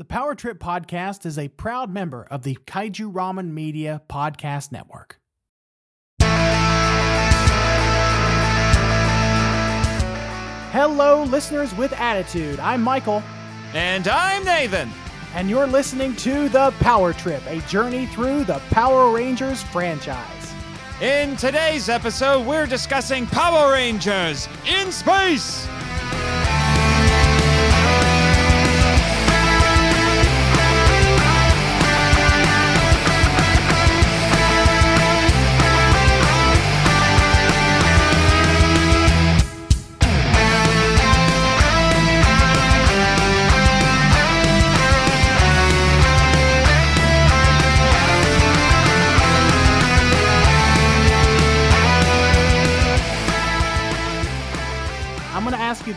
The Power Trip Podcast is a proud member of the Kaiju Ramen Media Podcast Network. Hello, listeners with attitude. I'm Michael, And I'm Nathan. and you're listening to The Power Trip, a journey through the Power Rangers franchise. In today's episode, we're discussing Power Rangers in space.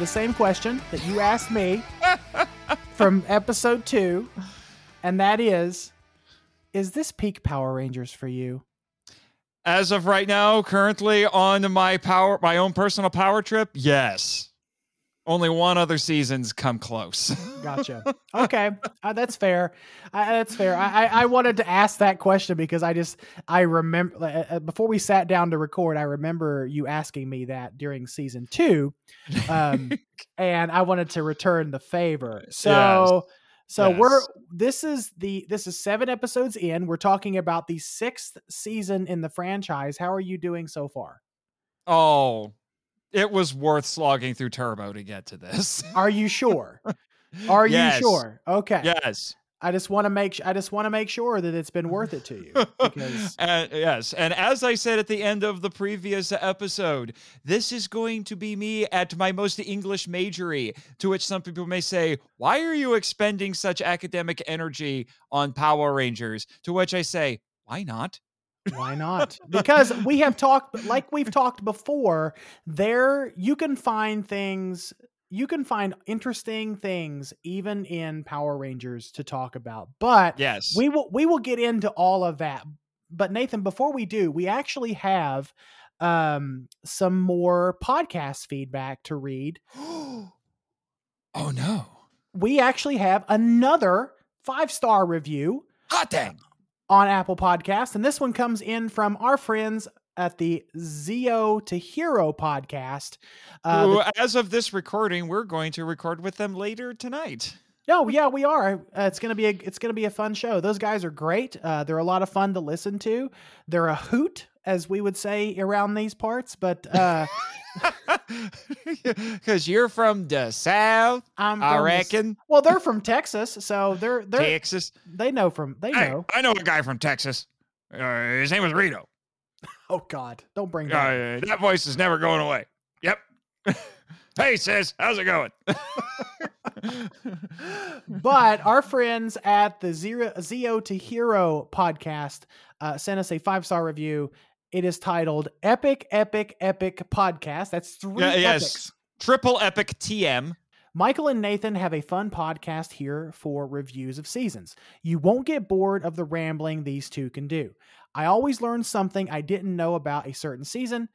The same question that you asked me from episode two, and that is Is this peak Power Rangers for you? As of right now, currently on my power, my own personal power trip, yes. Only one other season's come close. Gotcha. Okay, uh, that's fair. I, that's fair. I, I wanted to ask that question because I just I remember uh, uh, before we sat down to record, I remember you asking me that during season two, um, and I wanted to return the favor. So. So Yes. we're this is the this is seven episodes in. We're talking about the sixth season in the franchise. How are you doing so far? oh, it was worth slogging through Turbo to get to this. Are you sure? Are Yes. you sure? Okay. yes. I just want to make I just want to make sure that it's been worth it to you because and, yes, and as I said at the end of the previous episode, this is going to be me at my most English majory. To which some people may say, "Why are you expending such academic energy on Power Rangers?" To which I say, "Why not?" Why not? Because we have talked like we've talked before, there you can find things you can find interesting things even in Power Rangers to talk about. But Yes, we will we will get into all of that. But Nathan, before we do, we actually have um some more podcast feedback to read. oh no, We actually have another five-star review hot dang! On Apple Podcasts, and this one comes in from our friends at the Zeo to Hero podcast. Uh, Who, the- as of this recording, we're going to record with them later tonight. No, yeah, we are. Uh, it's gonna be a it's gonna be a fun show. Those guys are great. Uh, they're a lot of fun to listen to. They're a hoot, as we would say around these parts. But uh, Because you're from the South, I'm I from the reckon. well, they're from Texas, so they're they're Texas. they know from they Hey, know. I know a guy from Texas. Uh, his name was Rito. Oh God, don't bring Uh, that. that voice is never going away. Yep. hey, sis, how's it going? But our friends at the Zero Zeo to Hero podcast uh, sent us a five star review. It is titled "Epic, Epic, Epic Podcast." That's three Yeah, yes. Triple epic TM. Michael and Nathan have a fun podcast here for reviews of seasons. You won't get bored of the rambling these two can do. I always learn something I didn't know about a certain season.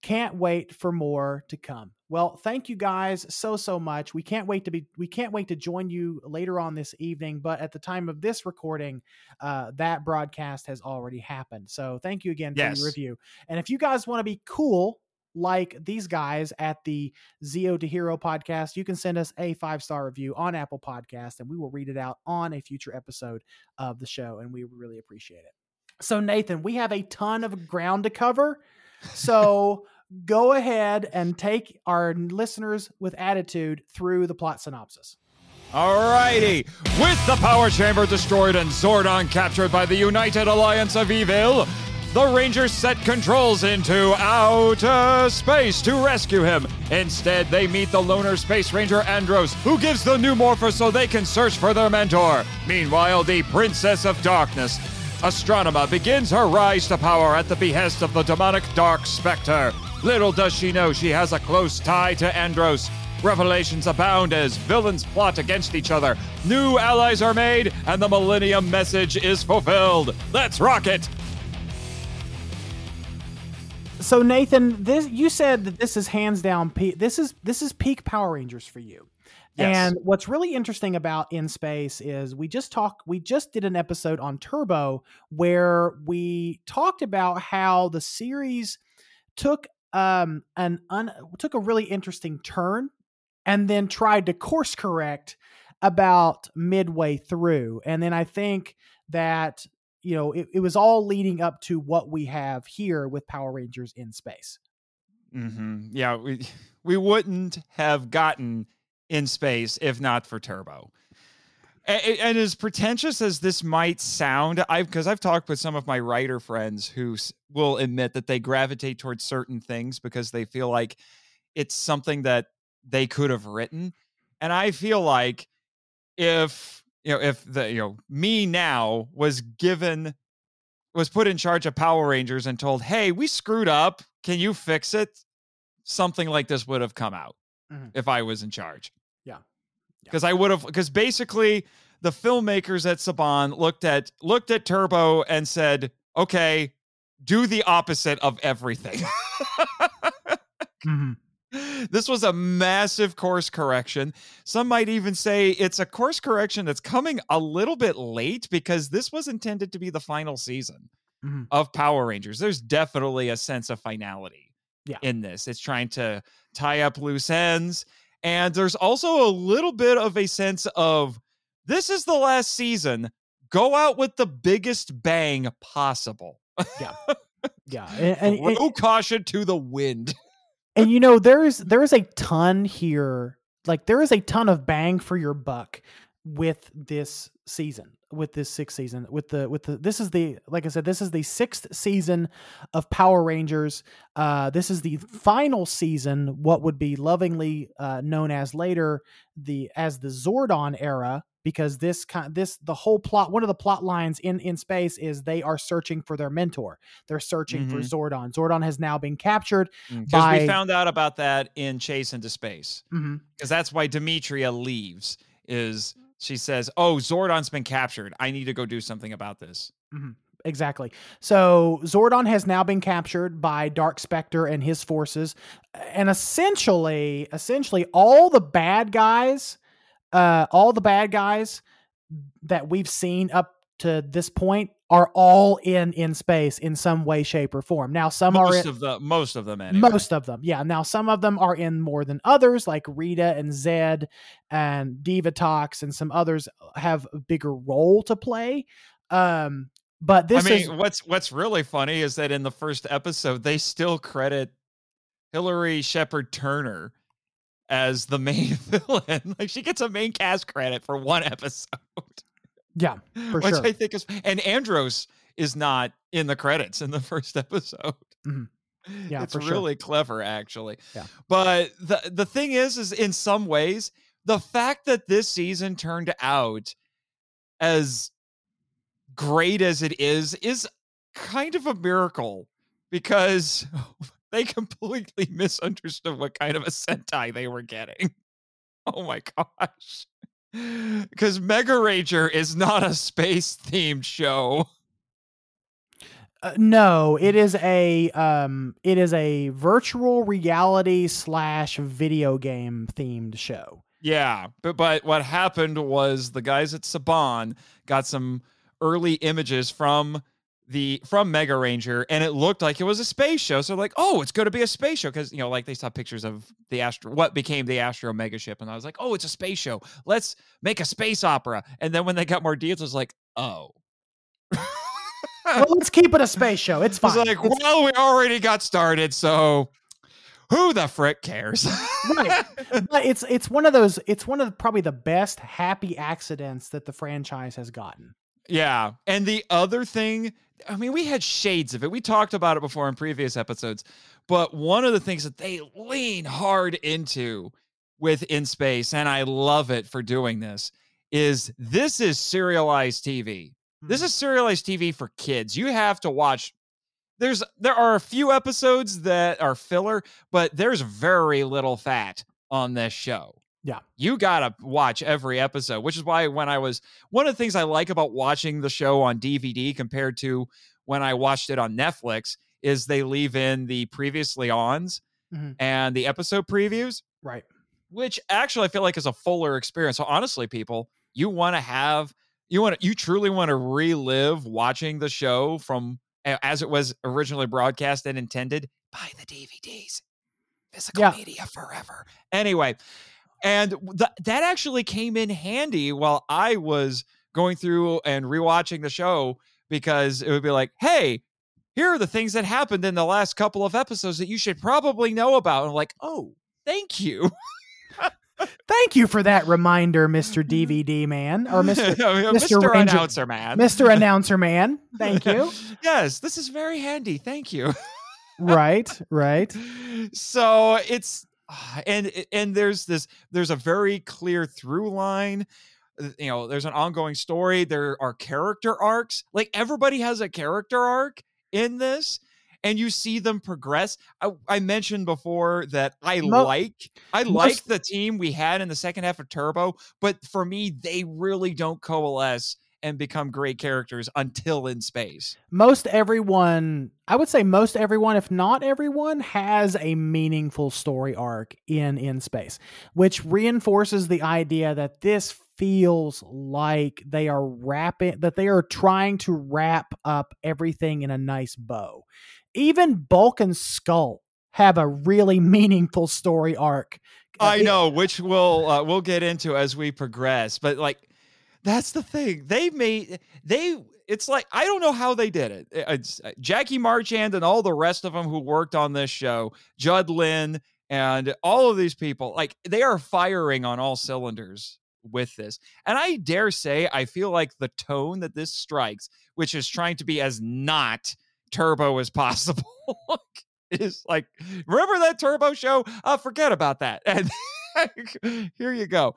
Can't wait for more to come. Well, thank you guys so so much. We can't wait to be we can't wait to join you later on this evening, but at the time of this recording, uh, that broadcast has already happened. So thank you again for Yes. your review. And if you guys want to be cool like these guys at the Zeo to Hero podcast, you can send us a five star review on Apple Podcast, and we will read it out on a future episode of the show, and we really appreciate it. So, Nathan, we have a ton of ground to cover. So, go ahead and take our listeners with attitude through the plot synopsis. Alrighty. With the power chamber destroyed and Zordon captured by the United Alliance of Evil, the Rangers set controls into outer space to rescue him. Instead, they meet the loner Space Ranger Andros, who gives the new morpher so they can search for their mentor. Meanwhile, the Princess of Darkness, Astronema, begins her rise to power at the behest of the demonic Dark Spectre. Little does she know she has a close tie to Andros. Revelations abound as villains plot against each other. New allies are made, and the Millennium message is fulfilled. Let's rock it! So Nathan, this you said that this is hands down. Pe- this is this is peak Power Rangers for you. Yes. And what's really interesting about In Space is we just talked, we just did an episode on Turbo where we talked about how the series took um an un, took a really interesting turn and then tried to course correct about midway through. And then I think that you know it, it was all leading up to what we have here with Power Rangers in space. Mm-hmm. Yeah, we we wouldn't have gotten in space if not for Turbo. And, and as pretentious as this might sound, I because I've talked with some of my writer friends who will admit that they gravitate towards certain things because they feel like it's something that they could have written, and I feel like if you know if the you know me now was given was put in charge of Power Rangers and told, "Hey, we screwed up. Can you fix it?" Something like this would have come out Mhm. if I was in charge. Because I would have because basically the filmmakers at Saban looked at looked at Turbo and said, "Okay, do the opposite of everything." Mhm. this was a massive course correction. Some might even say it's a course correction that's coming a little bit late because this was intended to be the final season Mhm. of Power Rangers. There's definitely a sense of finality Yeah. in this. It's trying to tie up loose ends. And there's also a little bit of a sense of this is the last season. Go out with the biggest bang possible. Yeah, and, and, and- Throw caution to the wind. and you know there's there's a ton here like there is a ton of bang for your buck with this season with this sixth season with the with the this is the like i said this is the sixth season of power rangers uh this is the final season what would be lovingly uh known as later the as the zordon era because this kind this the whole plot one of the plot lines in in space is they are searching for their mentor they're searching for Mhm. zordon zordon has now been captured Because By- we found out about that in Chase into Space. Because that's why Dimitria leaves. Is she says, "Oh, Zordon's been captured. I need to go do something about this." Exactly. So Zordon has now been captured by Dark Spectre and his forces, and essentially, essentially, all the bad guys, uh, all the bad guys that we've seen up to this point are all in in space in some way, shape, or form. Now, some are Most in, of the most of them anyway. most of them, yeah. Now, some of them are in more than others, like Rita and Zedd and Divatox, and some others have a bigger role to play. Um, but this I mean, is what's what's really funny is that in the first episode, they still credit Hilary Shepard Turner as the main villain. Like she gets a main cast credit for one episode, yeah, for which sure. I think is. And Andros is not in the credits in the first episode. Mhm. Yeah, it's for sure. really clever, actually. Yeah. But the the thing is, is in some ways, the fact that this season turned out as great as it is is kind of a miracle because they completely misunderstood what kind of a Sentai they were getting. Oh my gosh. Because Mega Ranger is not a space themed show. Uh, no, it is a um, it is a virtual reality slash video game themed show. Yeah, but but what happened was the guys at Saban got some early images from the from Mega Ranger, and it looked like it was a space show. So like, oh, it's going to be a space show because you know, like they saw pictures of the Astro, what became the Astro Mega ship, and I was like, oh, it's a space show. Let's make a space opera. And then when they got more details, it was like, oh. Well, let's keep it a space show. It's I was fine. like, It's- well, we already got started, so who the frick cares? right. But it's it's one of those. It's one of the, probably the best happy accidents that the franchise has gotten. Yeah. And the other thing, I mean, we had shades of it. We talked about it before in previous episodes. But one of the things that they lean hard into with In Space, and I love it for doing this, is this is serialized TV. This hmm. is serialized TV for kids. You have to watch. There's there are a few episodes that are filler, but there's very little fat on this show. Yeah. You got to watch every episode, which is why when I was one of the things I like about watching the show on DVD compared to when I watched it on Netflix is they leave in the previously ons Mhm. and the episode previews. right. which actually I feel like is a fuller experience. So honestly, people, you want to have you want to you truly want to relive watching the show from as it was originally broadcast and intended. Buy the DVDs. Physical yeah. media forever. Anyway, and th- that actually came in handy while I was going through and rewatching the show because it would be like, hey, here are the things that happened in the last couple of episodes that you should probably know about. And I'm like, oh, thank you. Thank you for that reminder, Mr. DVD mm-hmm. man or Mr. Mr. Mr. Announcer man. Mr. Announcer man. Thank you. yes, this is very handy. Thank you. right, right. So it's Ah, and and there's this there's a very clear through line you know there's an ongoing story there are character arcs like everybody has a character arc in this and you see them progress. I, I mentioned before that I Mo- like I like the team we had in the second half of Turbo, but for me, they really don't coalesce and become great characters until in space. Most everyone, I would say most everyone, if not everyone, has a meaningful story arc in in space, which reinforces the idea that this feels like they are wrapping that they are trying to wrap up everything in a nice bow even Bulk and Skull have a really meaningful story arc. I know, which we'll uh, we'll get into as we progress. But like, that's the thing. They made they. It's like I don't know how they did it. It's Jackie Marchand and all the rest of them who worked on this show, Judd Lynn and all of these people. Like they are firing on all cylinders with this. And I dare say, I feel like the tone that this strikes, which is trying to be as not turbo as possible. is like, remember that turbo show? Uh, forget about that. And here you go.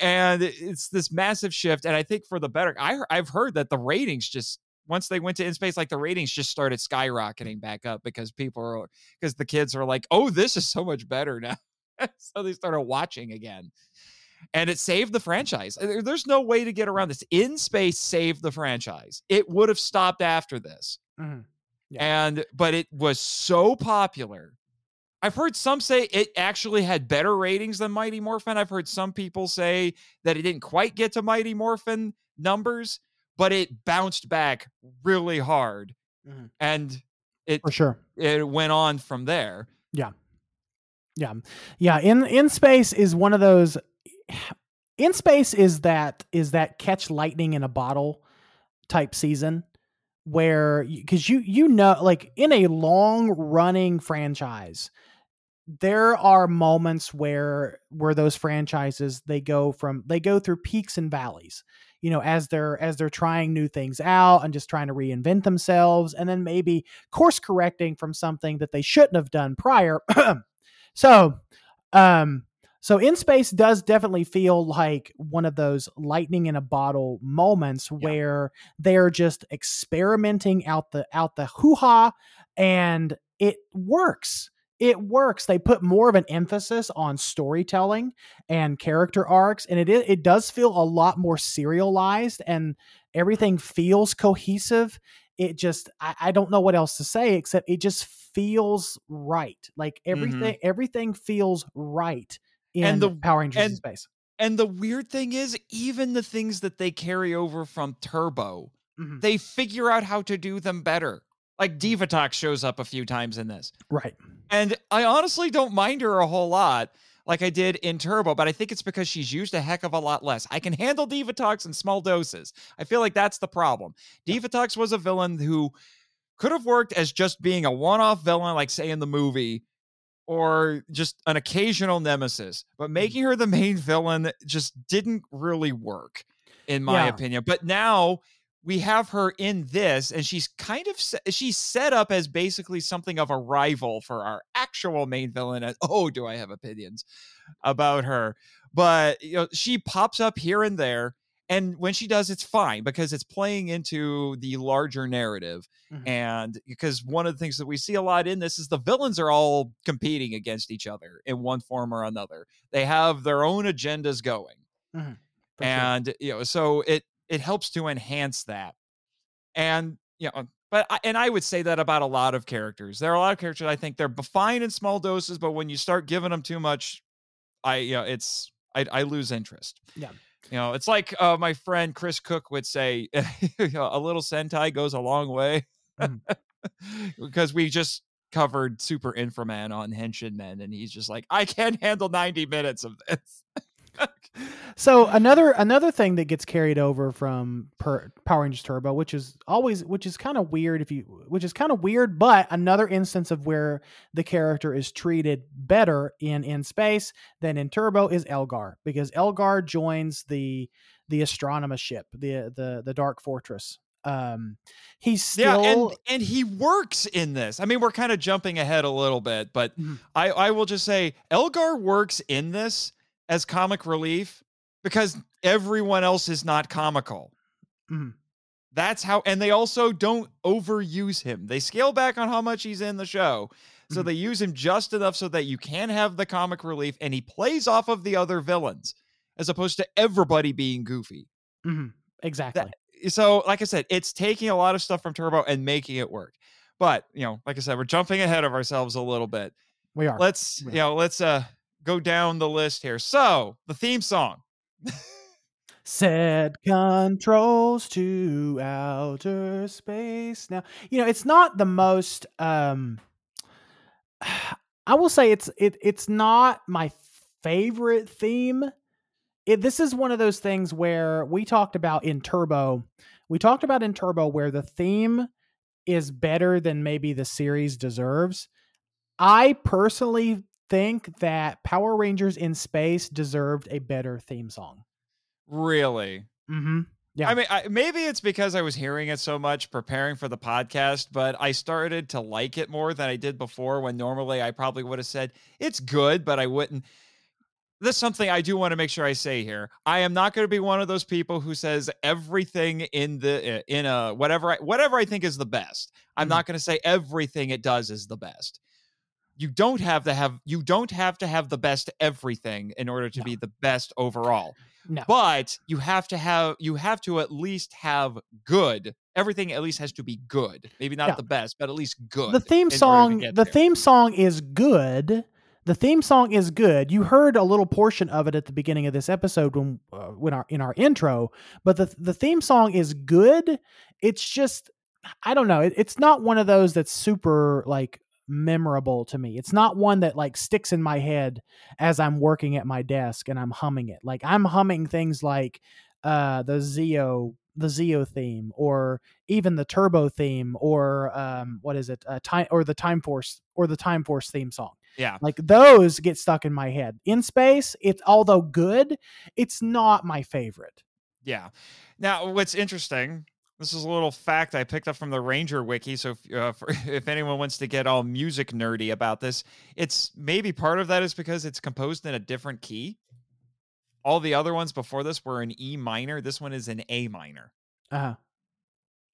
And it's this massive shift. And I think for the better, I, I've heard that the ratings just once they went to in space, like the ratings just started skyrocketing back up because people are because the kids are like, oh, this is so much better now. so they started watching again. And it saved the franchise. There's no way to get around this. In space saved the franchise. It would have stopped after this. Mm-hmm. Yeah. And but it was so popular. I've heard some say it actually had better ratings than Mighty Morphin. I've heard some people say that it didn't quite get to Mighty Morphin numbers, but it bounced back really hard. Mm-hmm. And it for sure it went on from there. Yeah. Yeah. Yeah. In in space is one of those in space is that is that catch lightning in a bottle type season where because you you know like in a long running franchise there are moments where where those franchises they go from they go through peaks and valleys you know as they're as they're trying new things out and just trying to reinvent themselves and then maybe course correcting from something that they shouldn't have done prior so um so in space does definitely feel like one of those lightning in a bottle moments yeah. where they're just experimenting out the out the hoo-ha and it works. It works. They put more of an emphasis on storytelling and character arcs and it it does feel a lot more serialized and everything feels cohesive. It just I, I don't know what else to say except it just feels right. Like mm-hmm. everything mm-hmm. everything feels right in and the Power Rangers and, space. And the weird thing is, even the things that they carry over from Turbo, mm-hmm. they figure out how to do them better. Like mm. Divatox shows up a few times in this. Right. And I honestly don't mind her a whole lot like I did in Turbo, but I think it's because she's used a heck of a lot less. I can handle Divatox in small doses. I feel like that's the problem. Divatox was a villain who could have worked as just being a one off villain, like, say, in the movie, or just an occasional nemesis, but mm. making her the main villain just didn't really work, in my yeah. opinion. But now we have her in this, and she's kind of she's set up as basically something of a rival for our actual main villain. As, oh, do I have opinions about her? But you know, she pops up here and there and when she does it's fine because it's playing into the larger narrative mm-hmm. and because one of the things that we see a lot in this is the villains are all competing against each other in one form or another they have their own agendas going mm-hmm. and sure. you know so it it helps to enhance that and you know but I, and I would say that about a lot of characters. There are a lot of characters I think they're fine in small doses, but when you start giving them too much I you know it's I I lose interest. Yeah. You know, it's like uh, my friend Chris Cook would say, you know, a little Sentai goes a long way. Mhm. because we just covered Super Inframan on Henshin Men, and he's just like, I can't handle 90 minutes of this. So another another thing that gets carried over from per, Power Rangers Turbo, which is always which is kind of weird if you which is kind of weird, but another instance of where the character is treated better in in space than in Turbo is Elgar because Elgar joins the the Astronema ship, the the the Dark Fortress. Um, he's still yeah, and and he works in this. I mean, we're kind of jumping ahead a little bit, but Mhm. I I will just say Elgar works in this as comic relief because everyone else is not comical. Mhm. That's how, and they also don't overuse him. They scale back on how much he's in the show. So Mhm. they use him just enough so that you can have the comic relief and he plays off of the other villains as opposed to everybody being goofy. Mhm. exactly. So, like I said, it's taking a lot of stuff from Turbo and making it work. But, you know, like I said, we're jumping ahead of ourselves a little bit. we are. Let's, Yeah. you know, let's uh go down the list here. So, the theme song. Set controls to outer space. Now, you know, it's not the most um I will say it's it it's not my favorite theme. It, this is one of those things where we talked about in Turbo. We talked about in Turbo where the theme is better than maybe the series deserves. I personally think that Power Rangers in Space deserved a better theme song. Really? Mm-hmm. Yeah. I mean, I, maybe it's because I was hearing it so much preparing for the podcast, but I started to like it more than I did before when normally I probably would have said it's good, but I wouldn't. This is something I do want to make sure I say here. I am not going to be one of those people who says everything in the uh, in a whatever I, whatever I think is the best. I'm Mhm. not going to say everything it does is the best. You don't have to have you don't have to have the best everything in order to No. be the best overall no. but you have to have you have to at least have good everything at least has to be good maybe not Yeah. the best but at least good the theme in order to song the there. theme song is good the theme song is good you heard a little portion of it at the beginning of this episode when uh, when our in our intro but the the theme song is good it's just i don't know it, it's not one of those that's super like memorable to me. It's not one that like sticks in my head as i'm working at my desk and i'm humming it. Like i'm humming things like uh the zeo the zeo theme or even the turbo theme or um what is it? Uh, time or the time force or the time force theme song. Yeah. Like those get stuck in my head. In space it's although good it's not my favorite. Yeah. Now what's interesting this is a little fact i picked up from the ranger wiki so if, uh, for, if anyone wants to get all music nerdy about this it's maybe part of that is because it's composed in a different key. All the other ones before this were in e minor. This one is in a minor. Uh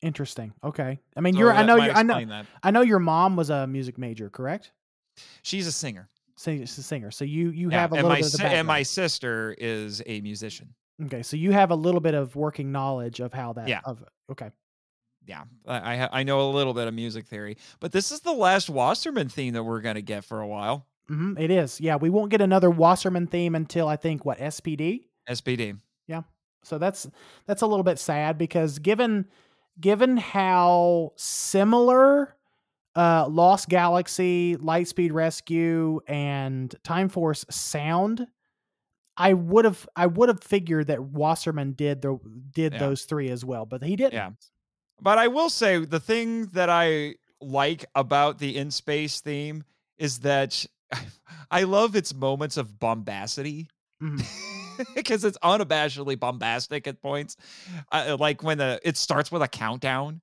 interesting. Okay. I mean So you're i know you i know that. i know your mom was a music major correct? She's a singer. So she's a singer. So you you Yeah, have a little bit of the si- and my sister is a musician. okay so you have a little bit of working knowledge of how that Yeah. of okay Yeah, I I, I know a little bit of music theory, but this is the last Wasserman theme that we're gonna get for a while. hmm it is yeah we won't get another wasserman theme until i think what spd SPD. Yeah. So that's that's a little bit sad because given given how similar uh Lost Galaxy, Lightspeed Rescue and Time Force sound, I would have I would have figured that Wasserman did the did Yeah. those three as well, but he didn't. Yeah. But I will say the thing that I like about the in space theme is that I love its moments of bombacity. Mhm. because it's unabashedly bombastic at points. Uh, like when the it starts with a countdown,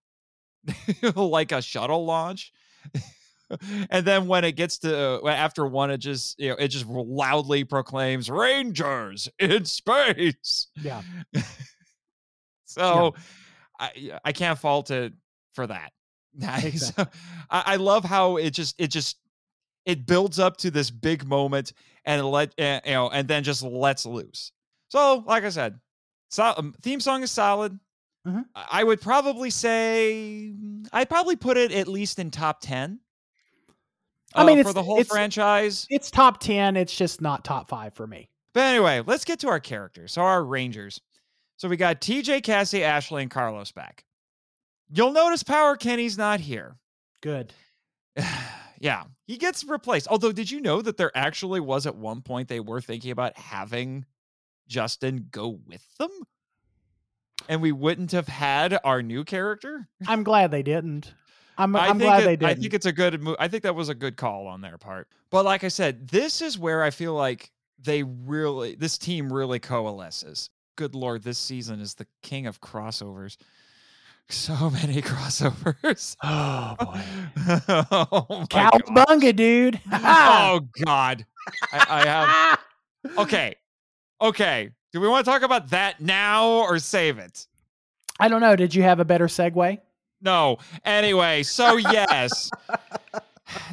like a shuttle launch. and then when it gets to uh, after one, it just you know it just loudly proclaims "Rangers in space." Yeah. So I I can't fault it for that. Exactly. So, I, I love how it just it just it builds up to this big moment and let uh, you know and then just lets loose. So like I said, so, um, theme song is solid. Mhm. I I would probably say I'd probably put it at least in top ten I mean, uh, for it's- the whole franchise. It's top ten. It's just not top five for me. But anyway, let's get to our characters. So our Rangers. So we got TJ, Cassie, Ashley, and Carlos back. You'll notice Power Kenny's not here. Good. yeah, he gets replaced. Although, did you know that there actually was at one point they were thinking about having Justin go with them? And we wouldn't have had our new character. I'm glad they didn't. I'm, I I'm glad it- they didn't. think it's a good move. I think that was a good call on their part. But like I said, this is where I feel like they really, this team really coalesces. Good lord, this season is the king of crossovers. So many crossovers. oh boy. oh. Cowabunga, dude. Oh God. I, I have. Okay. Okay. Do we want to talk about that now or save it? I don't know. Did you have a better segue? No. Anyway, so yes.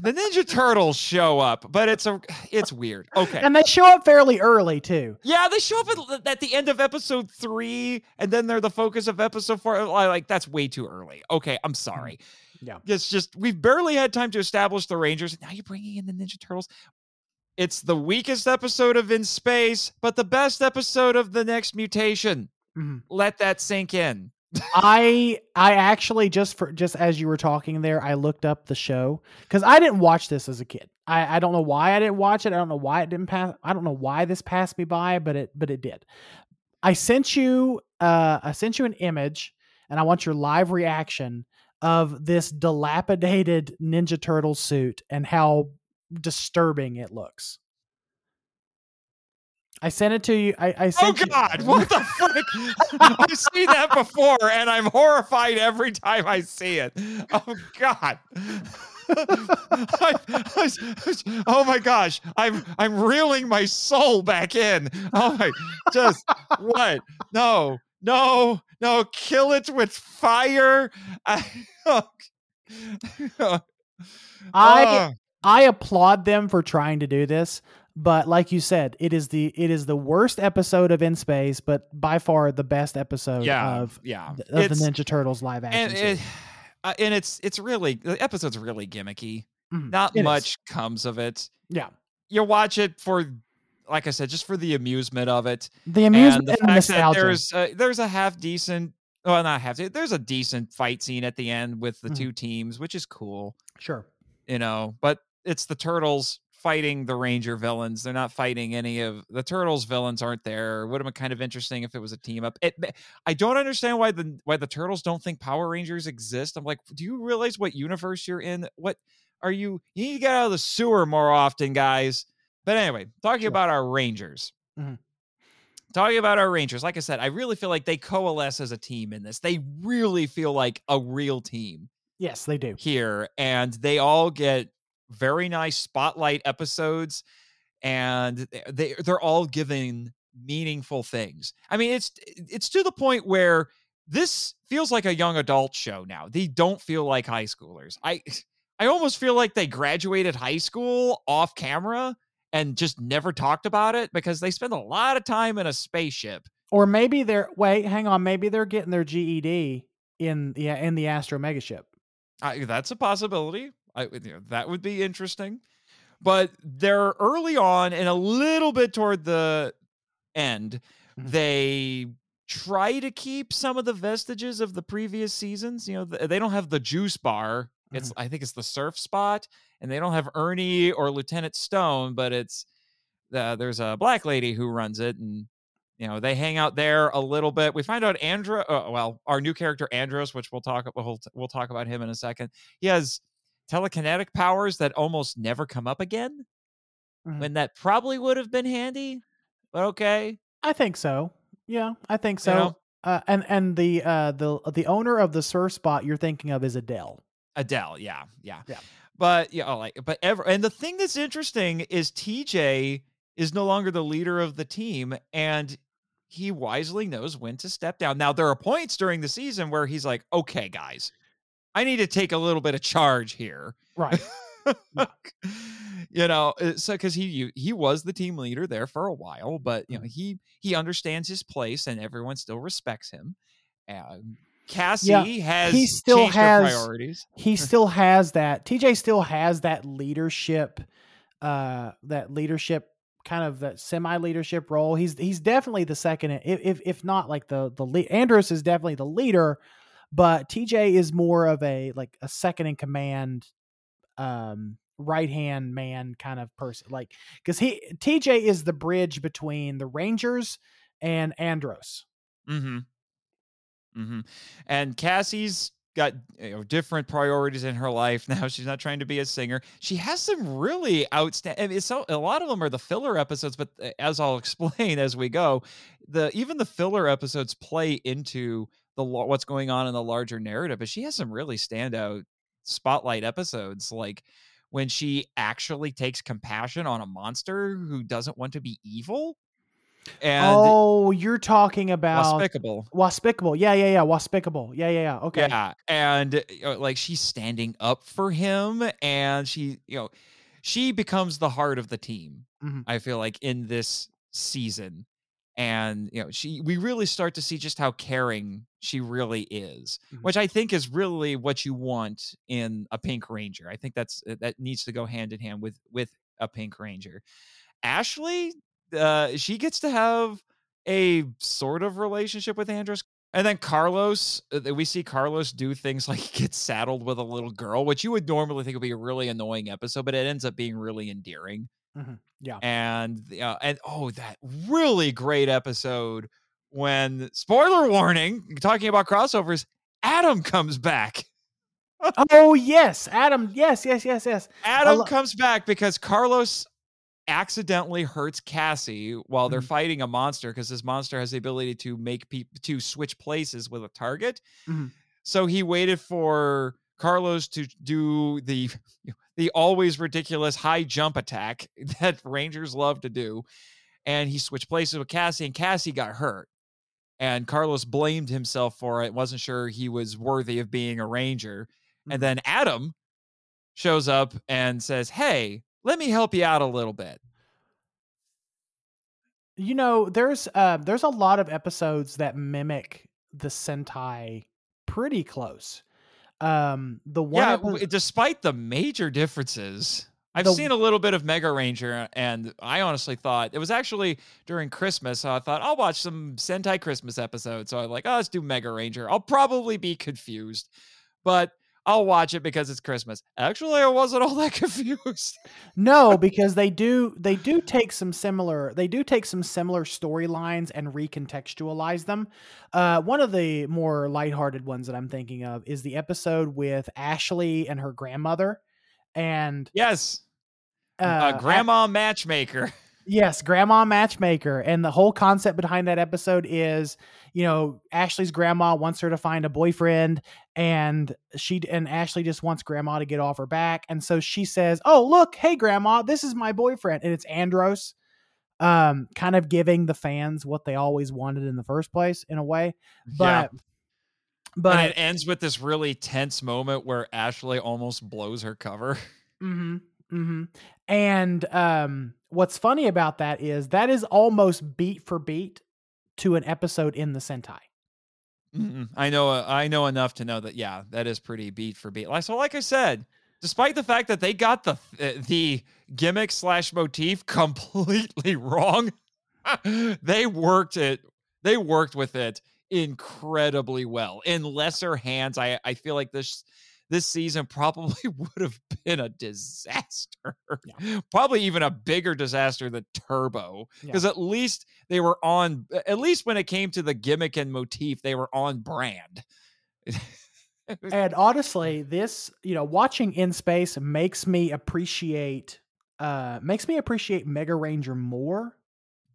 the Ninja Turtles show up, but it's a it's weird. Okay. And they show up fairly early too. Yeah, they show up at, at the end of episode three, and then they're the focus of episode four. Like that's way too early. Okay, I'm sorry. Yeah. It's just we've barely had time to establish the Rangers. and Now you're bringing in the Ninja Turtles. It's the weakest episode of In Space, but the best episode of the next mutation. Mhm. Let that sink in. I I actually just for just as you were talking there, I looked up the show because I didn't watch this as a kid. I, I don't know why I didn't watch it. I don't know why it didn't pass. I don't know why this passed me by, but it but it did. I sent you uh I sent you an image, and I want your live reaction of this dilapidated Ninja Turtle suit and how disturbing it looks. I sent it to you. I, I Oh sent you- God! What the frick? I've seen that before, and I'm horrified every time I see it. Oh God! I- I- oh my gosh! I'm I'm reeling my soul back in. Oh my! Just what? No! No! No! Kill it with fire! I, oh, I Oh. I applaud them for trying to do this, but like you said, it is the it is the worst episode of In Space, but by far the best episode yeah, of yeah. of It's- the Ninja Turtles live action. and it, uh, and it's it's really the episode's really gimmicky. Mhm. Not It is. much comes of it. Yeah, You watch it for, like I said, just for the amusement of it, the amusement and and, the fact that nostalgia. there's uh, there's a half decent, well, not half. There's a decent fight scene at the end with the Mhm. two teams, which is cool, sure. you know. But it's the turtles fighting the ranger villains. They're not fighting any of the turtles villains. Aren't there? Would have been kind of interesting if it was a team up. It, I don't understand why the why the turtles don't think Power Rangers exist. I'm like, do you realize what universe you're in? What are you? You need to get out of the sewer more often, guys. But anyway, talking Sure. about our Rangers. Mhm. Talking about our Rangers, like I said, I really feel like they coalesce as a team in this. They really feel like a real team Yes, they do. here, and they all get very nice spotlight episodes, and they they're all giving meaningful things. I mean, it's it's to the point where this feels like a young adult show now. They don't feel like high schoolers. I I almost feel like they graduated high school off camera and just never talked about it because they spend a lot of time in a spaceship. Or maybe they're wait, hang on, maybe they're getting their GED in yeah in the Astro Megaship. I, that's a possibility. I, you know, that would be interesting. But they're early on and a little bit toward the end. Mhm. They try to keep some of the vestiges of the previous seasons. You know, they don't have the juice bar. It's I think it's the surf spot, and they don't have Ernie or Lieutenant Stone, but it's uh, there's a black lady who runs it, and you know they hang out there a little bit. We find out Andro, uh, well, our new character Andros, which we'll talk we'll, we'll talk about him in a second. He has telekinetic powers that almost never come up again, Mhm. when that probably would have been handy. But okay, I think so. Yeah, I think so. You know? Uh, and and the uh the the owner of the surf spot you're thinking of is Adele. Adele, yeah, yeah, Yeah. But yeah, oh, like, but ever, and the thing that's interesting is TJ is no longer the leader of the team, and he wisely knows when to step down. Now there are points during the season where he's like, "Okay, guys, I need to take a little bit of charge here." Right. you know, uh, so because he he was the team leader there for a while, but you know he he understands his place, and everyone still respects him. Cassie Yeah, has he still has- priorities. he still has that TJ still has that leadership uh that leadership kind of that semi leadership role he's he's definitely the second if if, if not like the the lead Andros is definitely the leader but TJ is more of a like a second in command um right hand man kind of person like cuz he TJ is the bridge between the Rangers and Andros Mm-hmm. Mm-hmm. And Cassie's got you know, different priorities in her life now. She's not trying to be a singer. She has some really outstanding. I mean, so a lot of them are the filler episodes, but uh, as I'll explain as we go, the even the filler episodes play into the what's going on in the larger narrative. But she has some really standout spotlight episodes, like when she actually takes compassion on a monster who doesn't want to be evil. And oh you're talking about despicable. Waspicable. Yeah, yeah, yeah. Waspicable. Yeah, yeah, yeah. Okay. Yeah, and you know, like she's standing up for him, and she, you know, she becomes the heart of the team. Mhm. I feel like in this season, and you know, she we really start to see just how caring she really is, Mhm. which I think is really what you want in a Pink Ranger. I think that's uh, that needs to go hand in hand with with a Pink Ranger. Ashley, uh, she gets to have a sort of relationship with Andros. And then Carlos, uh, we see Carlos do things like get saddled with a little girl, which you would normally think would be a really annoying episode, but it ends up being really endearing. Mhm. Yeah. And uh, and oh, that really great episode when spoiler warning, talking about crossovers, Adam comes back. Oh yes, Adam. Yes, yes, yes, yes. Adam lo- comes back because Carlos accidentally hurts Cassie while they're Mhm. fighting a monster because this monster has the ability to make people to switch places with a target. Mhm. So he waited for Carlos to do the the always ridiculous high jump attack that Rangers love to do, and he switched places with Cassie, and Cassie got hurt. And Carlos blamed himself for it, wasn't sure he was worthy of being a Ranger. And then Adam shows up and says, Hey, let me help you out a little bit. You know, there's uh, there's a lot of episodes that mimic the Sentai pretty close. Um, the one yeah, epi- w- despite the major differences, I've The- seen a little bit of Mega Ranger, and I honestly thought it was actually during Christmas. So I thought I'll watch some Sentai Christmas episodes. So I'm like, oh, let's do Mega Ranger. I'll probably be confused, but I'll watch it because it's Christmas. Actually, I wasn't all that confused. no, because they do they do take some similar they do take some similar storylines and recontextualize them. Uh, one of the more lighthearted ones that I'm thinking of is the episode with Ashley and her grandmother, and yes, uh, uh, Grandma Matchmaker. Yes, grandma matchmaker. And the whole concept behind that episode is, you know, Ashley's grandma wants her to find a boyfriend and she and Ashley just wants grandma to get off her back. And so she says, "Oh, look, hey grandma, this is my boyfriend." And it's Andros. Um kind of giving the fans what they always wanted in the first place in a way. yeah. But but and it ends with this really tense moment where Ashley almost blows her cover. Mm-hmm. Mm-hmm. And um, what's funny about that is that is almost beat for beat to an episode in the Sentai. Mm-mm. I know. uh, I know enough to know that. Yeah, that is pretty beat for beat. So, like I said, despite the fact that they got the uh, the gimmick slash motif completely wrong, they worked it. They worked with it incredibly well. In lesser hands, I I feel like this this season probably would have been a disaster. Probably even a bigger disaster than Turbo. Yeah. Because at least they were on at least when it came to the gimmick and motif, they were on brand. And honestly, this, you know, watching in space makes me appreciate uh makes me appreciate Mega Ranger more,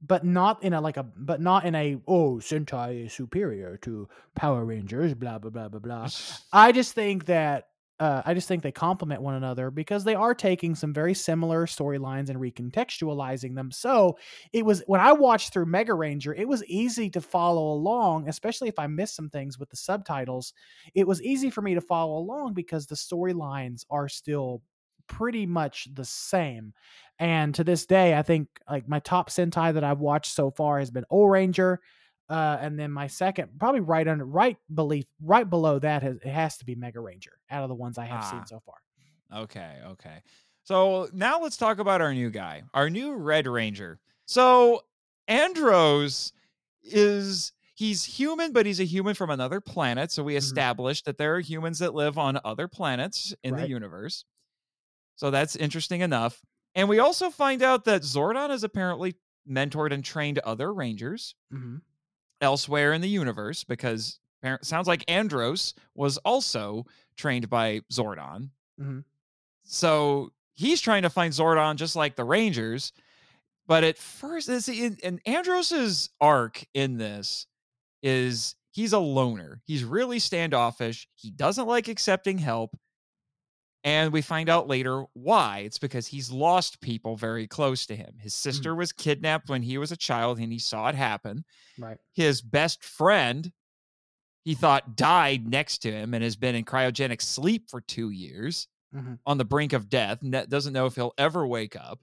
but not in a like a but not in a oh Sentai is superior to Power Rangers, blah blah blah blah blah. I just think that uh, I just think they complement one another because they are taking some very similar storylines and recontextualizing them. So it was when I watched through Mega Ranger, it was easy to follow along, especially if I missed some things with the subtitles. It was easy for me to follow along because the storylines are still pretty much the same. And to this day, I think like my top Sentai that I've watched so far has been O Ranger, Uh, and then my second, probably right under, right belief, right below that, has, it has to be Mega Ranger out of the ones I have Ah. seen so far. Okay, okay. So now let's talk about our new guy, our new Red Ranger. So Andros is he's human, but he's a human from another planet. So we established that there are humans that live on other planets in the universe. So that's interesting enough. And we also find out that Zordon has apparently mentored and trained other Rangers hmm elsewhere in the universe because sounds like Andros was also trained by Zordon. Mhm. So he's trying to find Zordon just like the Rangers. But at first, in, and Andros's arc in this is he's a loner. He's really standoffish. He doesn't like accepting help. And we find out later why. It's because he's lost people very close to him. His sister was kidnapped when he was a child and he saw it happen Right. his best friend he thought died next to him and has been in cryogenic sleep for two years Mhm. on the brink of death doesn't know if he'll ever wake up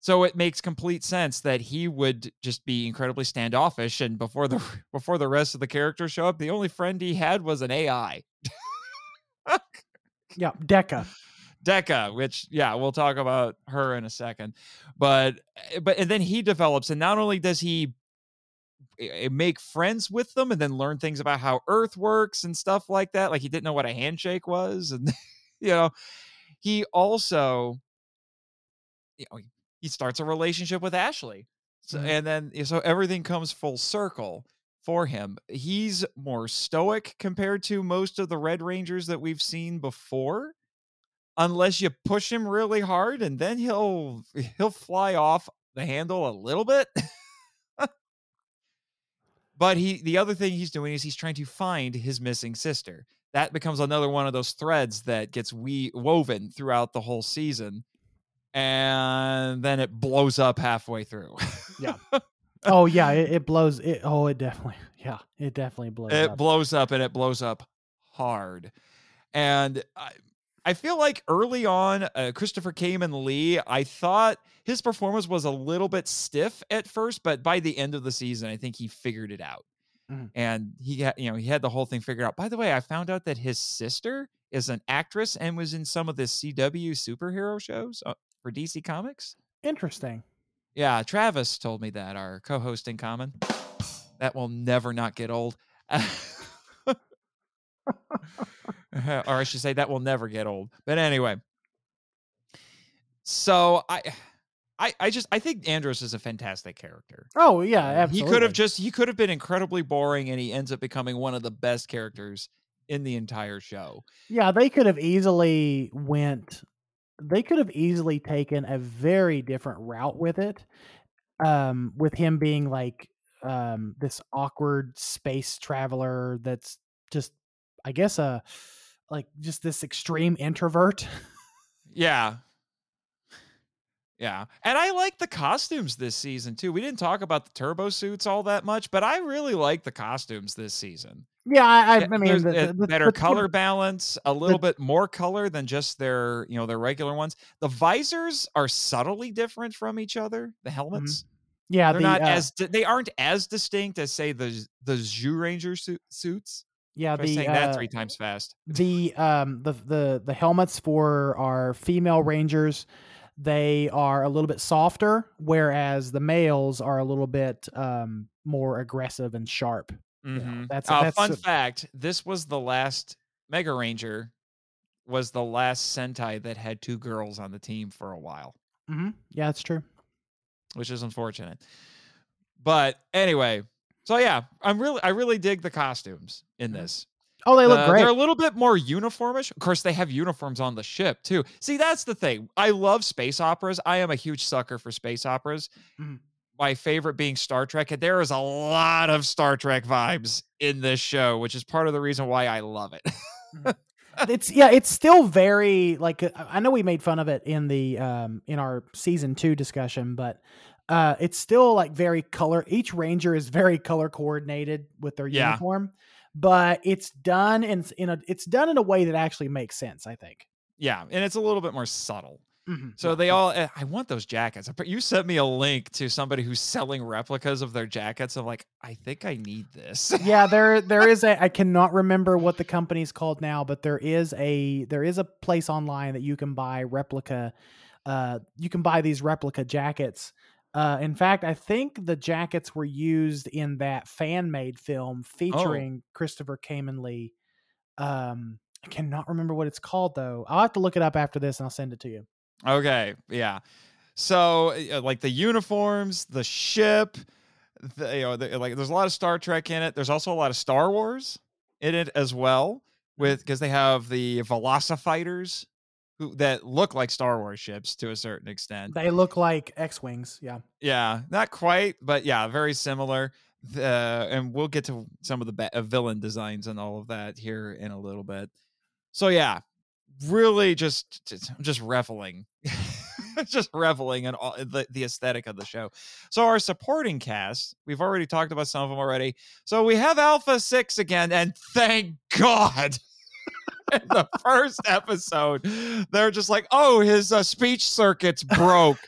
so it makes complete sense that he would just be incredibly standoffish and before the before the rest of the characters show up the only friend he had was an ai Yeah. Deca. Deca, which yeah, we'll talk about her in a second. But eh, but and then he develops, and not only does he eh, make friends with them and then learn things about how Earth works and stuff like that. Like he didn't know what a handshake was, and you know, he also you know he starts a relationship with Ashley, so, Mhm. and then so everything comes full circle for him. He's more stoic compared to most of the Red Rangers that we've seen before unless you push him really hard and then he'll he'll fly off the handle a little bit but he the other thing he's doing is he's trying to find his missing sister that becomes another one of those threads that gets we woven throughout the whole season and then it blows up halfway through Yeah. Oh yeah. It, it blows. It. Oh, it definitely. Yeah. It definitely blows. it up. blows up and it blows up hard and i i feel like early on uh, christopher Khayman lee i thought his performance was a little bit stiff at first but by the end of the season i think he figured it out Mhm. and he had you know he had the whole thing figured out by the way i found out that his sister is an actress and was in some of the cw superhero shows uh, for dc comics Interesting. Yeah, Travis told me that, our co host in common. That will never not get old. or I should say, that will never get old. But anyway. So I. I, I just I think Andros is a fantastic character. Oh yeah. Uh, Absolutely. He could have just he could have been incredibly boring and he ends up becoming one of the best characters in the entire show. Yeah, they could have easily went they could have easily taken a very different route with it. Um with him being like um this awkward space traveler that's just I guess a like just this extreme introvert. Yeah. Yeah. And I like the costumes this season too. We didn't talk about the turbo suits all that much, but I really like the costumes this season. Yeah, I, I, mean the, the- better the- color balance, a little bit more color than just their, you know, their regular ones. The visors are subtly different from each other. The helmets, Yeah, they're the, not uh, as they aren't as distinct as say the the Zeo Ranger su- suits. yeah the saying that uh, three times fast. the um the the the helmets for our female rangers they are a little bit softer whereas the males are a little bit um more aggressive and sharp know, Mhm. that's- uh, that's fun a- fact. This was the last Mega Ranger was the last Sentai that had two girls on the team for a while, hmm yeah that's true which is unfortunate. But anyway, so yeah, I'm really I really dig the costumes in Mhm. this. oh they look Uh, great They're a little bit more uniformish. Of course, they have uniforms on the ship too. See, that's the thing. I love space operas. I am a huge sucker for space operas. Mhm. My favorite being Star Trek, and there is a lot of Star Trek vibes in this show, which is part of the reason why I love it. it's yeah it's still very like uh, i know we made fun of it in the um in our season two discussion but uh it's still like very color each ranger is very color coordinated with their Yeah. uniform but it's done in in a it's done in a way that actually makes sense i think yeah, and it's a little bit more subtle. Mhm. So they all, eh, I want those jackets. You sent me a link to somebody who's selling replicas of their jackets. I'm like, I think I need this. yeah, there there is a I cannot remember what the company's called now, but there is a there is a place online that you can buy replica uh you can buy these replica jackets. Uh in fact, I think the jackets were used in that fan made film featuring Christopher Khayman Lee. Um I cannot remember what it's called though. I'll have to look it up after this and I'll send it to you. Okay, yeah. So uh, like the uniforms, the ship, the, you know, the, like there's a lot of Star Trek in it. There's also a lot of Star Wars in it as well, with because they have the Velocifighters who that look like Star Wars ships to a certain extent. They look like X-wings, yeah. Yeah, not quite, but yeah, very similar. The, and we'll get to some of the ba- uh, villain designs and all of that here in a little bit. So yeah, really just just, reveling, just reveling in all the, the aesthetic of the show. So our supporting cast, we've already talked about some of them already. So we have Alpha Six again, and thank God. In the first episode, they're just like, "Oh, his uh, speech circuits broke."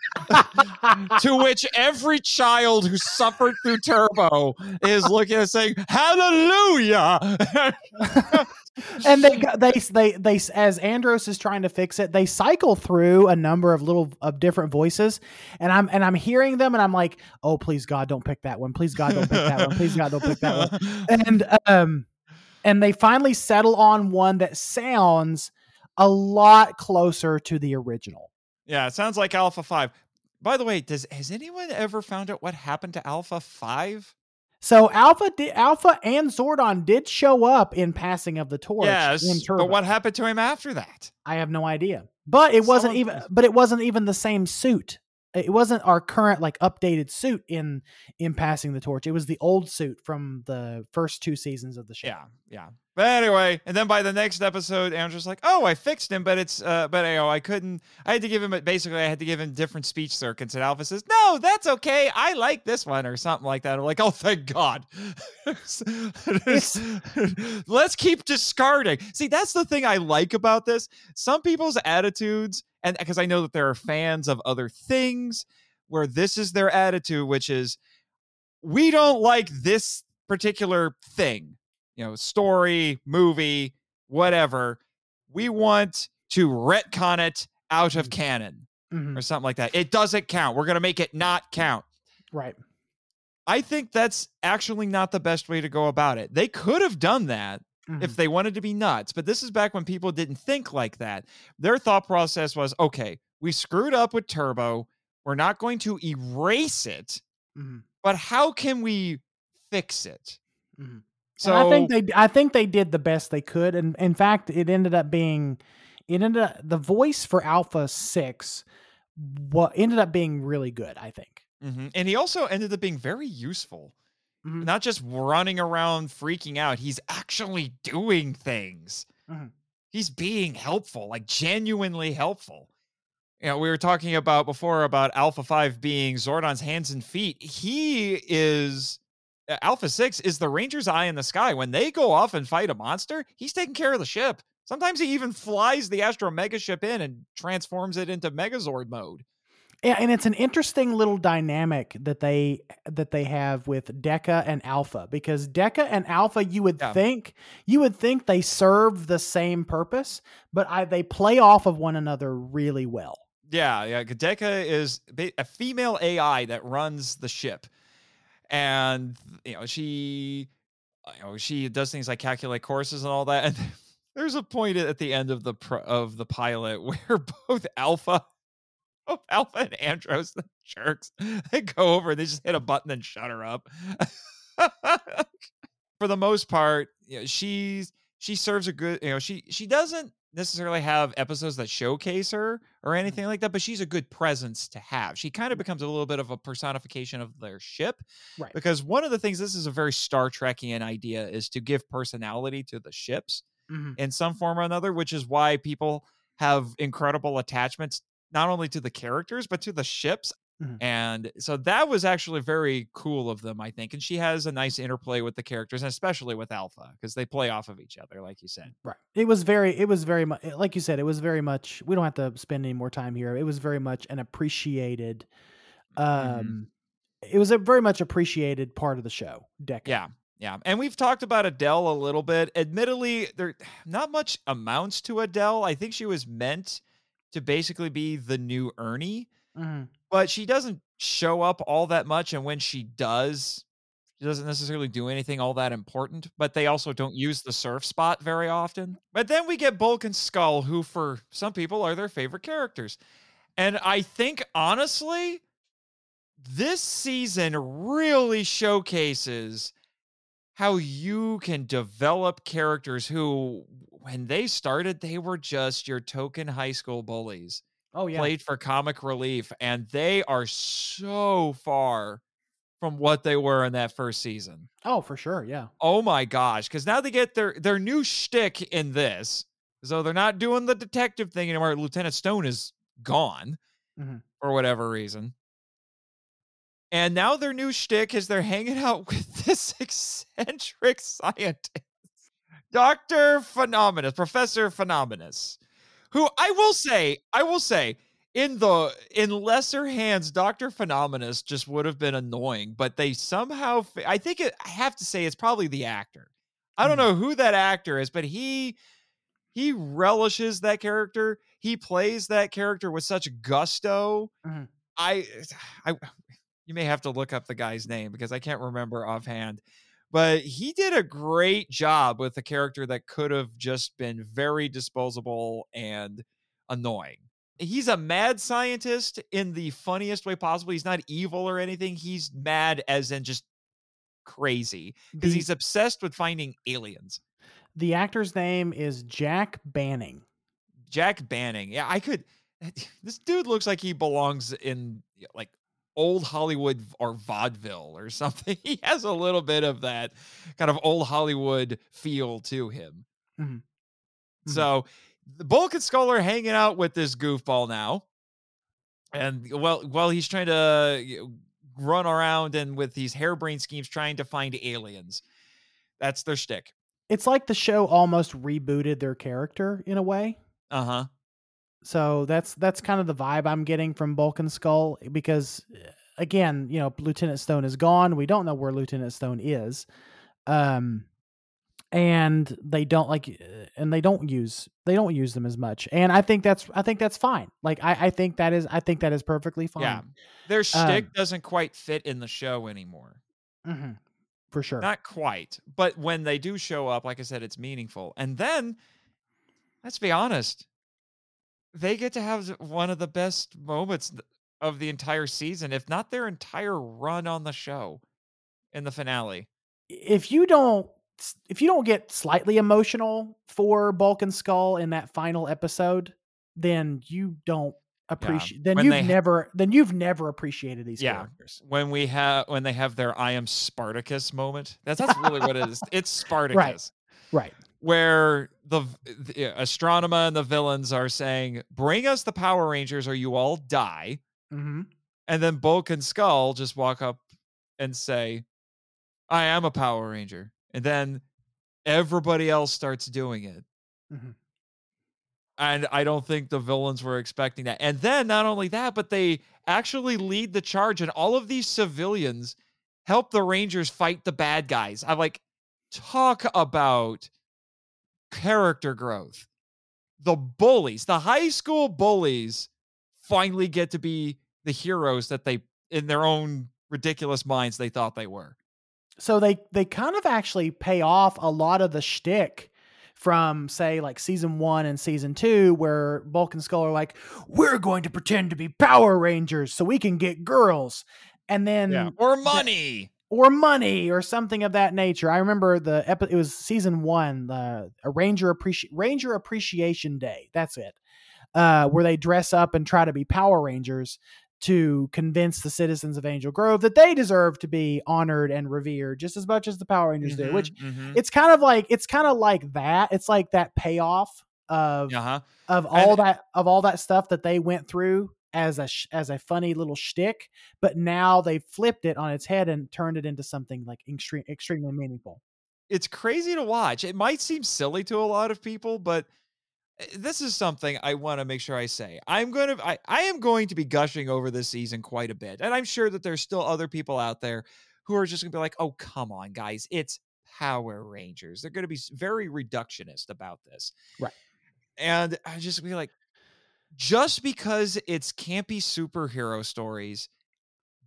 to which every child who suffered through Turbo is looking and saying, "Hallelujah!" and they they they they as Andros is trying to fix it, they cycle through a number of little of different voices, and I'm and I'm hearing them, and I'm like, oh please God, don't pick that one, please God, don't pick that one, please God, don't pick that one, and um, and they finally settle on one that sounds a lot closer to the original. Yeah, it sounds like Alpha Five. By the way, does has anyone ever found out what happened to Alpha Five? So Alpha di- Alpha and Zordon did show up in passing of the torch. Yes, but what happened to him after that? I have no idea. But it wasn't Someone- even but it wasn't even the same suit. It wasn't our current like updated suit in in passing the torch. It was the old suit from the first two seasons of the show. Yeah, yeah. But anyway, and then by the next episode, Andros like, "Oh, I fixed him, but it's uh, but you know, I couldn't. I had to give him basically, I had to give him different speech circuits." And Alpha says, "No, that's okay. I like this one or something like that." I'm like, "Oh, thank God." Let's keep discarding. See, that's the thing I like about this. Some people's attitudes, and because I know that there are fans of other things, where this is their attitude, which is, we don't like this particular thing you know, story, movie, whatever. We want to retcon it out of canon Mhm. or something like that. It doesn't count. We're going to make it not count. Right. I think that's actually not the best way to go about it. They could have done that Mhm. if they wanted to be nuts, but this is back when people didn't think like that. Their thought process was okay, we screwed up with Turbo. We're not going to erase it, Mhm. but how can we fix it? Mhm. So And I think they I think they did the best they could and in fact it ended up being it ended up the voice for Alpha 6 what ended up being really good, I think. Mhm. And he also ended up being very useful. Mhm. Not just running around freaking out. He's actually doing things. Mhm. He's being helpful, like genuinely helpful. You know, we were talking about before about Alpha 5 being Zordon's hands and feet. He is Uh, Alpha 6 is the Ranger's eye in the sky. When they go off and fight a monster, he's taking care of the ship. Sometimes he even flies the Astro Mega ship in and transforms it into Megazord mode. Yeah, and it's an interesting little dynamic that they that they have with Deca and Alpha because Deca and Alpha you would Yeah. think you would think they serve the same purpose, but I, they play off of one another really well. Yeah, yeah. Gadeka is a female AI that runs the ship, and you know she, uh, you know, she does things like calculate courses and all that. And there's a point at the end of the pro- of the pilot where both Alpha, both Alpha and Andros, the jerks, they go over, and they just hit a button and shut her up. For the most part, you know, she's she serves a good, you know, she she doesn't necessarily have episodes that showcase her or anything like that, but she's a good presence to have. She kind of becomes a little bit of a personification of their ship. Right. Because one of the things, this is a very Star Trekian idea, is to give personality to the ships Mhm. in some form or another, which is why people have incredible attachments not only to the characters but to the ships. Mhm. And so that was actually very cool of them, I think. And she has a nice interplay with the characters, and especially with Alpha, because they play off of each other, like you said. Right. It was very. It was very much like you said. It was very much. We don't have to spend any more time here. It was very much an appreciated. Um, Mhm. it was a very much appreciated part of the show. Decade. Yeah. Yeah. And we've talked about Adelle a little bit. Admittedly, there not much amounts to Adelle. I think she was meant to basically be the new Ernie, Mhm. But she doesn't show up all that much. And when she does, she doesn't necessarily do anything all that important. But they also don't use the surf spot very often. But then we get Bulk and Skull, who for some people are their favorite characters. And I think honestly, this season really showcases how you can develop characters who when they started they were just your token high school bullies Oh yeah. played for comic relief and they are so far from what they were in that first season Oh, for sure. Yeah. oh my gosh because now they get their their new shtick in this so they're not doing the detective thing anymore lieutenant stone is gone Mhm. for whatever reason and now their new shtick is they're hanging out with this eccentric scientist, Dr. Phenomenus, Professor Phenomenus, who I will say, I will say, in the in lesser hands, Dr. Phenomenus just would have been annoying, but they somehow fa- I think it I have to say it's probably the actor. I don't Mhm. know who that actor is, but he he relishes that character. He plays that character with such gusto. Mhm. I I you may have to look up the guy's name because I can't remember offhand. But he did a great job with a character that could have just been very disposable and annoying. He's a mad scientist in the funniest way possible. He's not evil or anything. He's mad as in just crazy because he's obsessed with finding aliens. The actor's name is Jack Banning. Jack Banning. Yeah, I could. This dude looks like he belongs in like old Hollywood or vaudeville or something. He has a little bit of that kind of old Hollywood feel to him. Mhm. Mhm. So the Bulk and Skull are hanging out with this goofball now. And well, while he's trying to run around and with these harebrained schemes trying to find aliens. That's their shtick. It's like the show almost rebooted their character in a way. Uh huh. So that's that's kind of the vibe I'm getting from Bulk and Skull because again, you know, Lieutenant Stone is gone. We don't know where Lieutenant Stone is. Um and they don't like uh, and they don't use they don't use them as much. And I think that's I think that's fine. Like I I think that is I think that is perfectly fine. Yeah. Their shtick Um, doesn't quite fit in the show anymore. Mhm. For sure. Not quite. But when they do show up, like I said, it's meaningful. And then, let's be honest, they get to have one of the best moments of the entire season, if not their entire run on the show in the finale. if you don't if you don't get slightly emotional for Bulk and Skull in that final episode, then you don't appreciate. Then when you've ha- never then you've never appreciated these Yeah. characters. When we have when they have their I am Spartacus moment. That's that's really what it is. It's Spartacus. Right. Where the, the Astronema and the villains are saying, "Bring us the Power Rangers, or you all die." hmm And then Bulk and Skull just walk up and say, "I am a Power Ranger," and then everybody else starts doing it. Mhm. And I don't think the villains were expecting that. And then not only that, but they actually lead the charge, and all of these civilians help the Rangers fight the bad guys. I'm like, talk about character growth. The bullies, the high school bullies, finally get to be the heroes that they, in their own ridiculous minds, they thought they were. So they they kind of actually pay off a lot of the shtick from say like season one and season two, where Bulk and Skull are like, "We're going to pretend to be Power Rangers so we can get girls," and then Or money. Or money or something of that nature. I remember the epi- it was season one, the a Ranger appreci- Ranger Appreciation Day. That's it, uh, where they dress up and try to be Power Rangers to convince the citizens of Angel Grove that they deserve to be honored and revered just as much as the Power Rangers do. Which Mhm. it's kind of like it's kind of like that. It's like that payoff of uh-huh. of all And- that of all that stuff that they went through as a sh- as a funny little shtick, but now they flipped it on its head and turned it into something like extreme, extremely meaningful. It's crazy to watch. It might seem silly to a lot of people, but eh, this is something I want to make sure I say. I'm going to I, I am going to be gushing over this season quite a bit. And I'm sure that there's still other people out there who are just going to be like, "Oh, come on, guys. It's Power Rangers." They're going to be very reductionist about this. Right. And I just be like just because it's campy superhero stories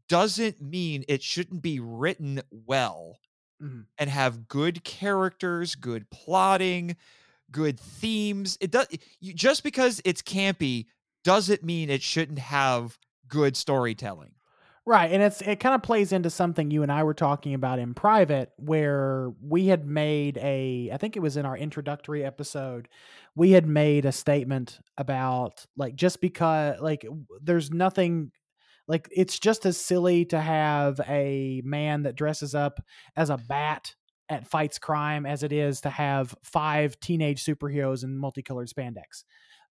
doesn't mean it shouldn't be written well mm-hmm. and have good characters, good plotting, good themes. It does you, just because it's campy doesn't mean it shouldn't have good storytelling. Right, and it's it kind of plays into something you and I were talking about in private where we had made a I think it was in our introductory episode we had made a statement about like just because like there's nothing like it's just as silly to have a man that dresses up as a bat at fights crime as it is to have five teenage superheroes in multicolored spandex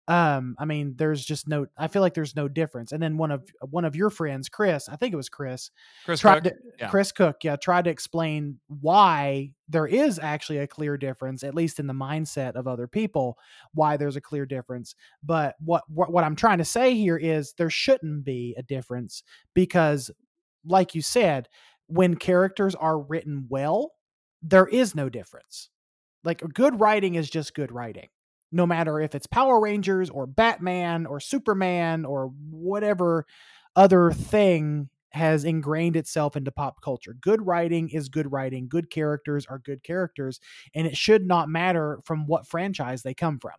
um i mean there's just no i feel like there's no difference and then one of one of your friends chris i think it was chris chris tried cook. to yeah. chris cook yeah tried to explain why there is actually a clear difference at least in the mindset of other people why there's a clear difference but what what, what i'm trying to say here is there shouldn't be a difference because like you said when characters are written well there is no difference like good writing is just good writing no matter if it's Power Rangers or Batman or Superman or whatever other thing has ingrained itself into pop culture. Good writing is good writing, good characters are good characters, and it should not matter from what franchise they come from.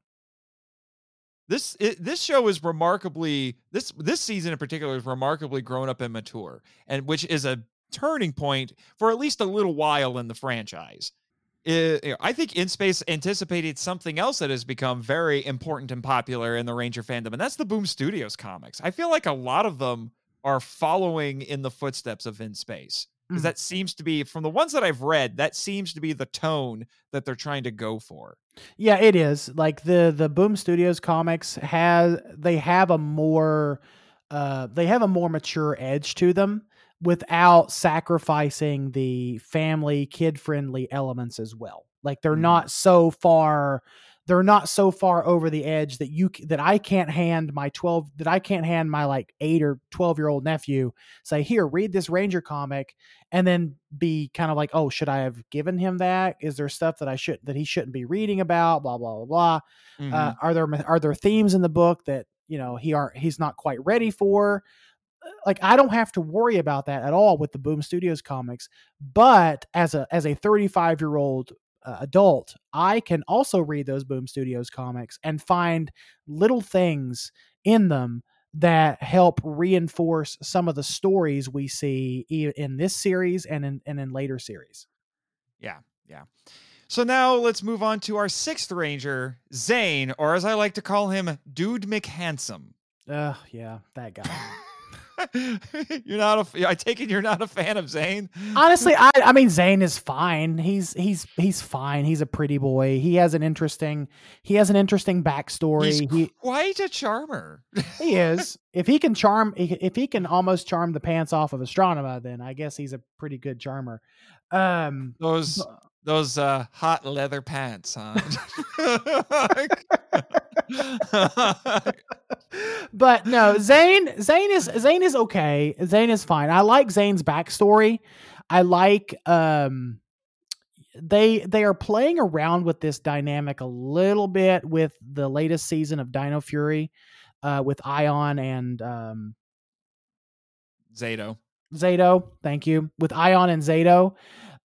This it, this show is remarkably this this season in particular is remarkably grown up and mature, and which is a turning point for at least a little while in the franchise. I think In Space anticipated something else that has become very important and popular in the Ranger fandom, and that's the Boom Studios comics. I feel like a lot of them are following in the footsteps of In Space because mm. that seems to be from the ones that I've read. That seems to be the tone that they're trying to go for. Yeah, it is like the the Boom Studios comics has they have a more uh they have a more mature edge to them without sacrificing the family kid friendly elements as well. Like they're mm-hmm. not so far they're not so far over the edge that you that I can't hand my 12 that I can't hand my like 8 or 12 year old nephew say here read this ranger comic and then be kind of like oh should I have given him that is there stuff that I should that he shouldn't be reading about blah blah blah blah mm-hmm. uh, are there are there themes in the book that you know he are he's not quite ready for like I don't have to worry about that at all with the Boom Studios comics. But as a as a 35 year old uh, adult, I can also read those Boom Studios comics and find little things in them that help reinforce some of the stories we see in this series and in and in later series. Yeah, yeah. So now let's move on to our sixth ranger, Zane, or as I like to call him, Dude McHandsome. Uh, yeah, that guy. you're not a. I take it you're not a fan of Zane. Honestly, I I mean Zane is fine. He's he's he's fine. He's a pretty boy. He has an interesting he has an interesting backstory. He's he, quite a charmer. he is. If he can charm, if he can almost charm the pants off of Astronema, then I guess he's a pretty good charmer. Um, those those uh, hot leather pants, huh? but no, Zane Zane is Zane is okay. Zane is fine. I like Zane's backstory. I like um they they are playing around with this dynamic a little bit with the latest season of Dino Fury uh with Aiyon and um Zayto. Zayto, thank you. With Aiyon and Zayto.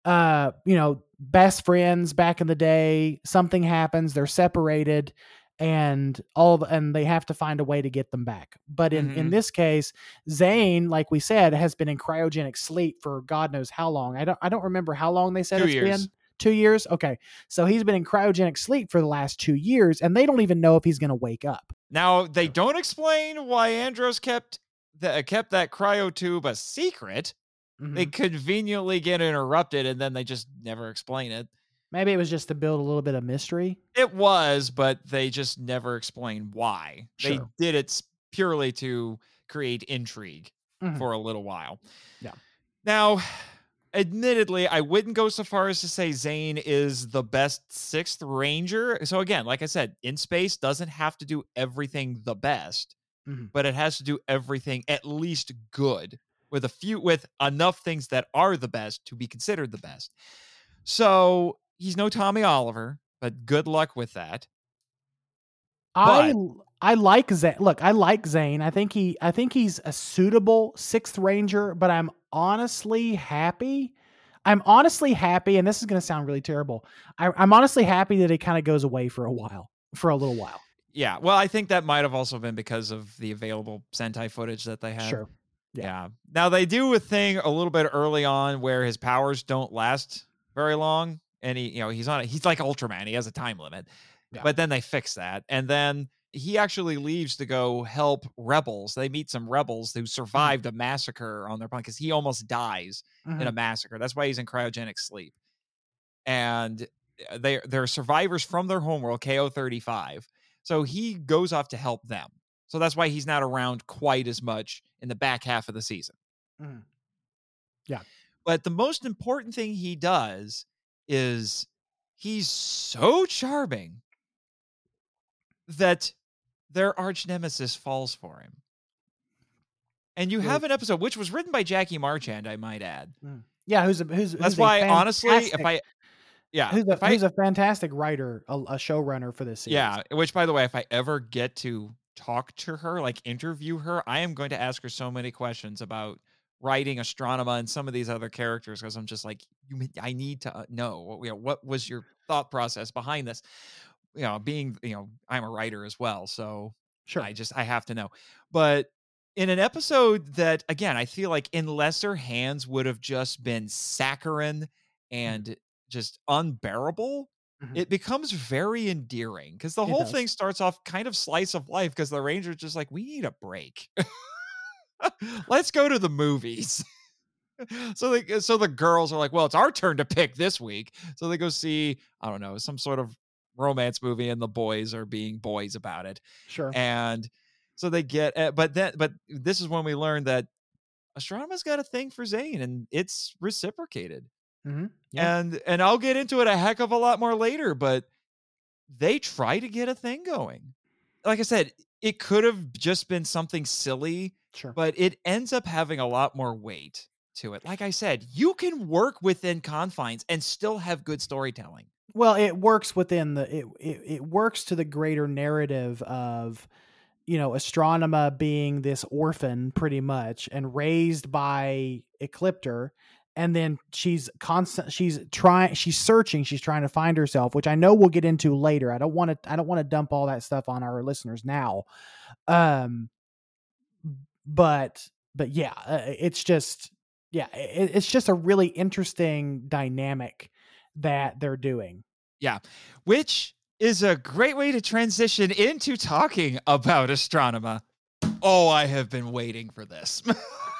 Uh, you know, best friends back in the day, something happens, they're separated and all the, and they have to find a way to get them back. But in mm-hmm. in this case, Zane, like we said, has been in cryogenic sleep for God knows how long. I don't I don't remember how long they said two it's years. been. Two years. Okay, so he's been in cryogenic sleep for the last two years, and they don't even know if he's going to wake up. Now they don't explain why Andros kept the, kept that cryo tube a secret. Mm-hmm. They conveniently get interrupted, and then they just never explain it. Maybe it was just to build a little bit of mystery. It was, but they just never explain why. Sure. They did it purely to create intrigue Mhm. for a little while. Yeah. Now, admittedly, I wouldn't go so far as to say Zane is the best sixth ranger. So again, like I said, in space doesn't have to do everything the best, Mhm. but it has to do everything at least good with a few with enough things that are the best to be considered the best. So he's no Tommy Oliver, but good luck with that. I I like Zane. Look, I like Zane. I think he I think he's a suitable sixth ranger, but I'm honestly happy. I'm honestly happy, and this is going to sound really terrible. I, I'm honestly happy that it kind of goes away for a while, for a little while. Yeah, well, I think that might have also been because of the available Sentai footage that they had. Sure. Yeah. Yeah. Now they do a thing a little bit early on where his powers don't last very long, and he, you know, he's on. He's like Ultraman. He has a time limit, Yeah. but then they fix that, and then he actually leaves to go help rebels. They meet some rebels who survived a massacre on their planet because he almost dies in a Mhm. massacre. That's why he's in cryogenic sleep, and uh, they they're survivors from their homeworld, KO thirty five. So he goes off to help them. So that's why he's not around quite as much in the back half of the season. Mm. Yeah, But the most important thing he does is he's so charming that their arch nemesis falls for him. And you Really? have an episode which was written by Jackie Marchand, I might add. Mm. Yeah, who's a who's That's who's a why, honestly, if I, yeah, who's a, who's a fantastic writer, a, a showrunner for this series. Yeah, which by the way, if I ever get to talk to her, like interview her, I am going to ask her so many questions about writing Astronema and some of these other characters because I'm just like, you, I need to uh, know, what- you know, what was your thought process behind this? You know, being, you know, I'm a writer as well, so sure. I just I have to know. But in an episode that again, I feel like in lesser hands would have just been saccharine and just unbearable. Mhm. It becomes very endearing because the It whole does. thing starts off kind of slice of life because the Rangers just like, we need a break. Let's go to the movies. so they so the girls are like, well, it's our turn to pick this week. So they go see, I don't know, some sort of romance movie, and the boys are being boys about it sure. and so they get uh, but then but this is when we learn that Astronema's got a thing for zane and it's reciprocated Mhm. Yeah. and and i'll get into it a heck of a lot more later but they try to get a thing going like i said it could have just been something silly Sure. but it ends up having a lot more weight to it like i said you can work within confines and still have good storytelling Well, it works within the it, it it works to the greater narrative of you know Astronema being this orphan pretty much and raised by Ecliptor and then she's constant she's trying she's searching she's trying to find herself which I know we'll get into later. I don't want to I don't want to dump all that stuff on our listeners now. Um but but yeah, uh, it's just yeah, it, it's just a really interesting dynamic that they're doing. Yeah. Which is a great way to transition into talking about Astronema. Oh, I have been waiting for this.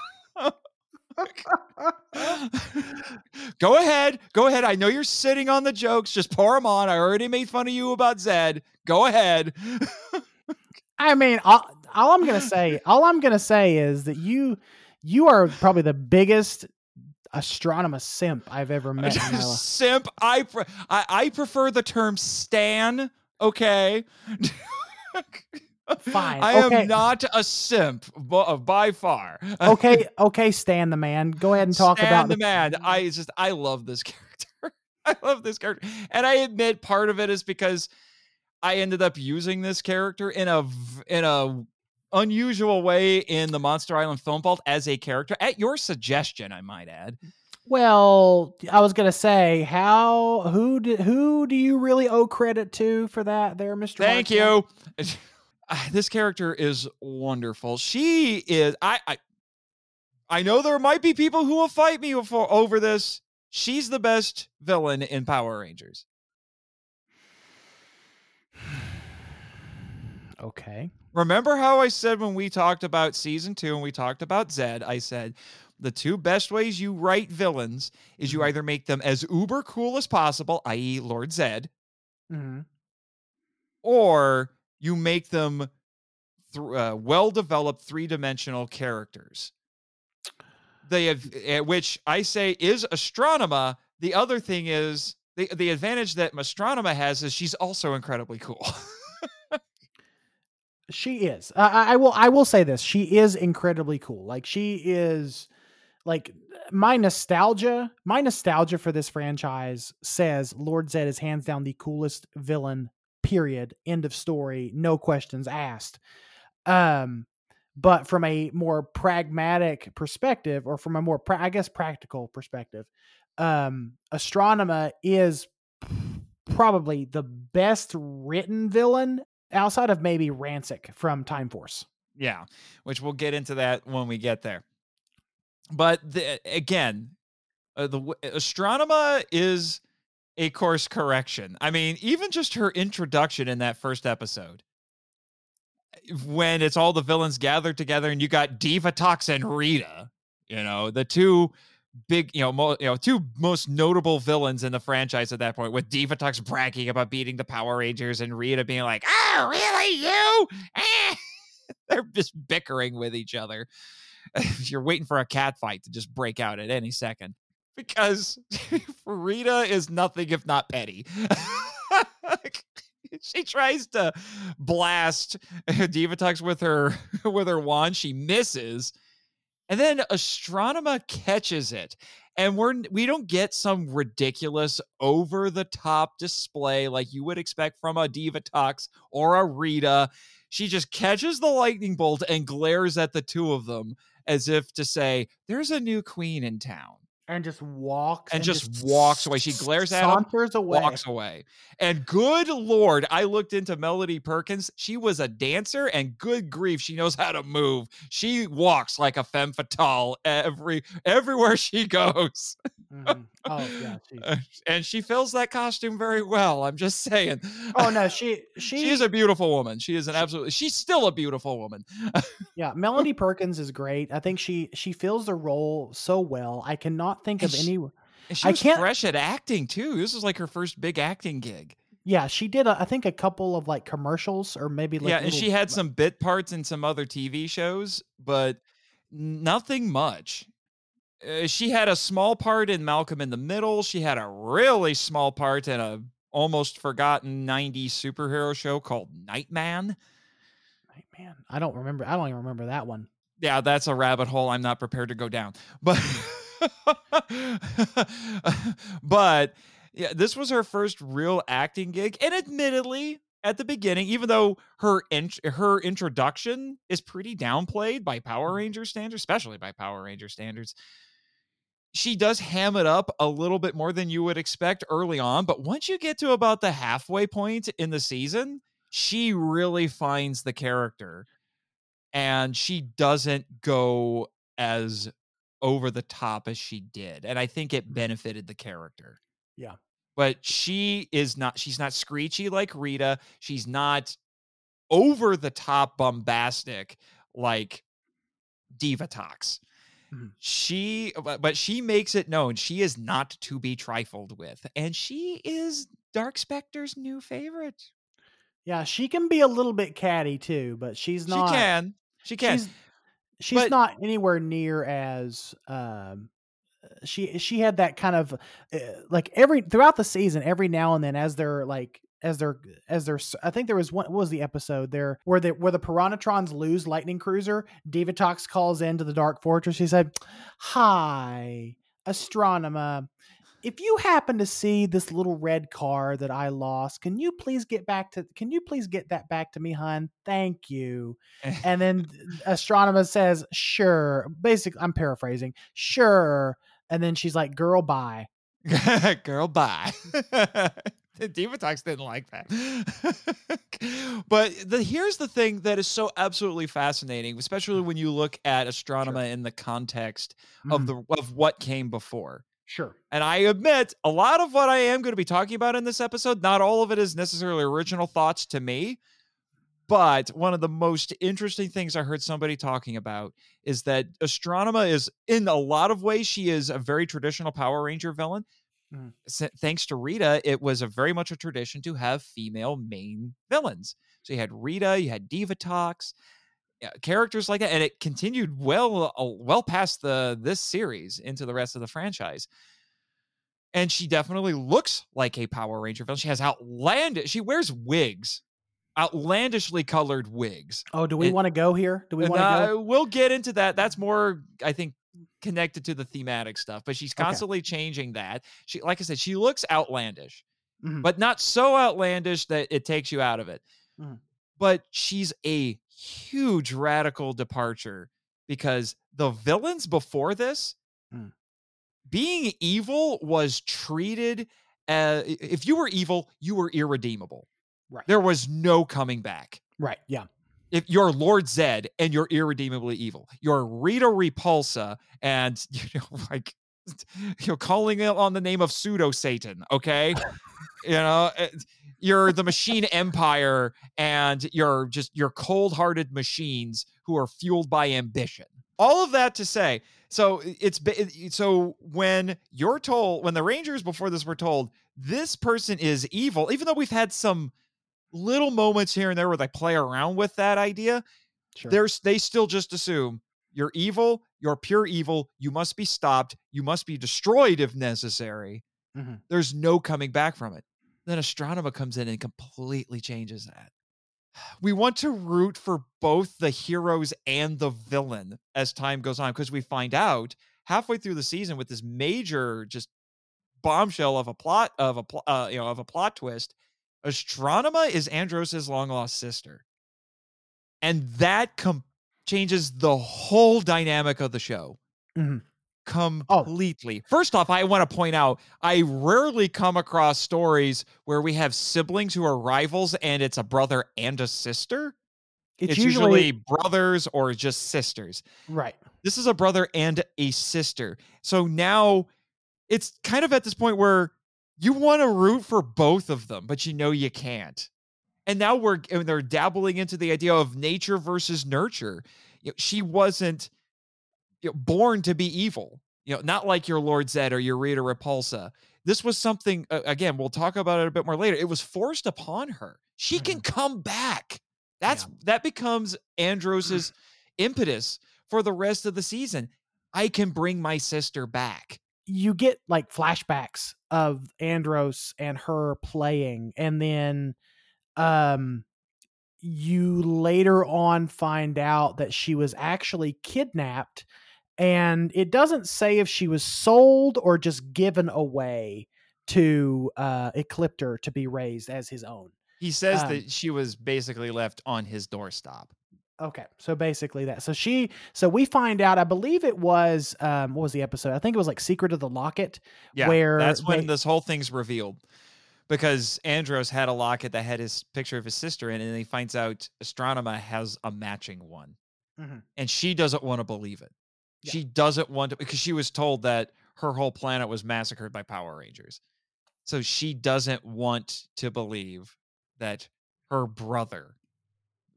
go ahead. Go ahead. I know you're sitting on the jokes. Just pour them on. I already made fun of you about Zedd. Go ahead. I mean, all, all I'm gonna say, all I'm gonna say is that you, you are probably the biggest Astronema simp I've ever met. Simp. I, pre- I I prefer the term stan. Okay. Fine, I okay. am not a simp bu- uh, by far. Okay, okay, Stan the man. Go ahead and talk Stan about the man. I just I love this character. I love this character, and I admit part of it is because I ended up using this character in a in a unusual way in the Monster Island Film Vault as a character at your suggestion, I might add. Well, I was gonna say how who do, who do you really owe credit to for that, there, Mister? Thank you. This character is wonderful. She is. I. I I know there might be people who will fight me for, over this. She's the best villain in Power Rangers. Okay. Remember how I said when we talked about season two and we talked about Zedd, I said the two best ways you write villains is you Mhm. either make them as uber cool as possible, i.e., Lord Zedd, hmm or you make them th- uh, well-developed three-dimensional characters. They have, uh, which I say is Astronema. The other thing is the the advantage that Astronema has is she's also incredibly cool. She is. Uh, I I will. I will say this. She is incredibly cool. Like she is. Like my nostalgia. My nostalgia for this franchise says Lord Zedd is hands down the coolest villain. Period. End of story. No questions asked. Um, but from a more pragmatic perspective, or from a more, pra- I guess, practical perspective, um, Astronema is probably the best written villain outside of maybe Ransik from Time Force. Yeah, which we'll get into that when we get there. But the, again, uh, the Astronema is a course correction. I mean, even just her introduction in that first episode, when it's all the villains gathered together, and you got Divatox and Rita, you know, the two big, you know, mo- you know, two most notable villains in the franchise at that point, with Divatox bragging about beating the Power Rangers and Rita being like, "Oh, really, you?" Eh. They're just bickering with each other. You're waiting for a cat fight to just break out at any second because Rita is nothing if not petty. she tries to blast Divatox with her with her wand. She misses and then Astronema catches it. And we're we don't get some ridiculous over the top display like you would expect from a Divatox or a Rita. She just catches the lightning bolt and glares at the two of them as if to say, There's a new queen in town and just walks and, and just, just, walks away. She glares at him, away. walks away. And good lord, I looked into Melody Perkins. She was a dancer, and good grief, she knows how to move. She walks like a femme fatale every everywhere she goes. Mm-hmm. Oh yeah, and she fills that costume very well. I'm just saying. Oh no, she she she is a beautiful woman. She is an absolutely. She's still a beautiful woman. yeah, Melody Perkins is great. I think she she fills the role so well. I cannot think of any. she I can't fresh at acting too. This is like her first big acting gig. Yeah, she did. A, I think a couple of like commercials or maybe like yeah, and she had some bit parts in some other TV shows, but nothing much. Uh, she had a small part in Malcolm in the Middle. She had a really small part in a almost forgotten 90s superhero show called Nightman. Nightman. I don't remember. I don't even remember that one. Yeah, that's a rabbit hole I'm not prepared to go down. But but yeah, this was her first real acting gig and admittedly at the beginning, even though her int- her introduction is pretty downplayed by Power mm-hmm. Ranger standards, especially by Power Ranger standards, she does ham it up a little bit more than you would expect early on. But once you get to about the halfway point in the season, she really finds the character and she doesn't go as over the top as she did. And I think it mm-hmm. benefited the character. Yeah. But she is not, she's not screechy like Rita. She's not over the top bombastic like Divatox. Mm-hmm. She, but she makes it known she is not to be trifled with, and she is Dark Specter's new favorite. Yeah, she can be a little bit catty too, but she's not. She can. She can. She's, she's but, not anywhere near as um she she had that kind of uh, like every throughout the season every now and then as they're like as they're as they're I think there was one what was the episode there where the where the Piranhatrons lose Lightning Cruiser, Divatox calls into the Dark Fortress. He said, Hi, Astronema. If you happen to see this little red car that I lost, can you please get back to can you please get that back to me, hun? Thank you. and then Astronema says, Sure. Basically, I'm paraphrasing, sure. And then she's like, Girl, bye. Girl, bye. Divatox didn't like that. but the, here's the thing that is so absolutely fascinating, especially when you look at Astronema sure. in the context mm. of the of what came before. Sure. And I admit a lot of what I am going to be talking about in this episode, not all of it is necessarily original thoughts to me. But one of the most interesting things I heard somebody talking about is that Astronema is, in a lot of ways, she is a very traditional Power Ranger villain. Mm. Thanks to Rita, it was a very much a tradition to have female main villains. So you had Rita, you had Divatox, yeah, characters like that, and it continued well, well past the this series into the rest of the franchise. And she definitely looks like a Power Ranger villain. She has outlandish. She wears wigs, outlandishly colored wigs. Oh, do we want to go here? Do we want to uh, go? We'll get into that. That's more, I think, connected to the thematic stuff. But she's Okay. constantly changing that. She, like I said, she looks outlandish, Mhm. but not so outlandish that it takes you out of it. Mhm. But she's a huge radical departure because the villains before this, Mm. being evil was treated as if you were evil, you were irredeemable. Right. There was no coming back Right. Yeah. If you're Lord Zedd and you're irredeemably evil, you're Rita Repulsa and you know like you're calling on the name of pseudo Satan, okay? you know, uh, you're the machine empire and you're just you're cold-hearted machines who are fueled by ambition. All of that to say, so it's so when you're told when the Rangers before this were told this person is evil, even though we've had some little moments here and there where they play around with that idea, Sure. there's they still just assume you're evil, you're pure evil, you must be stopped, you must be destroyed if necessary. Mhm. There's no coming back from it. Then Astronema comes in and completely changes that. We want to root for both the heroes and the villain as time goes on because we find out halfway through the season with this major just bombshell of a plot of a pl- uh, you know of a plot twist. Astronema is Andros's long lost sister and that com- changes the whole dynamic of the show Mhm. completely. First off, I want to point out I rarely come across stories where we have siblings who are rivals and it's a brother and a sister. It's, It's, usually, usually brothers or just sisters. right. This is a brother and a sister. So now it's kind of at this point where you want to root for both of them, but you know you can't. And now we're and they're dabbling into the idea of nature versus nurture. You know, she wasn't you know, born to be evil. You know, not like your Lord Zedd or your Rita Repulsa. This was something uh, again, we'll talk about it a bit more later. It was forced upon her. She can come back. That's that becomes Andros's impetus for the rest of the season. I can bring my sister back. you get like flashbacks of Andros and her playing, and then um you later on find out that she was actually kidnapped and it doesn't say if she was sold or just given away to uh Ecliptor to be raised as his own. He says Um, that she was basically left on his doorstop. Okay, so basically that. So she, so we find out. I believe it was, um, what was the episode? I think it was like Secret of the Locket. Yeah, where that's when they- this whole thing's revealed. Because Andros had a locket that had his picture of his sister in it, and he finds out Astronema has a matching one. Mhm. And she doesn't want to believe it. Yeah. She doesn't want to because she was told that her whole planet was massacred by Power Rangers. So she doesn't want to believe that her brother,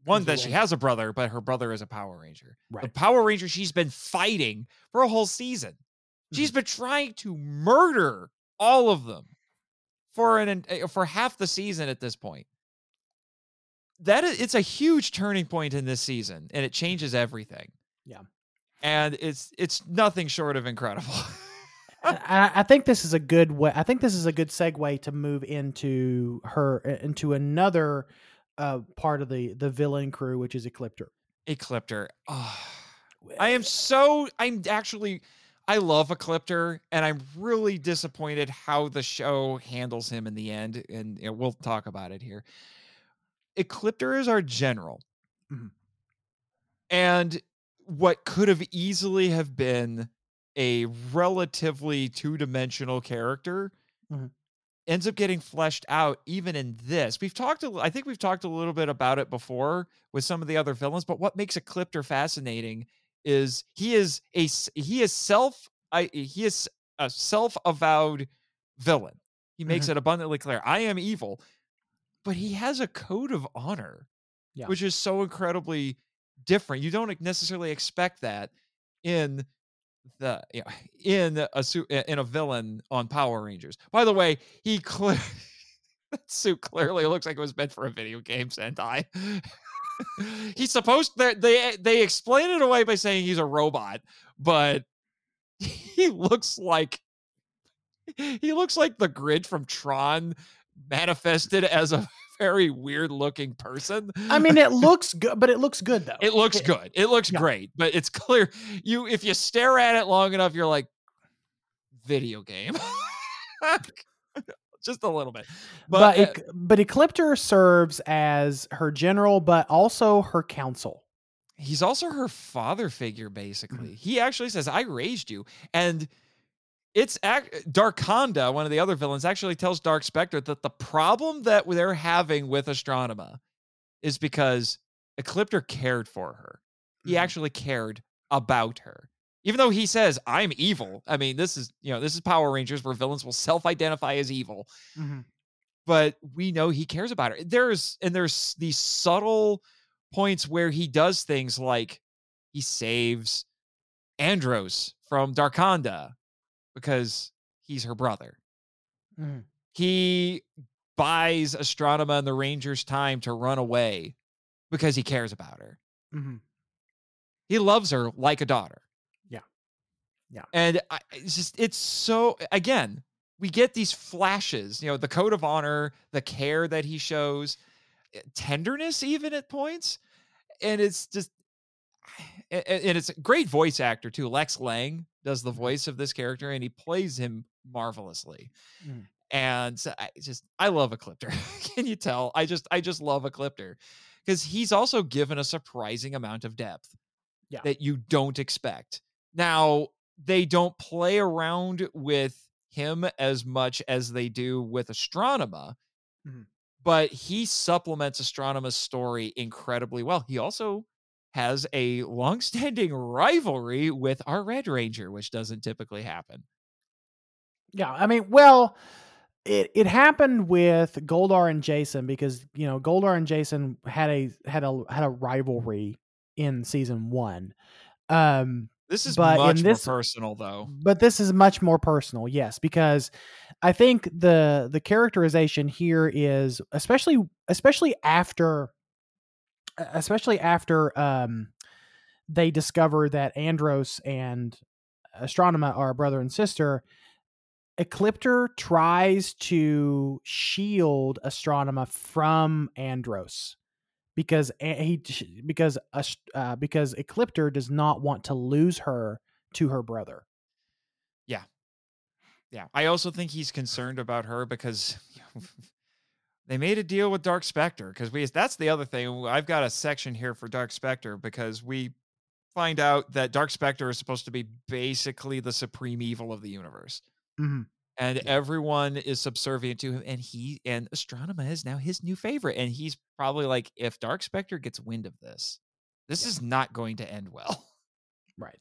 one, that she has a brother, but her brother is a Power Ranger. Right. The Power Ranger she's been fighting for a whole season. She's Mm-hmm. been trying to murder all of them for an uh, for half the season at this point. That is, it's a huge turning point in this season, and it changes everything. Yeah. and it's it's nothing short of incredible. I, I think this is a good way. I think this is a good segue to move into her into another uh, part of the the villain crew, which is Ecliptor. Ecliptor. Oh, I am so I'm actually I love Ecliptor and I'm really disappointed how the show handles him in the end and you know, we'll talk about it here. Ecliptor is our general. Mhm. And what could have easily have been a relatively two-dimensional character Mhm. Ends up getting fleshed out even in this. We've talked a I think we've talked a little bit about it before with some of the other villains, but what makes Ecliptor fascinating is he is a he is self I he is a self-avowed villain. He makes mm-hmm. it abundantly clear, I am evil, but he has a code of honor, Yeah. which is so incredibly different. You don't necessarily expect that in the you know, in a suit in a villain on Power Rangers. By the way, he clear that suit clearly looks like it was meant for a video game Sentai. he's supposed they they they explain it away by saying he's a robot, but he looks like he looks like the grid from Tron manifested as a very weird looking person. I mean, it looks good, but it looks good though. It looks it, good. It looks yeah. great, but it's clear you if you stare at it long enough, you're like, video game. Just a little bit, but but, uh, but Ecliptor serves as her general, but also her counsel. He's also her father figure, basically. Mm-hmm. He actually says, "I raised you," and it's Darkonda, one of the other villains, actually tells Dark Spectre that the problem that they're having with Astronema is because Ecliptor cared for her. He mm-hmm. actually cared about her. Even though he says, I'm evil. I mean, this is, you know, this is Power Rangers where villains will self-identify as evil. Mm-hmm. But we know he cares about her. There's and there's these subtle points where he does things like he saves Andros from Darkonda because he's her brother. Mm. He buys Astronema and the Rangers time to run away because he cares about her. Mm-hmm. He loves her like a daughter. Yeah. Yeah. And I, it's just, it's so, again, we get these flashes, you know, the code of honor, the care that he shows, eh, tenderness even at points. And it's just, and it's a great voice actor too. Lex Lang does the mm-hmm. voice of this character, and he plays him marvelously. Mm. And I just I love Ecliptor. Can you tell? I just I just love Ecliptor because he's also given a surprising amount of depth yeah. that you don't expect. Now they don't play around with him as much as they do with Astronema. Mm-hmm. But he supplements Astronema's story incredibly well. He also has a long-standing rivalry with our Red Ranger, which doesn't typically happen. Yeah, I mean, well, it it happened with Goldar and Jason because you know Goldar and Jason had a had a had a rivalry in season one. Um, this is but much this, more personal, though. But this is much more personal, yes, because I think the the characterization here is especially especially after especially after um, they discover that Andros and Astronema are brother and sister. Ecliptor tries to shield Astronema from Andros because he because uh, because Ecliptor does not want to lose her to her brother. Yeah, yeah. I also think he's concerned about her because they made a deal with Dark Spectre because we that's the other thing. I've got a section here for Dark Spectre because we find out that Dark Spectre is supposed to be basically the supreme evil of the universe. Mm-hmm. And yeah. everyone is subservient to him, and he and Astronema is now his new favorite. And he's probably like, if Dark Spectre gets wind of this, this yeah. is not going to end well. Right.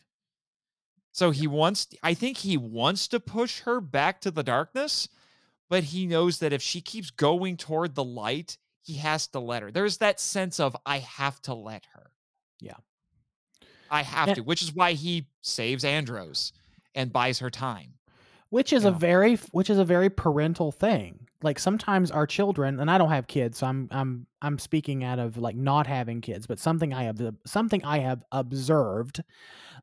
So he wants, I think he wants to push her back to the darkness, but he knows that if she keeps going toward the light, he has to let her. There's that sense of I have to let her. Yeah. I have and, to, which is why he saves Andros and buys her time. Which is a very which is a very parental thing. Like sometimes our children, and I don't have kids, so I'm I'm I'm speaking out of like not having kids, but something I have something I have observed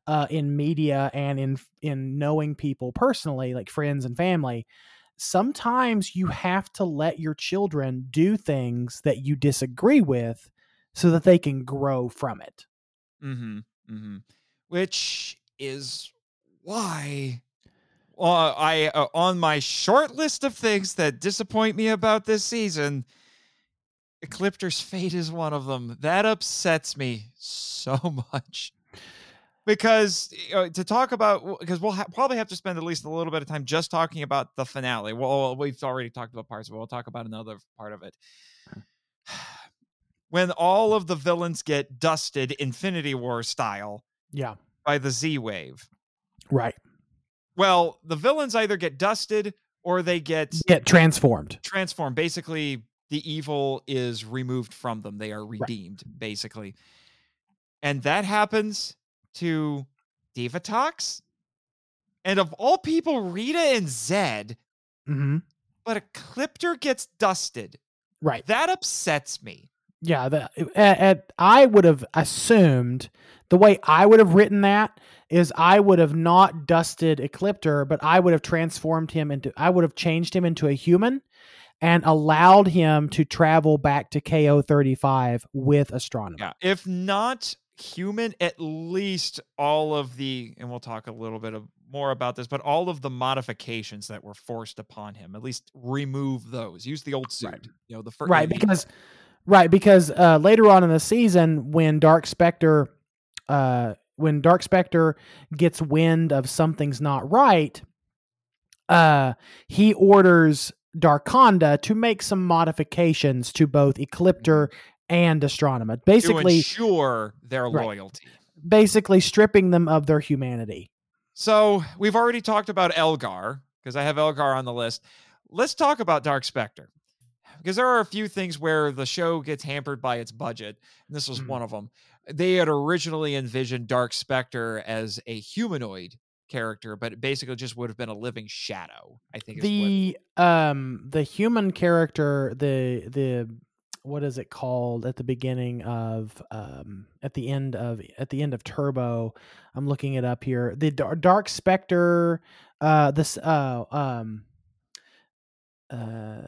uh, in media and in in knowing people personally, like friends and family, sometimes you have to let your children do things that you disagree with so that they can grow from it. Mm-hmm. Mm-hmm. Which is why uh, I uh, on my short list of things that disappoint me about this season, Ecliptor's fate is one of them. That upsets me so much because uh, to talk about because we'll ha- probably have to spend at least a little bit of time just talking about the finale. Well, we've already talked about parts, but we'll talk about another part of it. when all of the villains get dusted Infinity War style, yeah, by the Z wave, right? Well, the villains either get dusted or they get get transformed. Transformed. Basically, the evil is removed from them. They are redeemed, right. basically. And that happens to Divatox. and of all people, Rita and Zedd. Mm-hmm. But Ecliptor gets dusted. Right. That upsets me Yeah, the, at, at, I would have assumed the way I would have written that is I would have not dusted Ecliptor, but I would have transformed him into I would have changed him into a human and allowed him to travel back to KO 35 with Astronema. Yeah. If not human, at least all of the and we'll talk a little bit of more about this, but all of the modifications that were forced upon him, at least remove those. Use the old suit. Right. You know, the first Right, because Right, because uh, later on in the season, when Dark Spectre, uh, when Dark Spectre gets wind of something's not right, uh, he orders Darkonda to make some modifications to both Ecliptor and Astronema, to basically, ensure their Right. loyalty. basically stripping them of their humanity. So we've already talked about Elgar because I have Elgar on the list. Let's talk about Dark Spectre because there are a few things where the show gets hampered by its budget, and this was Mhm. one of them. They had originally envisioned Dark Spectre as a humanoid character, but it basically just would have been a living shadow. I think is what the um the human character the the what is it called at the beginning of um at the end of at the end of turbo? I'm looking it up here. The Dar- dark specter uh this uh um uh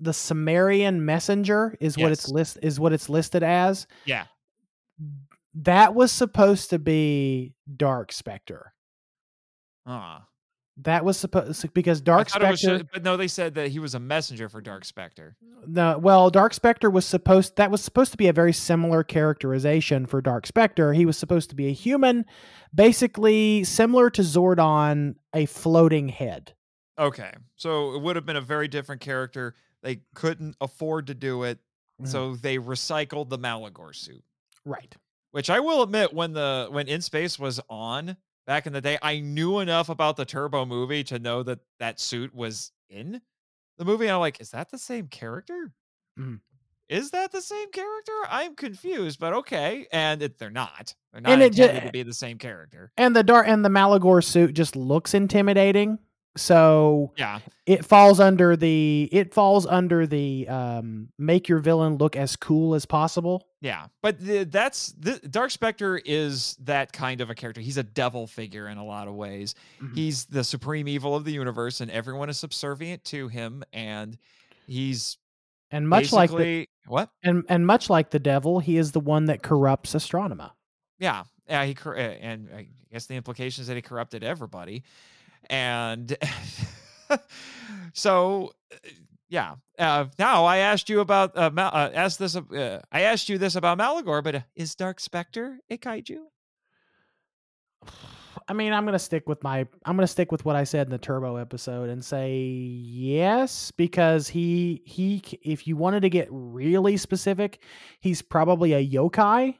the sumerian messenger is what it's list is what it's listed as? Yeah. that was supposed to be dark specter Ah. That was supposed because dark thought it was specter but no, they said that he was a messenger for Dark Spectre. No, well, Dark Spectre was supposed that was supposed to be a very similar characterization for Dark Spectre. He was supposed to be a human, basically similar to Zordon, a floating head. Okay. So it would have been a very different character. They couldn't afford to do it. Mhm. So they recycled the Maligore suit, Right. which I will admit when the when In Space was on back in the day, I knew enough about the Turbo movie to know that that suit was in the movie. And I'm like, is that the same character? Mhm. Is that the same character? I'm confused, but okay. And it, they're not. They're not And intended to be the same character. And the dark and the Maligore suit just looks intimidating. So Yeah. it falls under the it falls under the um make your villain look as cool as possible. Yeah, but the, that's the Dark Spectre is that kind of a character. He's a devil figure in a lot of ways. Mhm. He's the supreme evil of the universe, and everyone is subservient to him. And he's And much like the what? and, and much like the devil, he is the one that corrupts Astronema. Yeah, yeah. He and I guess the implication is that he corrupted everybody, and so yeah. Uh, now I asked you about uh, Mal- uh, asked this. Uh, I asked you this about Maligore, but uh, is Dark Spectre a kaiju? I mean, I'm gonna stick with my I'm gonna stick with what I said in the Turbo episode and say yes because he he if you wanted to get really specific, he's probably a yokai.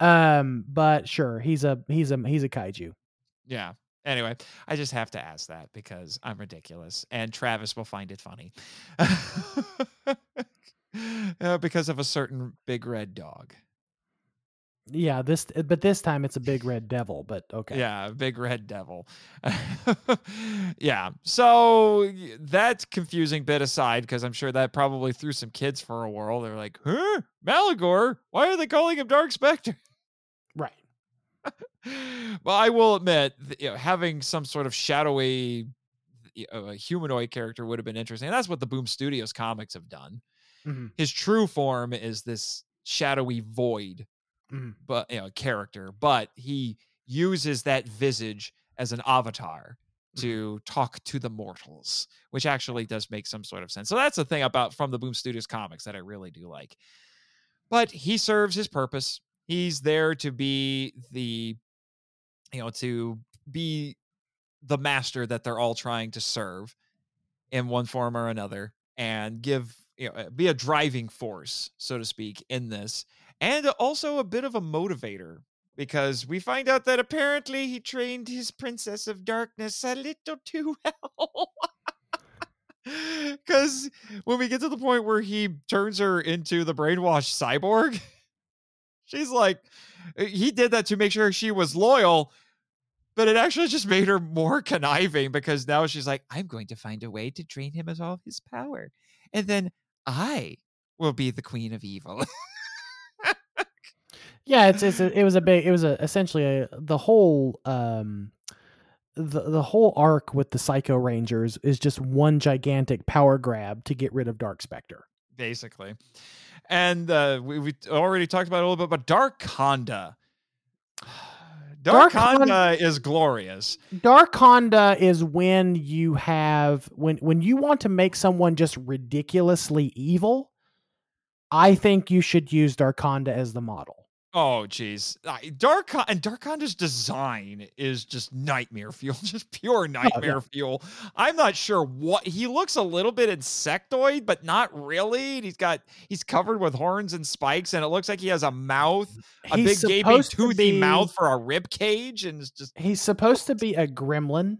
Um, but sure, he's a he's a he's a kaiju. Yeah. Anyway, I just have to ask that because I'm ridiculous and Travis will find it funny. Uh, because of a certain big red dog. Yeah, this but this time it's a big red devil. But okay, Yeah, big red devil. yeah. So that confusing bit aside, because I'm sure that probably threw some kids for a whirl. They're like, huh? Maligore? Why are they calling him Dark Spectre? right. well, I will admit, you know, having some sort of shadowy uh, humanoid character would have been interesting. And that's what the Boom Studios comics have done. Mhm. His true form is this shadowy void, Mhm. but you know, character. But he uses that visage as an avatar to talk to the mortals, which actually does make some sort of sense. So that's the thing about from the Boom Studios comics that I really do like. But he serves his purpose. He's there to be the, you know, to be the master that they're all trying to serve in one form or another and give, you know, be a driving force, so to speak, in this. And also a bit of a motivator because we find out that apparently he trained his Princess of Darkness a little too well. Because when we get to the point where he turns her into the brainwashed cyborg, she's like, uh, he did that to make sure she was loyal, but it actually just made her more conniving because now she's like, I'm going to find a way to drain him of all his power. And then I will be the queen of evil. Yeah, it's, it's a, it was a big it was a essentially a the whole um the the whole arc with the Psycho Rangers is just one gigantic power grab to get rid of Dark Spectre. basically. And uh, we, we already talked about it a little bit, but Darkonda. Dark, Darkonda is glorious. Darkonda is when you have when when you want to make someone just ridiculously evil. I think you should use Darkonda as the model. Oh, jeez, Uh, Dark and Darkonda's design is just nightmare fuel, just pure nightmare fuel. I'm not sure what he looks a little bit insectoid, but not really. He's got he's covered with horns and spikes, and it looks like he has a mouth, a He's big gaping toothy be- mouth for a rib cage, and just He's supposed to be a gremlin.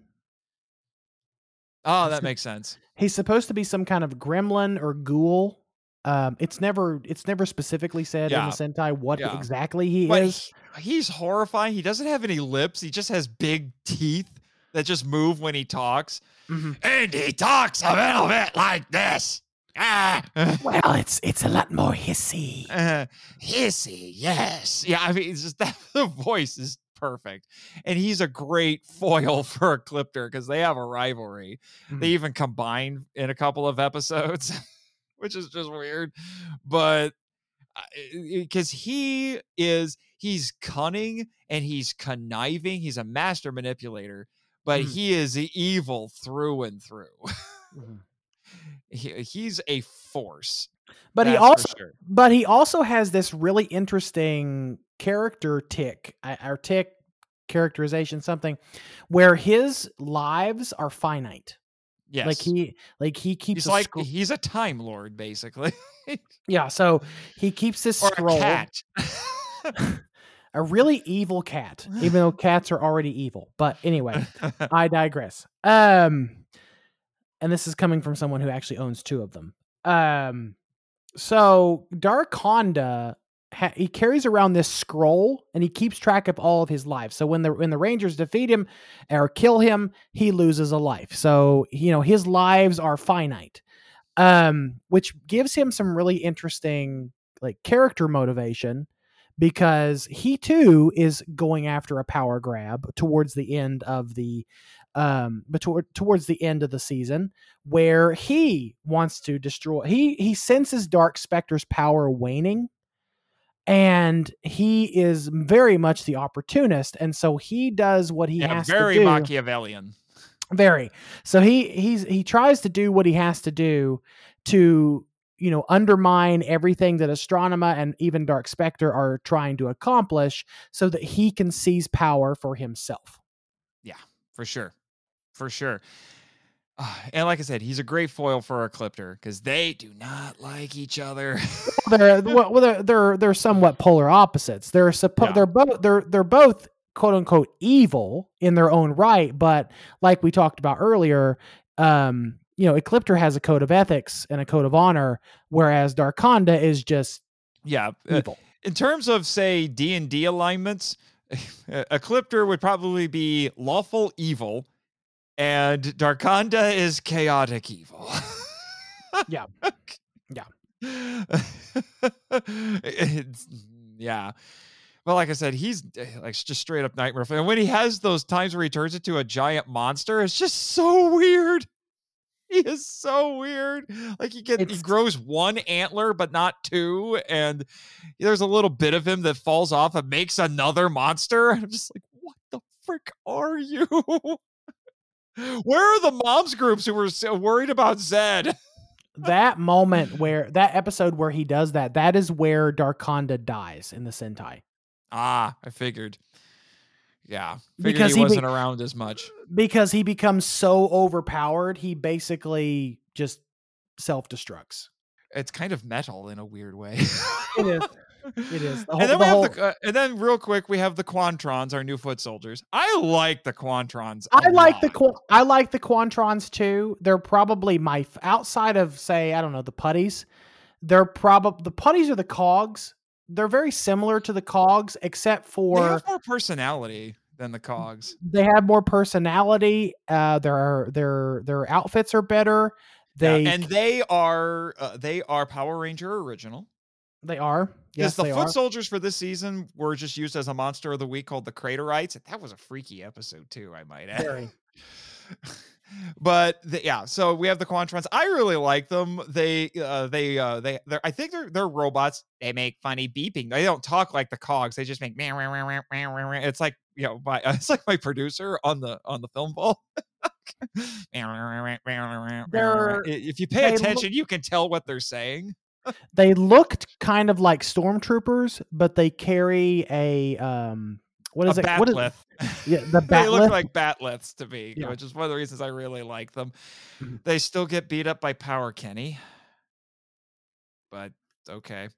oh, that makes sense. He's supposed to be some kind of gremlin or ghoul. Um, it's never it's never specifically said in the Sentai what Yeah. exactly he But is. he- he's horrifying. He doesn't have any lips. He just has big teeth that just move when he talks. Mhm. And he talks a little bit like this. Ah. Well, it's it's a lot more hissy. Uh, hissy, yes. Yeah, I mean, it's just that the voice is perfect. And he's a great foil for Ecliptor because they have a rivalry. They Mhm. even combine in a couple of episodes, which is just weird. But because he is, he's cunning and he's conniving. He's a master manipulator, but Mhm. he is evil through and through. Mhm. he, he's a force. But he also sure. but he also has this really interesting character tick uh, or tick characterization something where his lives are finite. Yes. Like he like he keeps he's a like scro- he's a time lord basically yeah, so he keeps this or scroll a a really evil cat, even though cats are already evil. But anyway, I digress. Um, and this is coming from someone who actually owns two of them. Um, so Darkonda, ha- he carries around this scroll and he keeps track of all of his lives. So when the when the Rangers defeat him or kill him, he loses a life. So you know his lives are finite, um, which gives him some really interesting like character motivation because he too is going after a power grab towards the end of the um but toward, towards the end of the season where he wants to destroy he he senses dark specter's power waning and he is very much the opportunist and so he does what he yeah has very to do. Very machiavellian. Very. So he he's he tries to do what he has to do to you know undermine everything that astronema and even dark specter are trying to accomplish so that he can seize power for himself. Yeah, for sure. For sure and like i said he's a great foil for ecliptor because they do not like each other. They're well they're they're, they're somewhat polar opposites. They're suppo- Yeah. they're both they're they're both quote unquote evil in their own right but like we talked about earlier um you know ecliptor has a code of ethics and a code of honor whereas darkonda is just yeah uh, evil. in terms of say d&d alignments ecliptor would probably be lawful evil and darkonda is chaotic evil. Yeah. Yeah. Yeah. Well like i said he's uh, like just straight up nightmare and when he has those times where he turns into a giant monster it's just so weird. He is so weird. Like he gets he grows one antler but not two and there's a little bit of him that falls off and makes another monster. I'm just like what the frick are you where are the moms groups who were so worried about zedd that moment where that episode where he does that, that is where Darkonda dies in the Sentai. Ah, I figured. Yeah, figured Because he, he wasn't around as much. Because he becomes so overpowered, he basically just self destructs. It's kind of metal in a weird way. It is. It is. The whole- and then the we whole- have the, uh, and then real quick we have the Quantrons, our new foot soldiers. I like the Quantrons. I like the Qu- I like the Quantrons too. They're probably my f- outside of say I don't know the putties. They're probably the putties are the cogs. They're very similar to the cogs except They for have more personality than the Cogs. they have more personality. Uh, their their their outfits are better. They yeah, and they are uh, they are Power Ranger original. They are. Yes, the foot are. soldiers for this season were just used as a monster of the week called the Craterites. That was a freaky episode too, I might add. Very. but the, yeah, so we have the Quantrons. I really like them. They uh they uh they they're I think they're they're robots. They make funny beeping. They don't talk like the cogs. They just make meow, meow, meow, it's like you know my it's like my producer on the on the film ball. If you pay they look- attention, you can tell what they're saying. They looked kind of like stormtroopers, but they carry a um. What is a it? What is batleth. yeah, the they look batleth? like batleths to me, Yeah. which is one of the reasons I really like them. Mhm. They still get beat up by Power Kenny, but okay.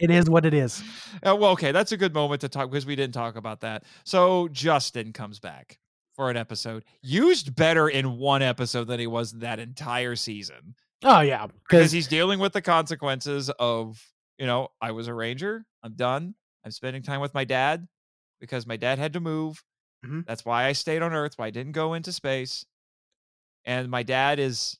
It is what it is. Uh, well, okay, that's a good moment to talk because we didn't talk about that. So Justin comes back for an episode, used better in one episode than he was that entire season Oh yeah, because he's dealing with the consequences of you know I was a ranger, I'm done, I'm spending time with my dad because my dad had to move. Mhm. That's why I stayed on Earth. Why I didn't go into space. And my dad is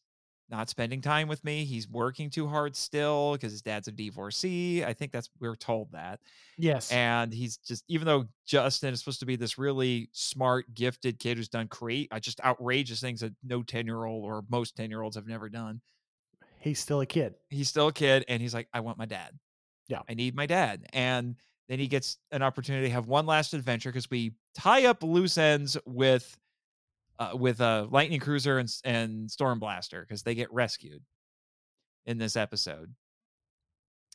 not spending time with me. He's working too hard still because his dad's a divorcee. I think that's we're told that. yes, And he's just even though Justin is supposed to be this really smart, gifted kid who's done create uh, just outrageous things that no 10-year-old or most 10-year-olds have never done. He's still a kid. He's still a kid and he's like, I want my dad. Yeah. I need my dad. And then he gets an opportunity to have one last adventure because we tie up loose ends with uh, with uh, Lightning Cruiser and, and Storm Blaster because they get rescued in this episode.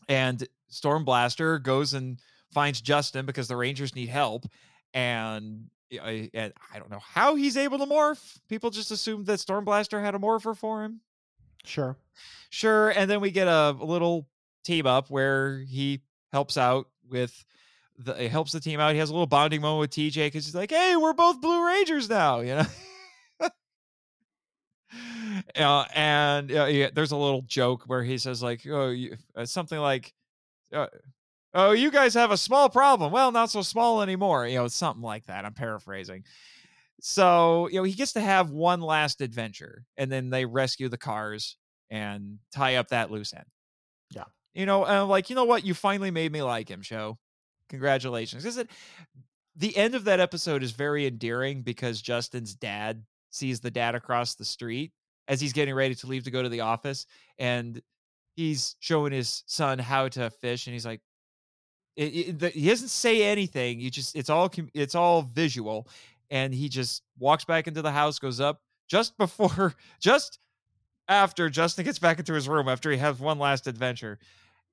And Storm Blaster goes and finds Justin because the Rangers need help. And, and I don't know how he's able to morph. People just assumed that Storm Blaster had a morpher for him. Sure. Sure. And then we get a, little team up where he helps out with the he helps the team out. He has a little bonding moment with TJ because he's like, "Hey, we're both Blue Rangers now," you know. uh, and uh, yeah, there's a little joke where he says like, "Oh, you, uh, something like." Uh, Oh, you guys have a small problem. Well, not so small anymore. You know, something like that. I'm paraphrasing. So, you know, he gets to have one last adventure and then they rescue the cars and tie up that loose end. Yeah. You know, and I'm like, you know what? You finally made me like him, show. Congratulations. Because the end of that episode is very endearing because Justin's dad sees the dad across the street as he's getting ready to leave to go to the office. And he's showing his son how to fish. And he's like, it, it- the- he doesn't say anything. You just, it's all it's all visual. And he just walks back into the house, goes up just before, just after Justin gets back into his room after he has one last adventure.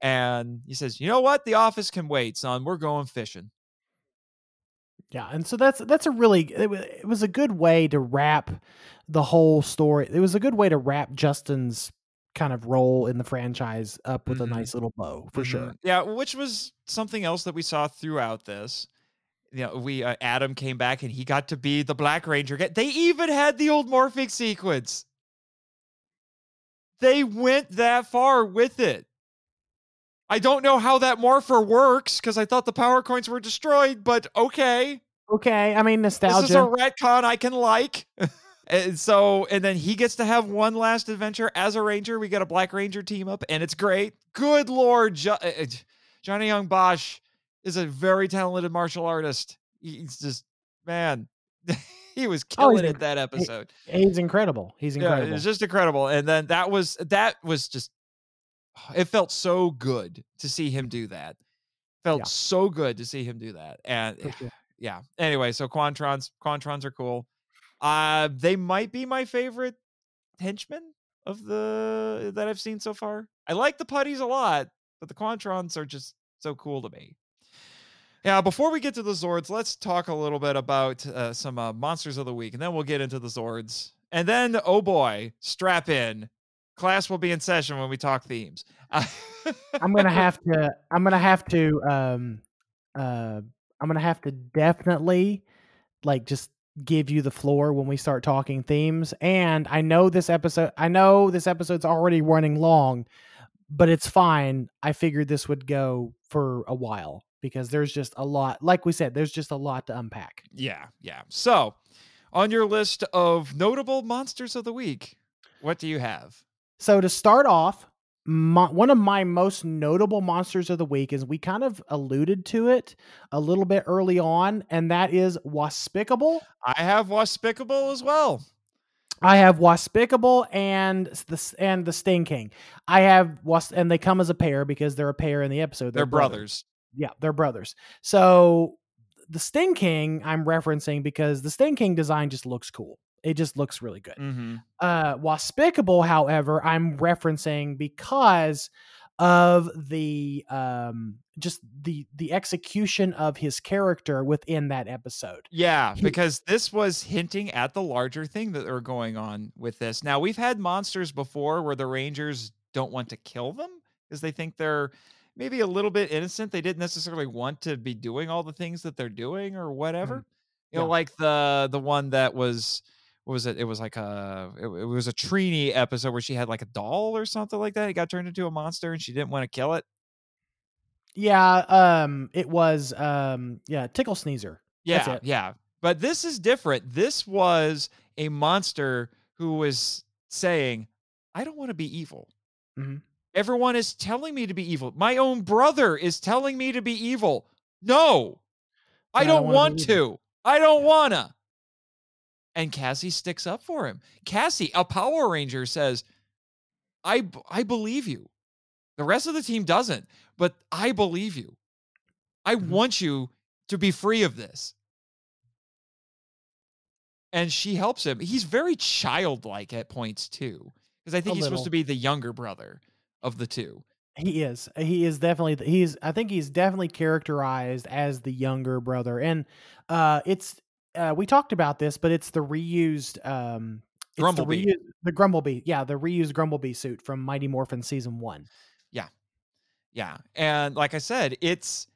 And he says, You know what? The office can wait, son. We're going fishing. Yeah, and so that's that's a really it was, it was a good way to wrap the whole story. It was a good way to wrap Justin's kind of role in the franchise up with Mhm. a nice little bow for sure. Mhm. Yeah, which was something else that we saw throughout this. You know, we uh, Adam came back and he got to be the Black Ranger. They even had the old morphic sequence. They went that far with it. I don't know how that morpher works because I thought the power coins were destroyed, but okay. Okay, I mean nostalgia. This is a retcon I can like. and so, and then he gets to have one last adventure as a ranger. We get a Black Ranger team up, and it's great. Good lord, jo- uh, uh, Johnny Yong Bosch is a very talented martial artist. He's just man, he was Oh, killing it that episode. He's incredible. He's incredible. it was just incredible. And then that was that was just it felt so good to see him do that. Felt Yeah. so good to see him do that. And sure. yeah. Anyway, so Quantrons, Quantrons are cool. Uh they might be my favorite henchmen of the that I've seen so far. I like the putties a lot, but the Quantrons are just so cool to me. Yeah, before we get to the Zords, let's talk a little bit about uh, some uh, monsters of the week, and then we'll get into the Zords. And then, oh boy, strap in. Class will be in session when we talk themes. I'm gonna have to. I'm gonna have to. Um, uh, I'm gonna have to definitely, like, just give you the floor when we start talking themes. And I know this episode. I know this episode's already running long, but it's fine. I figured this would go for a while because there's just a lot. Like we said, there's just a lot to unpack. Yeah, yeah. So, on your list of notable monsters of the week, What do you have? So to start off, my, one of my most notable monsters of the week is we kind of alluded to it a little bit early on, and that is Waspicable. I have Waspicable as well. I have Waspicable and the and the Sting King. I have Was and they come as a pair because they're a pair in the episode. They're, they're brothers. Yeah, they're brothers. So the Sting King I'm referencing because the Sting King design just looks cool. It just looks really good. Mm-hmm. Uh, Waspicable, however, I'm referencing because of the um just the the execution of his character within that episode. Yeah, because this was hinting at the larger thing that are going on with this. Now, we've had monsters before where the rangers don't want to kill them because they think they're maybe a little bit innocent. They didn't necessarily want to be doing all the things that they're doing or whatever. Mm-hmm. You know, yeah. like the the one that was what was it? It was like a it, it, was a Trini episode where she had like a doll or something like that. It got turned into a monster and she didn't want to kill it. Yeah, um, it was um, yeah, Tickle Sneezer. Yeah, yeah. But this is different. This was a monster who was saying, "I don't want to be evil." Mm-hmm. Everyone is telling me to be evil. My own brother is telling me to be evil. No, I, don't, don't want to. I don't wanna and Cassie sticks up for him. Cassie, a Power Ranger, says, "I I believe you." The rest of the team doesn't, but I believe you. I mm-hmm. want you to be free of this. And she helps him. He's very childlike at points too, because I think a he's little. supposed to be the younger brother of the two. He is. He is definitely. He's. I think he's definitely characterized as the younger brother, and uh, it's uh, we talked about this, but it's the reused um, Grumblebee. The, reused, the Grumblebee, yeah, the reused Grumblebee suit from Mighty Morphin season one. Yeah, yeah, and like I said, it's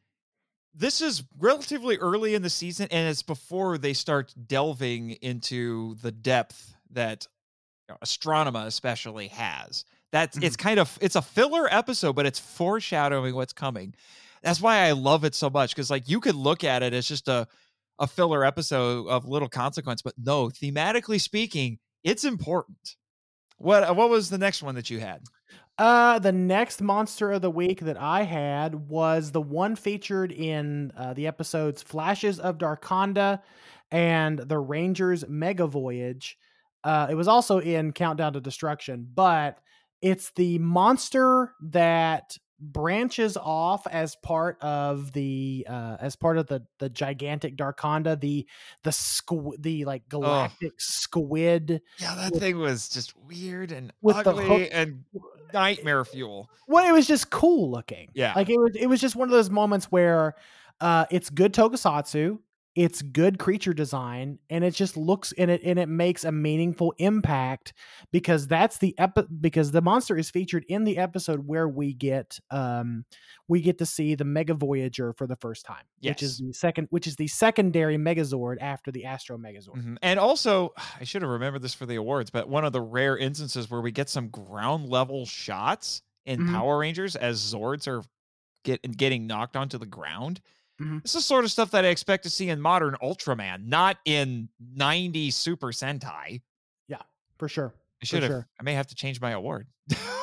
this is relatively early in the season, and it's before they start delving into the depth that you know, Astronema especially has. That's mm-hmm. it's kind of it's a filler episode, but it's foreshadowing what's coming. That's why I love it so much because like you could look at it as just a a filler episode of little consequence, but no, thematically speaking, it's important. What uh, what was the next one that you had? Uh, the next monster of the week that I had was the one featured in uh, the episodes Flashes of Darkonda and the Rangers Mega Voyage. Uh, it was also in Countdown to Destruction, but it's the monster that branches off as part of the uh as part of the the gigantic darkonda the the squ- the like galactic oh. squid yeah that with, thing was just weird and ugly and nightmare fuel. Well it was just cool looking. Yeah. Like it was it was just one of those moments where uh it's good tokusatsu it's good creature design and it just looks in it and it makes a meaningful impact because that's the epi- because the monster is featured in the episode where we get um we get to see the mega voyager for the first time yes. which is the second which is the secondary megazord after the astro megazord mm-hmm. and also i should have remembered this for the awards but one of the rare instances where we get some ground level shots in mm-hmm. power rangers as zords are get, getting knocked onto the ground Mm-hmm. This is sort of stuff that I expect to see in modern Ultraman, not in 90 Super Sentai. Yeah, for sure. I should have. Sure. I may have to change my award.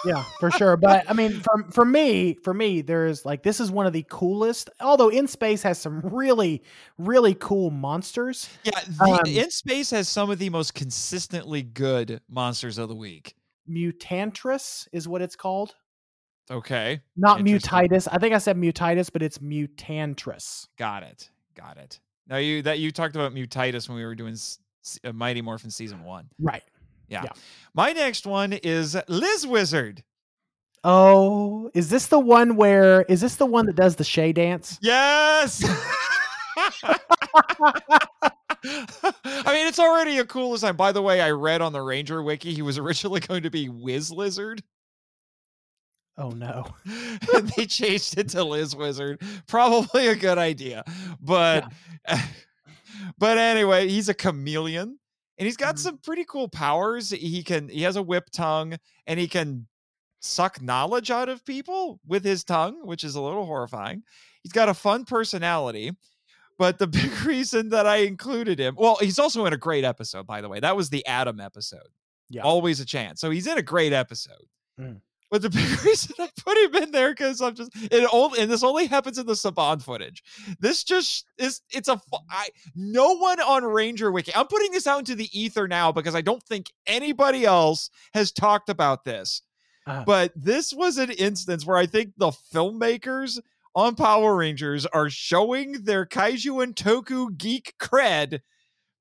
yeah, for sure. But I mean, for for me, for me, there's like this is one of the coolest. Although In Space has some really, really cool monsters. Yeah, the, um, In Space has some of the most consistently good monsters of the week. Mutantress is what it's called. Okay. Not mutitis. I think I said mutitis, but it's mutantress. Got it. Got it. Now you that you talked about mutitis when we were doing uh, Mighty Morphin season one. Right. Yeah. yeah. My next one is Liz Wizard. Oh, is this the one where is this the one that does the Shay dance? Yes. I mean, it's already a cool design. By the way, I read on the Ranger Wiki he was originally going to be Wiz Lizard. Oh no. they changed it to Liz Wizard. Probably a good idea. But yeah. but anyway, he's a chameleon and he's got mm-hmm. some pretty cool powers. He can he has a whip tongue and he can suck knowledge out of people with his tongue, which is a little horrifying. He's got a fun personality. But the big reason that I included him, well, he's also in a great episode, by the way. That was the Adam episode. Yeah. always a chance. So he's in a great episode. Mm. But the big reason I put him in there because I'm just it only and this only happens in the Saban footage. This just is it's a I, no one on Ranger Wiki. I'm putting this out into the ether now because I don't think anybody else has talked about this. Uh-huh. But this was an instance where I think the filmmakers on Power Rangers are showing their kaiju and toku geek cred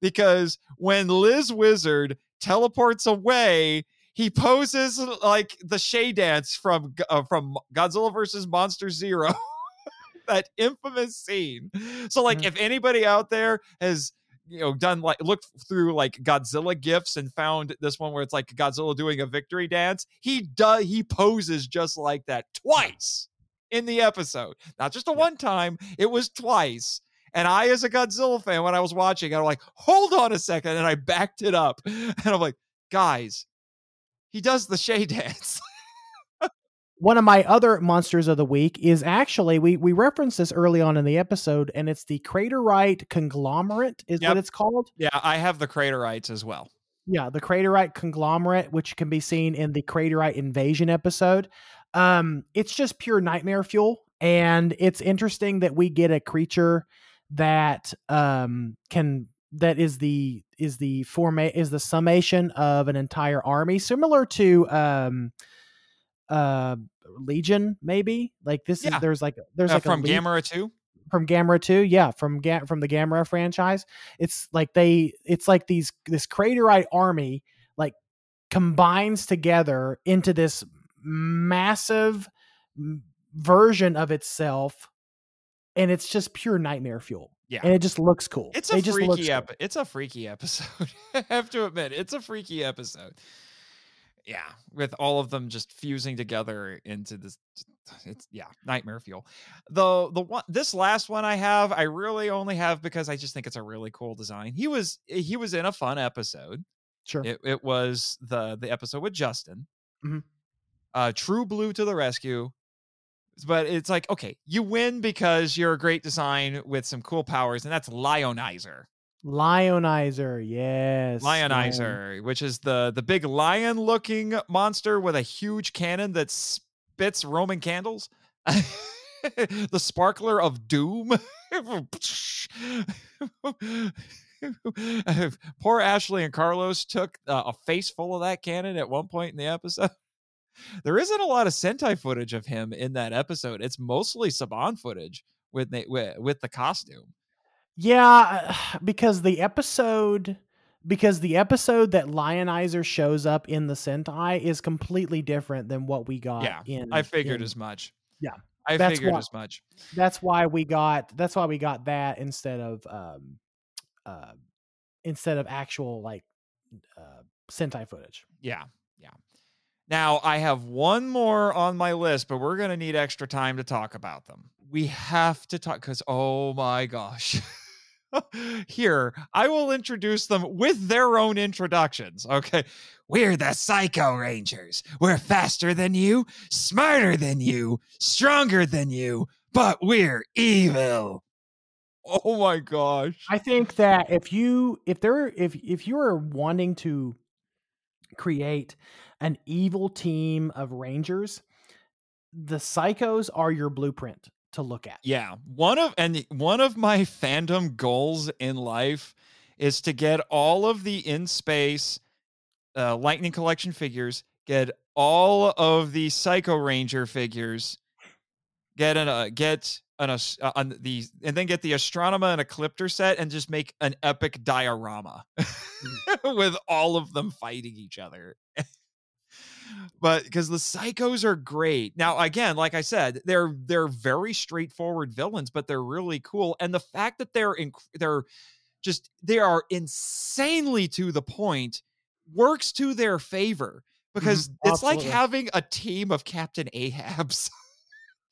because when Liz Wizard teleports away, he poses like the Shay dance from uh, from Godzilla versus Monster Zero. that infamous scene. So like Mhm. if anybody out there has you know done like looked through like Godzilla gifs and found this one where it's like Godzilla doing a victory dance, he does he poses just like that twice in the episode. Not just a one time, it was twice. And I, as a Godzilla fan, when I was watching, I'm like, hold on a second. And I backed it up. And I'm like, guys, he does the Shay dance. One of my other monsters of the week is actually we we referenced this early on in the episode, and it's the Craterite conglomerate, is Yep. what it's called. yeah, I have the Craterites as well. Yeah, the Craterite conglomerate, which can be seen in the Craterite invasion episode. Um, it's just pure nightmare fuel, and it's interesting that we get a creature that um can that is the is the forma is the summation of an entire army, similar to um uh Legion, maybe like this Yeah. is there's like there's Uh, like from Gamera 2. from Gamera 2 yeah from Ga- from the Gamera franchise it's like they it's like these this craterite army like combines together into this massive version of itself and it's just pure nightmare fuel Yeah. and it just looks cool It's a it freaky cool. ep- it's a freaky episode. I have to admit, it's a freaky episode. Yeah, with all of them just fusing together into this it's yeah, nightmare fuel. The the one this last one I have, I really only have because I just think it's a really cool design. He was he was in a fun episode. sure It it was the the episode with Justin. Mhm. Uh True Blue to the rescue. But it's like, okay, you win because you're a great design with some cool powers, and that's Lionizer. lionizer yes lion. Lionizer, which is the the big lion looking monster with a huge cannon that spits Roman candles. the sparkler of doom. Poor Ashley and Carlos took uh, a face full of that cannon at one point in the episode. There isn't a lot of Sentai footage of him in that episode. It's mostly Saban footage with the, with, with the costume. Yeah, because the episode because the episode that Lionizer shows up in the Sentai is completely different than what we got Yeah, in I figured in- as much. Yeah, I that's figured why- as much. that's why we got that's why we got that instead of um uh instead of actual like uh Sentai footage. Yeah, yeah. Now I have one more on my list, but we're gonna need extra time to talk about them. We have to talk because oh my gosh. Here, I will introduce them with their own introductions. Okay. We're the Psycho Rangers. We're faster than you, smarter than you, stronger than you, but we're evil. Oh my gosh. I think that if you if there if if you are wanting to create an evil team of rangers, the psychos are your blueprint to look at. Yeah, one of and one of my fandom goals in life is to get all of the in space uh, Lightning Collection figures, get all of the Psycho Ranger figures, get an uh, get an uh, on the and then get the Astronema and Ecliptor set and just make an epic diorama with all of them fighting each other. but because the psychos are great. Now again like i said they're they're very straightforward villains but they're really cool and the fact that they're in they're just they are insanely to the point works to their favor mm-hmm. because it's like having a team of captain ahabs.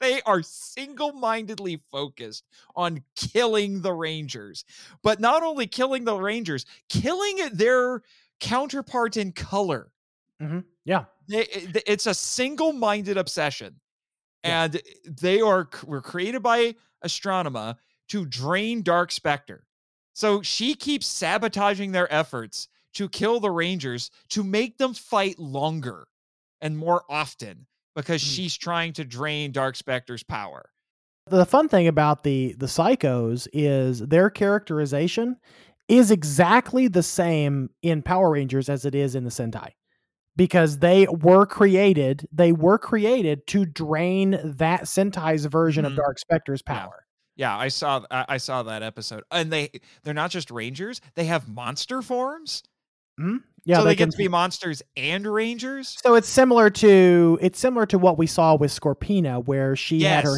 They are single-mindedly focused on killing the rangers but not only killing the rangers killing their counterpart in color. Mm-hmm. Yeah. They, it- it's a single-minded obsession Yeah. and they are were created by astronema to drain Dark Specter so she keeps sabotaging their efforts to kill the Rangers to make them fight longer and more often because Mm. she's trying to drain Dark Specter's power. The fun thing about the the psychos is their characterization is exactly the same in Power Rangers as it is in the Sentai. Because they were created, they were created to drain that Sentai's version Mhm. of Dark Specter's power. Yeah, I saw I I saw that episode. And they they're not just Rangers, they have monster forms. Yeah, so they, can get to be monsters and Rangers. So it's similar to it's similar to what we saw with Scorpina, where she had her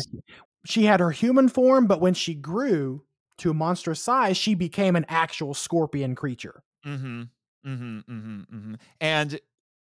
she had her human form, but when she grew to a monstrous size, she became an actual scorpion creature. Mm-hmm. Mm-hmm. Mm-hmm. Mm-hmm. And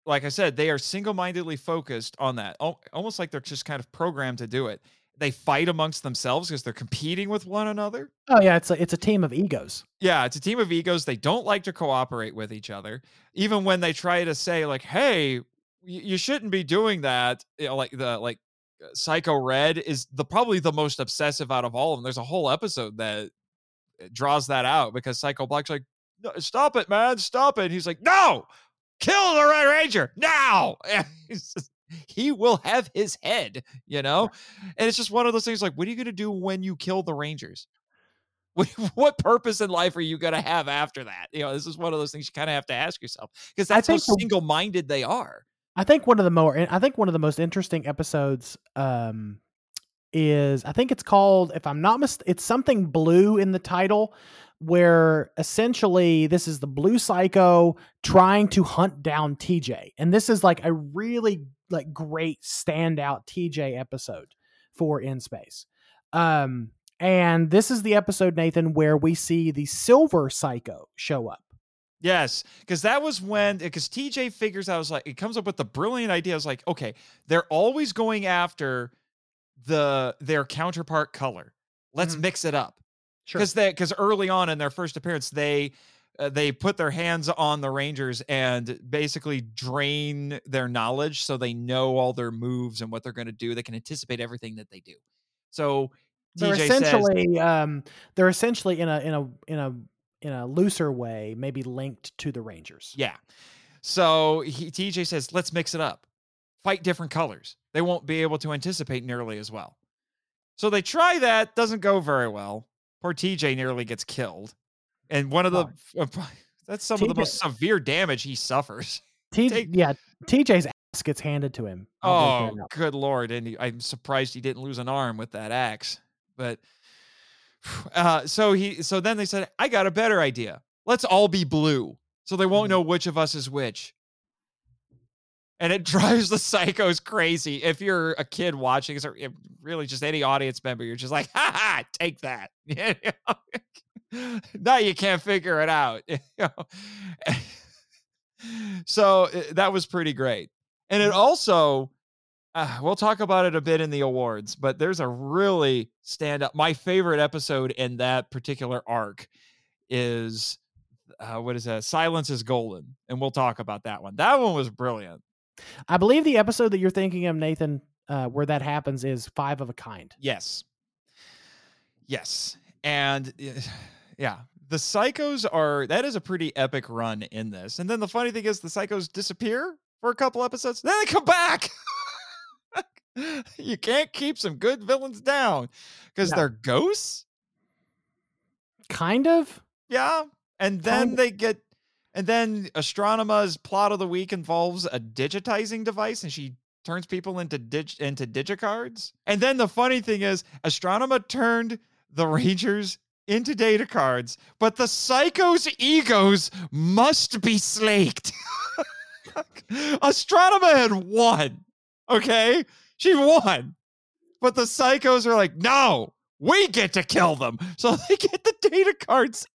like I said, they are single-mindedly focused on that. Al- Almost like they're just kind of programmed to do it. They fight amongst themselves because they're competing with one another. Oh yeah, it's a it's a team of egos. Yeah, it's a team of egos. They don't like to cooperate with each other. Even when they try to say, like, hey, you shouldn't be doing that. You know, like the like uh, Psycho Red is the probably the most obsessive out of all of them. There's a whole episode that uh, draws that out because Psycho Black's like, "No, stop it, man, stop it. And he's like, no, kill the Red Ranger now. Just- he will have his head, you know? And it's just one of those things like, what are you going to do when you kill the Rangers? What, what purpose in life are you going to have after that? You know, this is one of those things you kind of have to ask yourself because that's how single minded they are. I think one of the more I think one of the most interesting episodes um is I think it's called if I'm not mis- it's something blue in the title where essentially this is the blue psycho trying to hunt down TJ and this is like a really like great standout TJ episode for in space um and this is the episode Nathan where we see the silver psycho show up Yes, because that was when because TJ figures out, I was like, it comes up with the brilliant idea. I was like, okay, they're always going after the their counterpart color. Let's Mhm. mix it up sure because they because early on in their first appearance, they uh, they put their hands on the Rangers and basically drain their knowledge, so they know all their moves and what they're going to do. They can anticipate everything that they do. So they're TJ says, essentially um they're essentially in a in a in a in a looser way maybe linked to the rangers Yeah. So he, TJ says, let's mix it up. Fight different colors. They won't be able to anticipate nearly as well. So they try that, doesn't go very well. Poor TJ nearly gets killed. And one of the, that's some of the most severe damage he suffers. T- take- yeah tj's ass gets handed to him I'll Oh, good lord! And he, I'm surprised he didn't lose an arm with that axe. But uh, so he, so then they said, "I got a better idea. Let's all be blue, so they won't Mhm. know which of us is which." And it drives the psychos crazy. If you're a kid watching, or really just any audience member, you're just like, "Ha ha, take that." now you can't figure it out. so uh, that was pretty great. And it also, uh, we'll talk about it a bit in the awards, but there's a really stand up. My favorite episode in that particular arc is uh, what is that? Silence is Golden. And we'll talk about that one. That one was brilliant. I believe the episode that you're thinking of nathan uh, where that happens is five of a kind Yes. Yes. And uh, yeah, the psychos are that is a pretty epic run in this. And then the funny thing is the psychos disappear for a couple episodes, then they come back. you can't keep some good villains down because No. they're ghosts. kind of Yeah. And then Kinda. they get and then Astronema's plot of the week involves a digitizing device and she turns people into dig into digicards. And then the funny thing is Astronema turned the Rangers into data cards, but the psycho's egos must be slaked. Astronema had won. Okay? She won. But the psychos are like, no, we get to kill them. So they get the data cards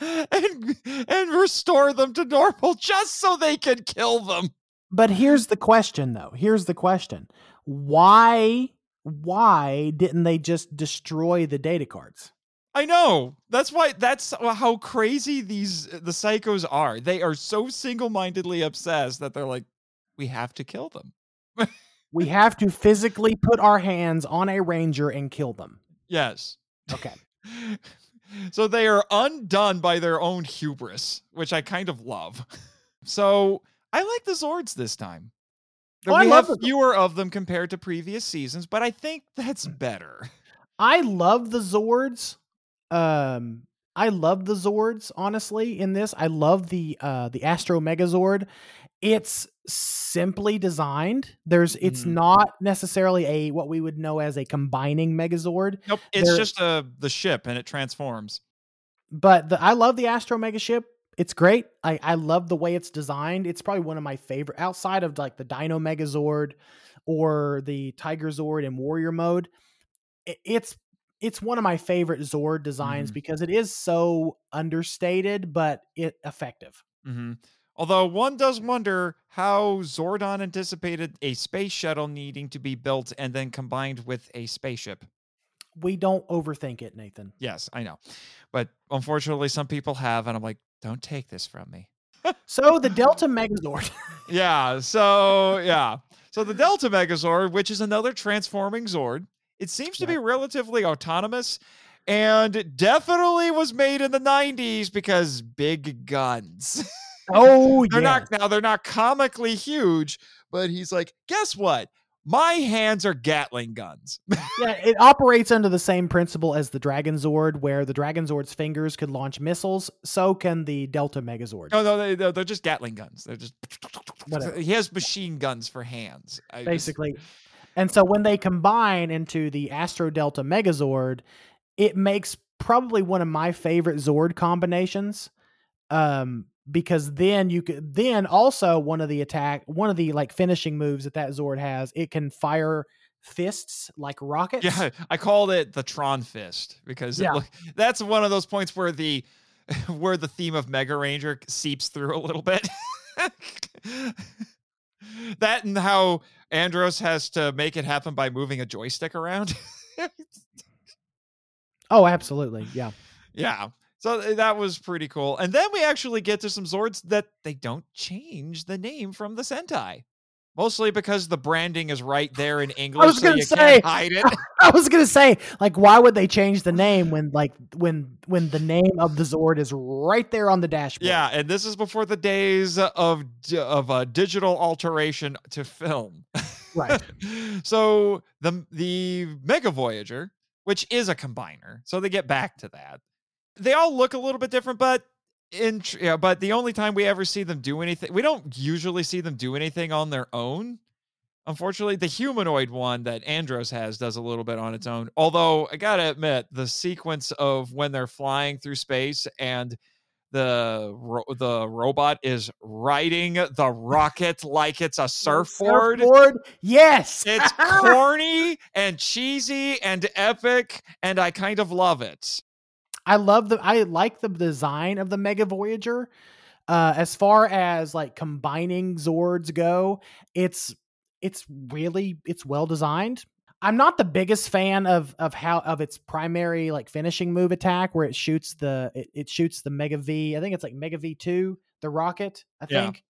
and and restore them to normal just so they can kill them. but here's the question though here's the question why why didn't they just destroy the data cards I know. That's why that's how crazy these the psychos are. They are so single-mindedly obsessed that they're like we have to kill them. we have to physically put our hands on a ranger and kill them Yes. okay So they are undone by their own hubris, which I kind of love. So I like the Zords this time. Oh, I we love have fewer of them compared to previous seasons, but I think that's better. I love the Zords. Um, I love the Zords. Honestly, in this, I love the uh the Astro Megazord. It's simply designed. There's, it's Mhm. not necessarily a what we would know as a combining Megazord, Nope, it's They're- just a the ship and it transforms. but the, I love the Astro Mega ship. It's great. I I love the way it's designed. It's probably one of my favorite outside of like the Dino Megazord or the Tiger Zord in Warrior mode. i- It's it's one of my favorite Zord designs Mhm. because it is so understated but it effective. hmm Although one does wonder how Zordon anticipated a space shuttle needing to be built and then combined with a spaceship. We don't overthink it, Nathan. Yes, I know. But unfortunately, some people have, and I'm like, don't take this from me. So the Delta Megazord. Yeah, so, yeah. So the Delta Megazord, which is another transforming Zord, it seems to be relatively autonomous and definitely was made in the 90s because big guns. oh they're yeah. not now they're not comically huge, but he's like, guess what? My hands are Gatling guns. yeah, it operates under the same principle as the Dragon Zord, where the Dragon Zord's fingers could launch missiles. So can the Delta Megazord. no, no, they, they're just Gatling guns. They're just Whatever. he has machine guns for hands. I just- basically. And so when they combine into the Astro Delta Megazord, it makes probably one of my favorite Zord combinations. Um, because then you could then also one of the attack one of the like finishing moves that that Zord has, it can fire fists like rockets. yeah, I called it the Tron Fist because Yeah. that's one of those points where the where the theme of Mega Ranger seeps through a little bit. that and how Andros has to make it happen by moving a joystick around. Oh, absolutely. Yeah. Yeah. So that was pretty cool. And then we actually get to some Zords that they don't change the name from the Sentai. Mostly because the branding is right there in English. I was gonna you say. can't hide it. I was gonna say, like, why would they change the name when like when when the name of the Zord is right there on the dashboard? yeah, and this is before the days of of uh, digital alteration to film. Right. so the the Mega Voyager, which is a combiner, so they get back to that. They all look a little bit different, but in yeah, but the only time we ever see them do anything, we don't usually see them do anything on their own. Unfortunately, the humanoid one that Andros has does a little bit on its own. Although I gotta admit, the sequence of when they're flying through space and the ro- the robot is riding the rocket like it's a surfboard. Surfboard? Yes. It's corny and cheesy and epic, and I kind of love it. I love the I like the design of the Mega Voyager. Uh as far as like combining Zords go, it's it's really it's well designed. I'm not the biggest fan of of how of its primary like finishing move attack where it shoots the it, it shoots the Mega V. I think it's like Mega V2, the rocket, I Yeah. think.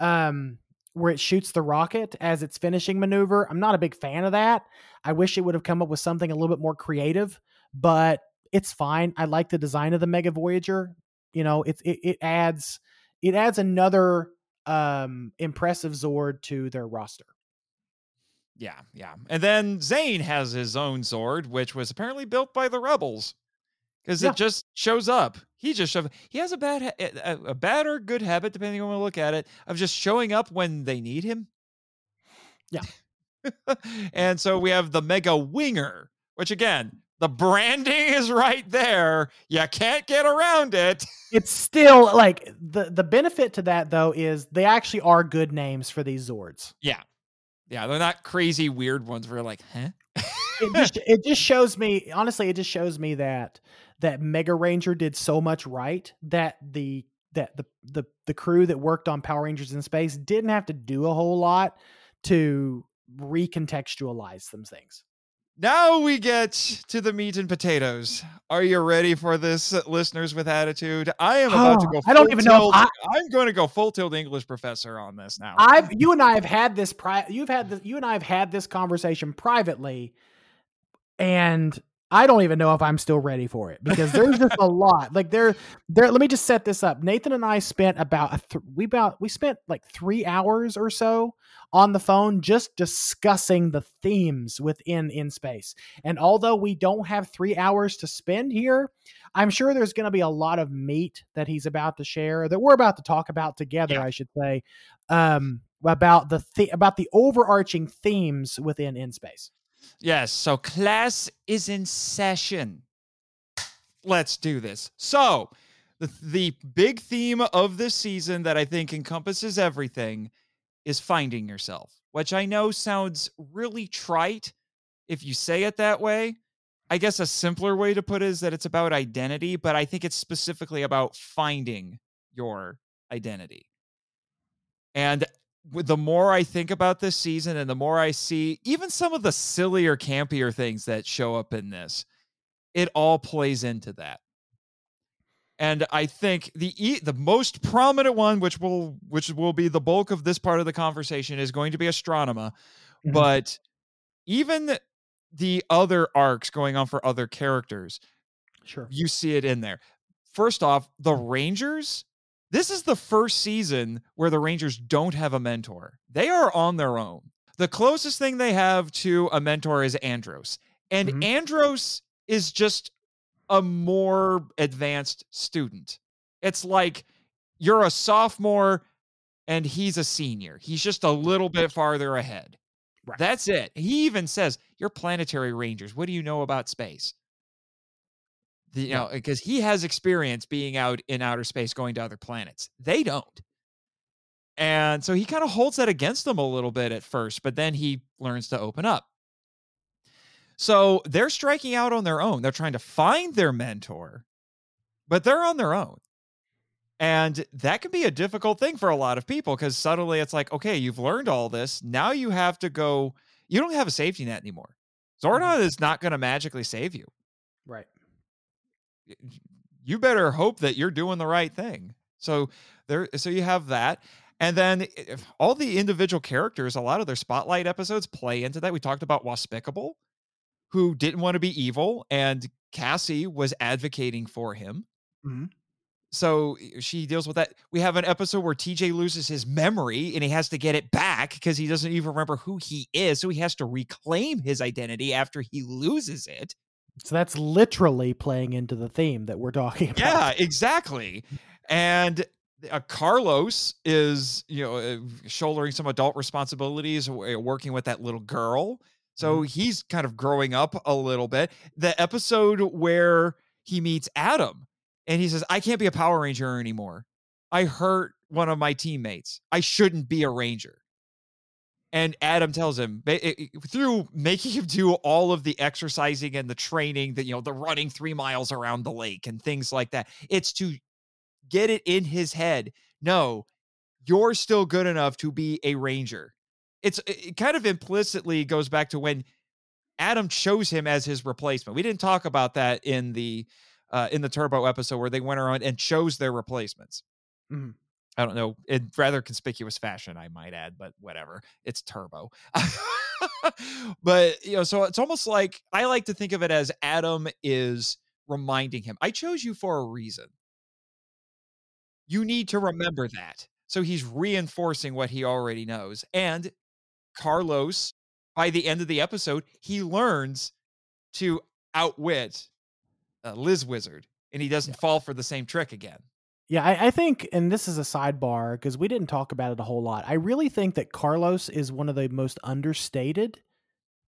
Um where it shoots the rocket as its finishing maneuver. I'm not a big fan of that. I wish it would have come up with something a little bit more creative, but it's fine. I like the design of the Mega Voyager. You know, it's it, it adds it adds another um impressive Zord to their roster. Yeah, yeah. And then Zane has his own Zord, which was apparently built by the rebels. Because Yeah. it just shows up. He just shows He has a bad, ha- a, a bad or good habit, depending on how you look at it, of just showing up when they need him. Yeah. and so we have the Mega Winger, which again, the branding is right there. You can't get around it. It's still like the the benefit to that though is they actually are good names for these Zords. Yeah. Yeah, they're not crazy weird ones where you're like, huh? It just it just shows me honestly it just shows me that that Mega Ranger did so much right that the that the the the crew that worked on Power Rangers in Space didn't have to do a whole lot to recontextualize some things. Now we get to the meat and potatoes. Are you ready for this, listeners with attitude? I am about to Oh, go. I don't even know I- I'm going to go full tilt English professor on this now. I've you and I have had this pri- you've had this, you and I have had this conversation privately and I don't even know if I'm still ready for it because there's just a lot. Like there, there. Let me just set this up. Nathan and I spent about a th- we about we spent like three hours or so on the phone just discussing the themes within in space. And although we don't have three hours to spend here, I'm sure there's going to be a lot of meat that he's about to share that we're about to talk about together. Yeah. I should say um, about the, the about the overarching themes within in space. Yes, so class is in session. Let's do this. So, the, the big theme of this season that I think encompasses everything is finding yourself, which I know sounds really trite if you say it that way. I guess a simpler way to put it is that it's about identity, but I think it's specifically about finding your identity. And the more I think about this season and the more I see even some of the sillier, campier things that show up in this, it all plays into that. And I think the e- the most prominent one, which will which will be the bulk of this part of the conversation, is going to be Astronema. Mhm. But even the other arcs going on for other characters, Sure. you see it in there. First off, the Rangers. This is the first season where the Rangers don't have a mentor. They are on their own. The closest thing they have to a mentor is Andros. And Mhm. Andros is just a more advanced student. It's like you're a sophomore and he's a senior. He's just a little bit farther ahead. Right. That's it. He even says, You're planetary rangers. What do you know about space? The, you know, uh, because he has experience being out in outer space, going to other planets. They don't. And so he kind of holds that against them a little bit at first, but then he learns to open up. So they're striking out on their own. They're trying to find their mentor, but they're on their own. And that can be a difficult thing for a lot of people because suddenly it's like, okay, you've learned all this. Now you have to go, you don't have a safety net anymore. Mm-hmm. Zordon is not going to magically save you. Right. You better hope that you're doing the right thing. So there, so you have that. And then if all the individual characters, a lot of their spotlight episodes play into that. We talked about Waspicable, who didn't want to be evil, and Cassie was advocating for him. Mhm. So she deals with that. We have an episode where TJ loses his memory and he has to get it back because he doesn't even remember who he is. So he has to reclaim his identity after he loses it. So that's literally playing into the theme that we're talking about. Yeah, exactly. And uh, Carlos is, you know, uh, shouldering some adult responsibilities, w- working with that little girl. So he's kind of growing up a little bit. The episode where he meets Adam and he says, I can't be a Power Ranger anymore. I hurt one of my teammates. I shouldn't be a Ranger. And Adam tells him through making him do all of the exercising and the training that, you know, the running three miles around the lake and things like that. It's to get it in his head. No, you're still good enough to be a Ranger. It's it kind of implicitly goes back to when Adam chose him as his replacement. We didn't talk about that in the uh, in the Turbo episode where they went around and chose their replacements. Mhm. I don't know, in rather conspicuous fashion, I might add, but whatever. It's Turbo. but you know, so it's almost like I like to think of it as Adam is reminding him, I chose you for a reason. You need to remember that. So he's reinforcing what he already knows. And Carlos, by the end of the episode, he learns to outwit uh, Lizwizard and he doesn't fall for the same trick again. Yeah, I, I think, and this is a sidebar because we didn't talk about it a whole lot. I really think that Carlos is one of the most understated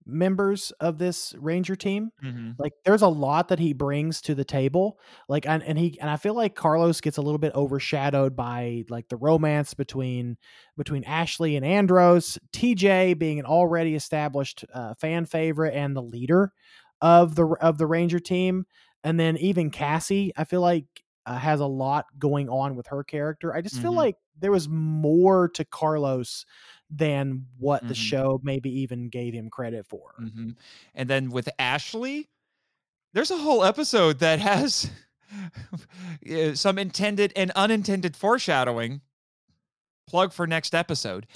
members of this Ranger team. Like, there's a lot that he brings to the table. Like, and, and he and I feel like Carlos gets a little bit overshadowed by like the romance between between Ashley and Andros. TJ being an already established uh, fan favorite and the leader of the of the Ranger team, and then even Cassie. I feel like uh, has a lot going on with her character. I just feel Mhm. like there was more to Carlos than what the Mhm. show maybe even gave him credit for. hmm And then with Ashley, there's a whole episode that has some intended and unintended foreshadowing. Plug for next episode.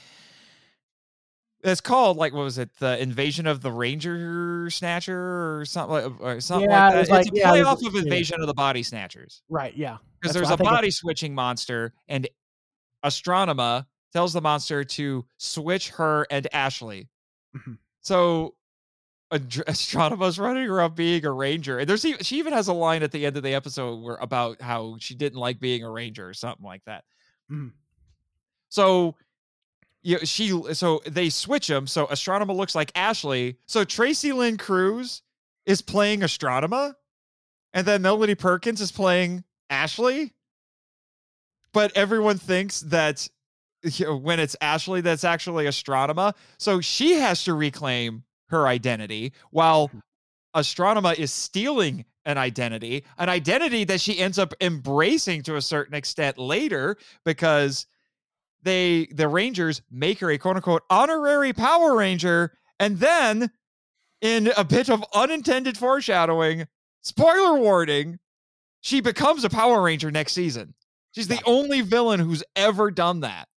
It's called like what was it? The Invasion of the Ranger Snatcher or something like or something Yeah, like it that. like- it's a yeah, play there's a- off of yeah. Invasion of the Body Snatchers. Right. Yeah. because there's a I a think of- body switching monster and Astronema tells the monster to switch her and Ashley. Mhm. So Astronema's running around being a ranger, and there's she even has a line at the end of the episode where about how she didn't like being a ranger or something like that. Mhm. So yeah, she so they switch them. So Astronema looks like Ashley. So Tracy Lynn Cruz is playing Astronema, and then Melody Perkins is playing Ashley. But everyone thinks that you know, when it's Ashley, that's actually Astronema. So she has to reclaim her identity while mm-hmm. Astronema is stealing an identity, an identity that she ends up embracing to a certain extent later because they the Rangers make her a quote unquote honorary Power Ranger, and then in a bit of unintended foreshadowing, spoiler warning, she becomes a Power Ranger next season. She's the only villain who's ever done that.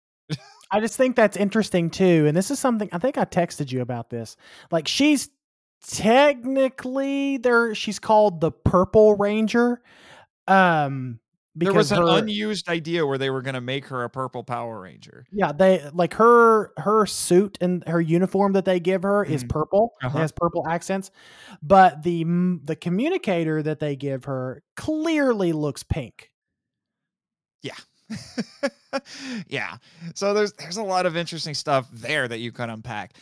I just think that's interesting too. And this is something I think I texted you about this. Like she's technically there she's called the Purple Ranger. Um There was an her, unused idea where they were going to make her a purple Power Ranger. yeah, they like her her suit and her uniform that they give her is Mhm. purple. Uh-huh. Has purple accents. But the the communicator that they give her clearly looks pink. yeah. Yeah. So there's there's a lot of interesting stuff there that you can unpack.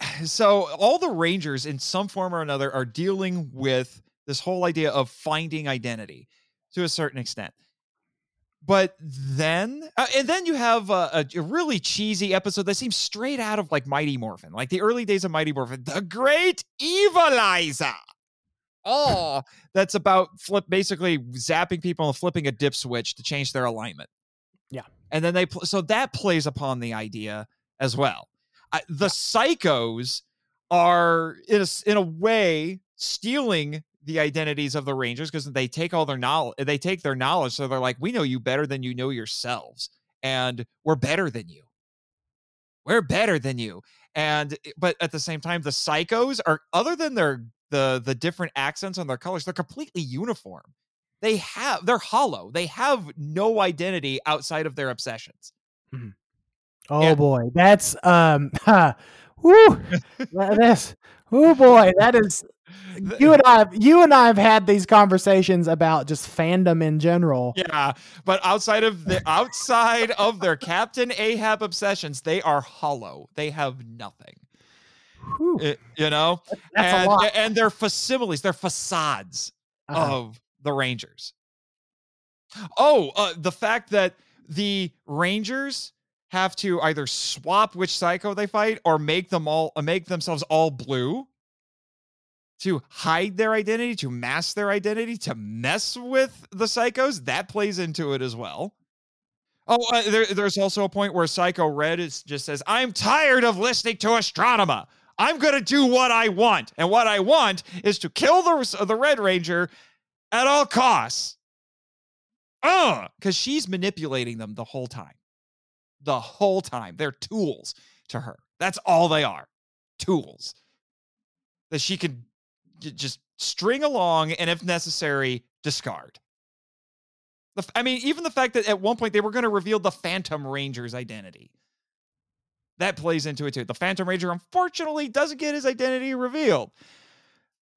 So all the Rangers in some form or another are dealing with this whole idea of finding identity to a certain extent. But then, uh, and then you have a, a, a really cheesy episode that seems straight out of like Mighty Morphin, like the early days of Mighty Morphin, the Great Evilizer. Oh, that's about flip, basically zapping people and flipping a dip switch to change their alignment. Yeah. and then they pl- so that plays upon the idea as well. Uh, the psychos are in a in a way stealing the identities of the rangers because they take all their knowledge they take their knowledge so they're like we know you better than you know yourselves and we're better than you. We're better than you. And but at the same time the psychos are other than their the the different accents on their colors they're completely uniform. They have they're hollow. They have no identity outside of their obsessions. Oh Yeah. boy, that's um, whoo, this, oh boy, that is. You and I, you and I have had these conversations about just fandom in general. Yeah, but outside of the outside of their Captain Ahab obsessions, they are hollow. They have nothing. Whew, Uh, you know, that's and a lot. and they're facsimiles, they're facades Uh-huh. of the Rangers. Oh, uh, the fact that the Rangers have to either swap which psycho they fight or make them all make themselves all blue to hide their identity, to mask their identity, to mess with the psychos. That plays into it as well. Oh, uh, there, there's also a point where Psycho Red is just says, "I'm tired of listening to Astronema. I'm gonna do what I want, and what I want is to kill the the Red Ranger at all costs." Uh, because she's manipulating them the whole time, the whole time. They're tools to her. That's all they are, tools that she can just string along and, if necessary, discard. I mean, even the fact that at one point they were going to reveal the Phantom Ranger's identity. That plays into it too. The Phantom Ranger, unfortunately, doesn't get his identity revealed.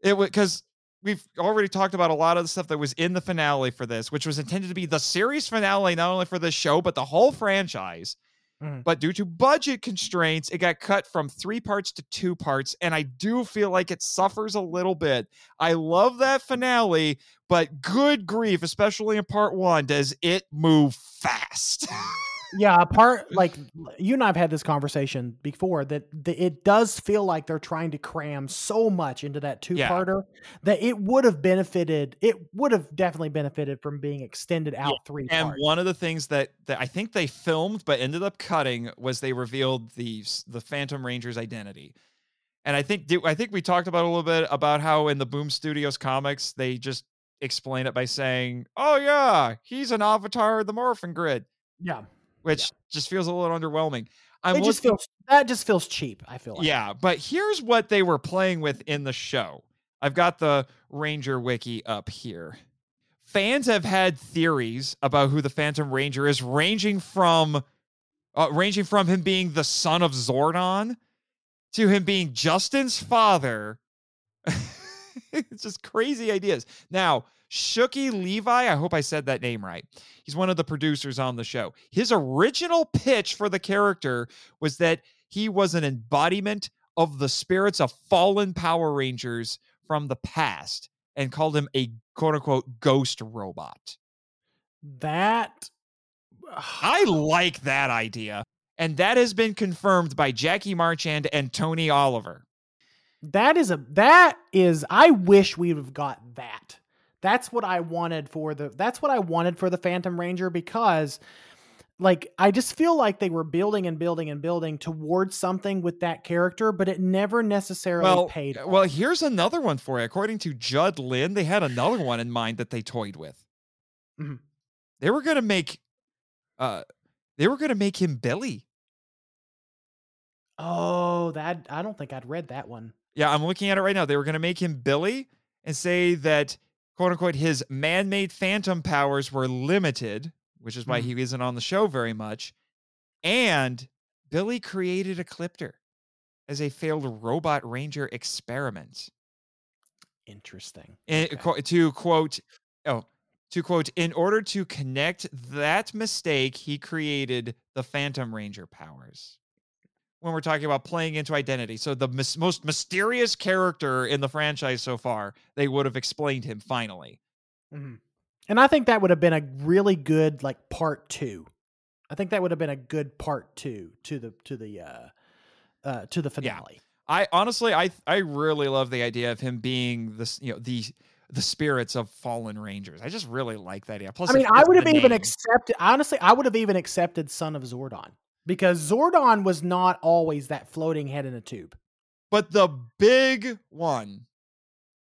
It was because we've already talked about a lot of the stuff that was in the finale for this, which was intended to be the series finale, not only for the show, but the whole franchise. Mhm. But due to budget constraints, it got cut from three parts to two parts. And I do feel like it suffers a little bit. I love that finale, but good grief, especially in part one, does it move fast? Yeah, apart like you and I've had this conversation before that the, it does feel like they're trying to cram so much into that two parter that it would have benefited. It would have definitely benefited from being extended out three and parts. one of the things that, that I think they filmed but ended up cutting was they revealed the the Phantom Ranger's identity. And I think I think we talked about a little bit about how in the Boom Studios comics they just explain it by saying, "Oh yeah, he's an avatar of the Morphin Grid," yeah, which just feels a little underwhelming. I'm they just looking- feel that just feels cheap. I feel like. Yeah, but here's what they were playing with in the show. I've got the Ranger wiki up here. Fans have had theories about who the Phantom Ranger is, ranging from uh, ranging from him being the son of Zordon to him being Justin's father. it's just crazy ideas. Now, Shuki Levi, I hope I said that name right. He's one of the producers on the show. His original pitch for the character was that he was an embodiment of the spirits of fallen Power Rangers from the past and called him a quote unquote ghost robot. That I like that idea. And that has been confirmed by Jackie Marchand and Tony Oliver. That is a that is I wish we would have got that. That's what I wanted for the that's what I wanted for the Phantom Ranger because like I just feel like they were building and building and building towards something with that character, but it never necessarily well, paid. Off. Well, here's another one for you. According to Judd Lynn, they had another one in mind that they toyed with. Mm-hmm. They were gonna make uh they were gonna make him Billy. Oh, that I don't think I'd read that one. Yeah, I'm looking at it right now. They were gonna make him Billy and say that quote unquote his man-made phantom powers were limited which is why mm. he isn't on the show very much. And Billy created Ecliptor as a failed robot ranger experiment. Interesting. And okay. to quote, oh, to quote, in order to connect that mistake, he created the Phantom Ranger powers. When we're talking about playing into identity. So, the mis- most mysterious character in the franchise so far, they would have explained him finally. Mm-hmm. And I think that would have been a really good like part two. I think that would have been a good part two to the to the uh uh to the finale. Yeah. I honestly I I really love the idea of him being this, you know, the the spirits of fallen rangers. I just really like that idea. Plus, I mean, I would have even accepted. Honestly, I would have even accepted Son of Zordon because Zordon was not always that floating head in a tube. But the big one,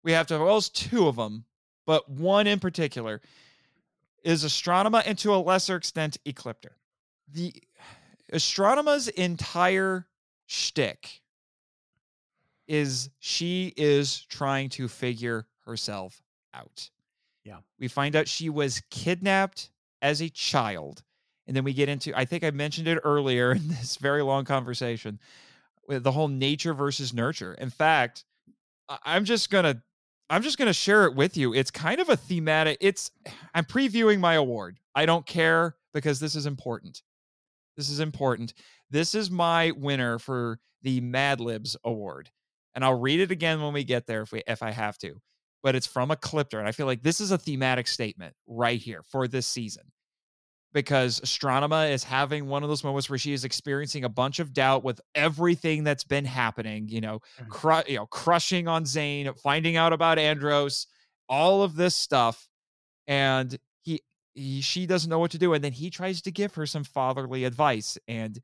we have to. Well, it's two of them but one in particular is Astronema and to a lesser extent Ecliptor. The Astronema's entire shtick is she is trying to figure herself out. Yeah. We find out she was kidnapped as a child. And then we get into, I think I mentioned it earlier in this very long conversation with the whole nature versus nurture. In fact, I'm just going to I'm just going to share it with you. It's kind of a thematic. It's I'm previewing my award. I don't care because this is important. This is important. This is my winner for the Mad Libs award. And I'll read it again when we get there if we if I have to. But it's from Ecliptor and I feel like this is a thematic statement right here for this season because Astronema is having one of those moments where she is experiencing a bunch of doubt with everything that's been happening, you know, mm-hmm. cru- you know, crushing on Zane, finding out about Andros, all of this stuff. And he, he she doesn't know what to do and then he tries to give her some fatherly advice and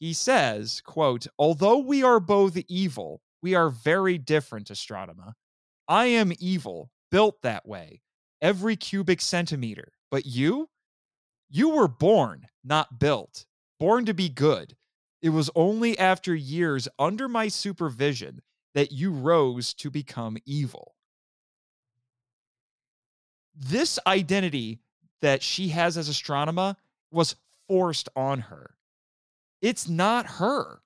he says, quote, "Although we are both evil, we are very different, Astronema. I am evil, built that way, every cubic centimeter. But you, you were born, not built, born to be good. It was only after years under my supervision that you rose to become evil. This identity that she has as Astronema was forced on her. It's not her.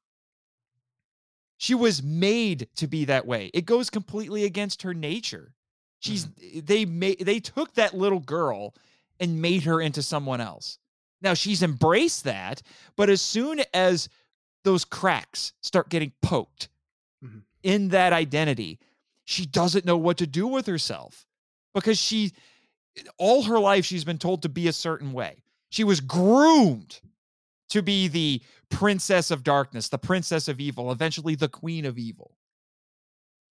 She was made to be that way. It goes completely against her nature. She's mm-hmm. they made they took that little girl and made her into someone else. Now she's embraced that, but as soon as those cracks start getting poked mm-hmm. in that identity, she doesn't know what to do with herself because she, all her life, she's been told to be a certain way. She was groomed to be the princess of darkness, the princess of evil, eventually the queen of evil.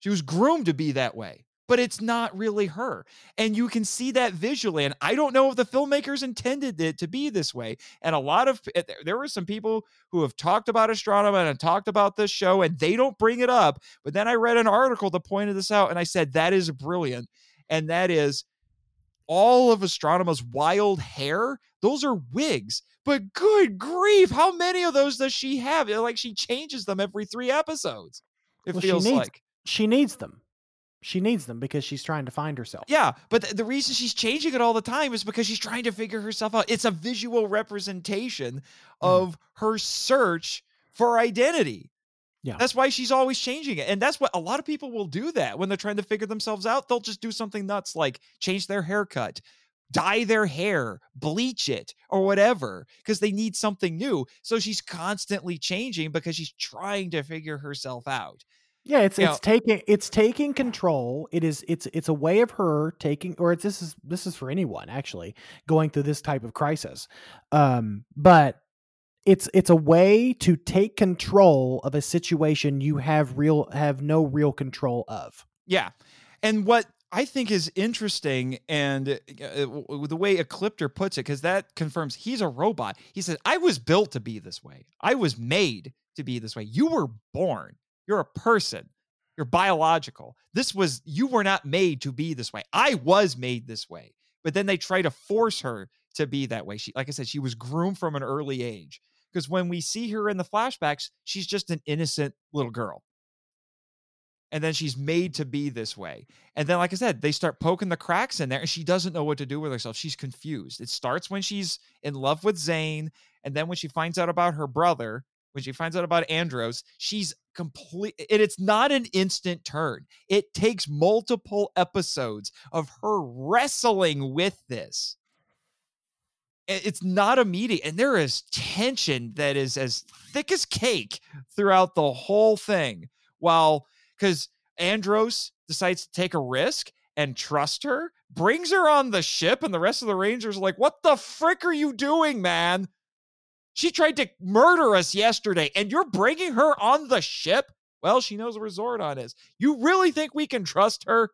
She was groomed to be that way but it's not really her. And you can see that visually. And I don't know if the filmmakers intended it to be this way. And a lot of eh, there were some people who have talked about Astronema and talked about this show, and they don't bring it up. But then I read an article that pointed this out, and I said, that is brilliant. And that is all of Astronema's wild hair, those are wigs. But good grief, how many of those does she have? Like she changes them every three episodes. It Well, feels she needs, like. she needs them. She needs them because she's trying to find herself. Yeah, but th- the reason she's changing it all the time is because she's trying to figure herself out. It's a visual representation hmm. of her search for identity. Yeah. That's why she's always changing it. And that's what a lot of people will do that when they're trying to figure themselves out. They'll just do something nuts like change their haircut, dye their hair, bleach it, or whatever, because they need something new. So she's constantly changing because she's trying to figure herself out. Yeah, it's You it's know- taking it's taking control. It is it's it's a way of her taking or it's this is this is for anyone actually going through this type of crisis. Um but it's it's a way to take control of a situation you have real have no real control of. Yeah. And what I think is interesting and uh, the way Ecliptor puts it, because that confirms he's a robot. He says, I was built to be this way. I was made to be this way. You were born. You're a person. You're biological. This was, you were not made to be this way. I was made this way. But then they try to force her to be that way. She, like I said, she was groomed from an early age. Because when we see her in the flashbacks, she's just an innocent little girl and then she's made to be this way. And then, like I said, they start poking the cracks in there, and she doesn't know what to do with herself. She's confused. It starts when she's in love with Zane, and then when she finds out about her brother, when she finds out about Andros, she's complete. And it's not an instant turn. It takes multiple episodes of her wrestling with this. It's not immediate, and there is tension that is as thick as cake throughout the whole thing. While because Andros decides to take a risk and trust her, brings her on the ship, and the rest of the Rangers are like, What the frick are you doing, man? She tried to murder us yesterday, and you're bringing her on the ship? Well, she knows where Zordon is. You really think we can trust her?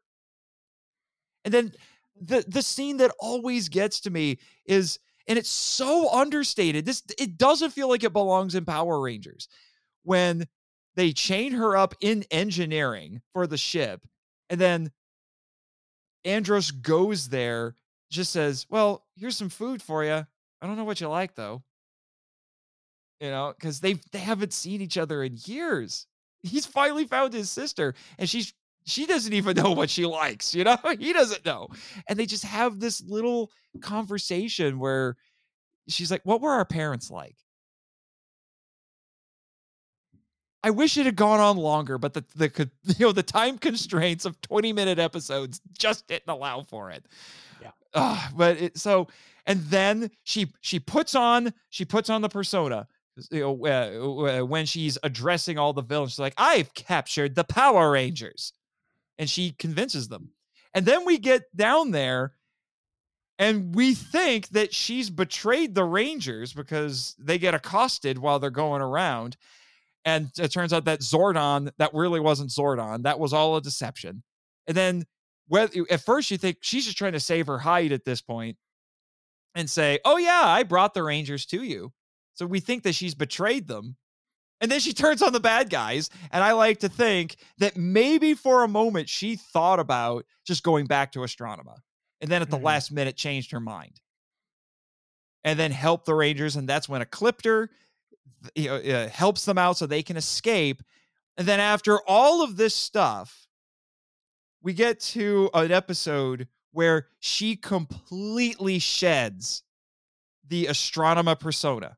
And then the the scene that always gets to me is and it's so understated. This it doesn't feel like it belongs in Power Rangers. When they chain her up in engineering for the ship, and then Andros goes there, just says, Well, here's some food for you. I don't know what you like though. You know, because they they haven't seen each other in years. He's finally found his sister, and she's she doesn't even know what she likes, you know? He doesn't know. And they just have this little conversation where she's like, What were our parents like? I wish it had gone on longer, but the the you know the time constraints of 20 minute episodes just didn't allow for it. Yeah. Ah, but it so and then she she puts on she puts on the persona you know, uh, when she's addressing all the villains. She's like, "I've captured the Power Rangers," and she convinces them. And then we get down there, and we think that she's betrayed the Rangers because they get accosted while they're going around. And it turns out that Zordon, that really wasn't Zordon. That was all a deception. And then at first you think she's just trying to save her hide at this point and say, Oh, yeah, I brought the Rangers to you. So we think that she's betrayed them. And then she turns on the bad guys. And I like to think that maybe for a moment she thought about just going back to Astronema. And then at the Mhm. last minute changed her mind. And then helped the Rangers. And that's when Ecliptor you know, uh, helps them out so they can escape. And then after all of this stuff, we get to an episode where she completely sheds the Astronema persona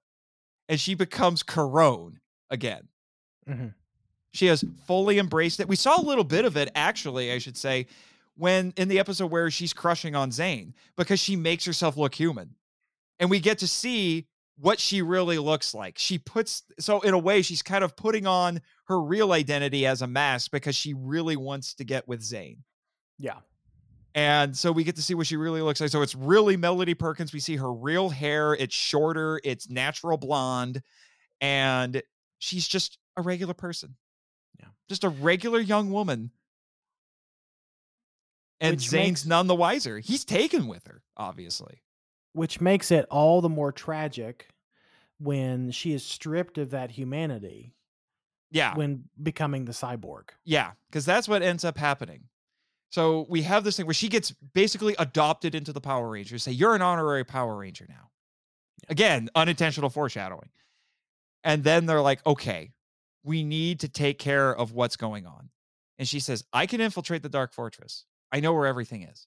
and she becomes Karone again. Mhm. She has fully embraced it. We saw a little bit of it, actually, I should say, when in the episode where she's crushing on Zhane because she makes herself look human. And we get to see what she really looks like. She puts, so in a way, she's kind of putting on her real identity as a mask because she really wants to get with Zhane. Yeah. And so we get to see what she really looks like. So it's really Melody Perkins. We see her real hair. It's shorter, it's natural blonde, and she's just a regular person. Yeah. Just a regular young woman. And Which Zhane's makes- none the wiser. He's taken with her, obviously. Which makes it all the more tragic when she is stripped of that humanity Yeah. when becoming the cyborg. Yeah. Because that's what ends up happening. So we have this thing where she gets basically adopted into the Power Rangers. Say you're an honorary Power Ranger now. Again, unintentional foreshadowing. And then they're like, okay, we need to take care of what's going on. And she says, I can infiltrate the Dark Fortress. I know where everything is.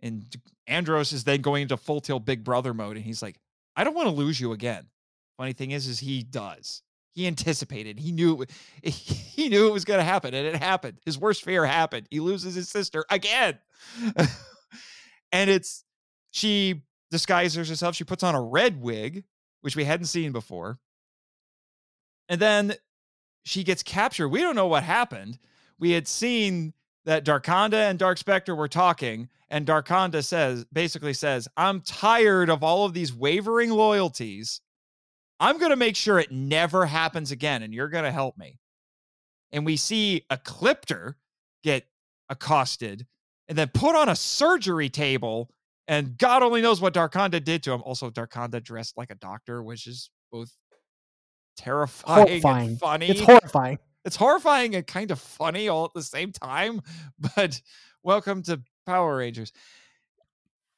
And Andros is then going into full tilt Big Brother mode, and he's like, I don't want to lose you again. Funny thing is, is he does. He anticipated. He knew it, he knew it was going to happen, and it happened. His worst fear happened. He loses his sister again, and it's she disguises herself. She puts on a red wig, which we hadn't seen before, and then she gets captured. We don't know what happened. We had seen that Darkonda and Dark Specter were talking, and Darkonda says basically says, "I'm tired of all of these wavering loyalties. I'm going to make sure it never happens again, and you're going to help me." And we see Ecliptor get accosted and then put on a surgery table, and God only knows what Darkonda did to him. Also, Darkonda dressed like a doctor, which is both terrifying Horrifying. and funny It's horrifying. it's horrifying and kind of funny all at the same time. But welcome to Power Rangers.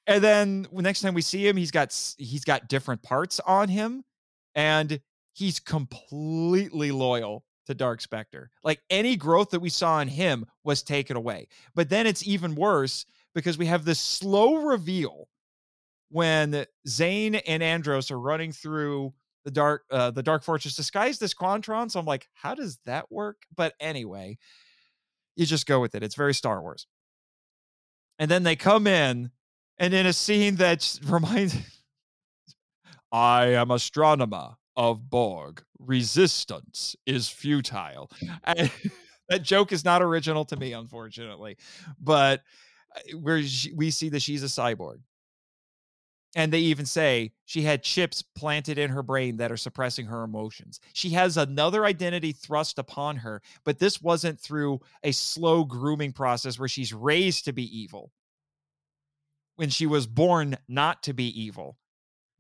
And then next time we see him, he's got he's got different parts on him, and he's completely loyal to Dark Specter. Like any growth that we saw in him was taken away. But then it's even worse because we have this slow reveal when Zhane and Andros are running through the dark uh, the dark fortress disguised as Quantron. So I'm like, how does that work? But anyway, you just go with it. It's very Star Wars. And then they come in, and in a scene that reminds I am Astronema of Borg. Resistance is futile. And that joke is not original to me, unfortunately. But uh, where we see that she's a cyborg. And they even say she had chips planted in her brain that are suppressing her emotions. She has another identity thrust upon her, but this wasn't through a slow grooming process where she's raised to be evil. When she was born not to be evil.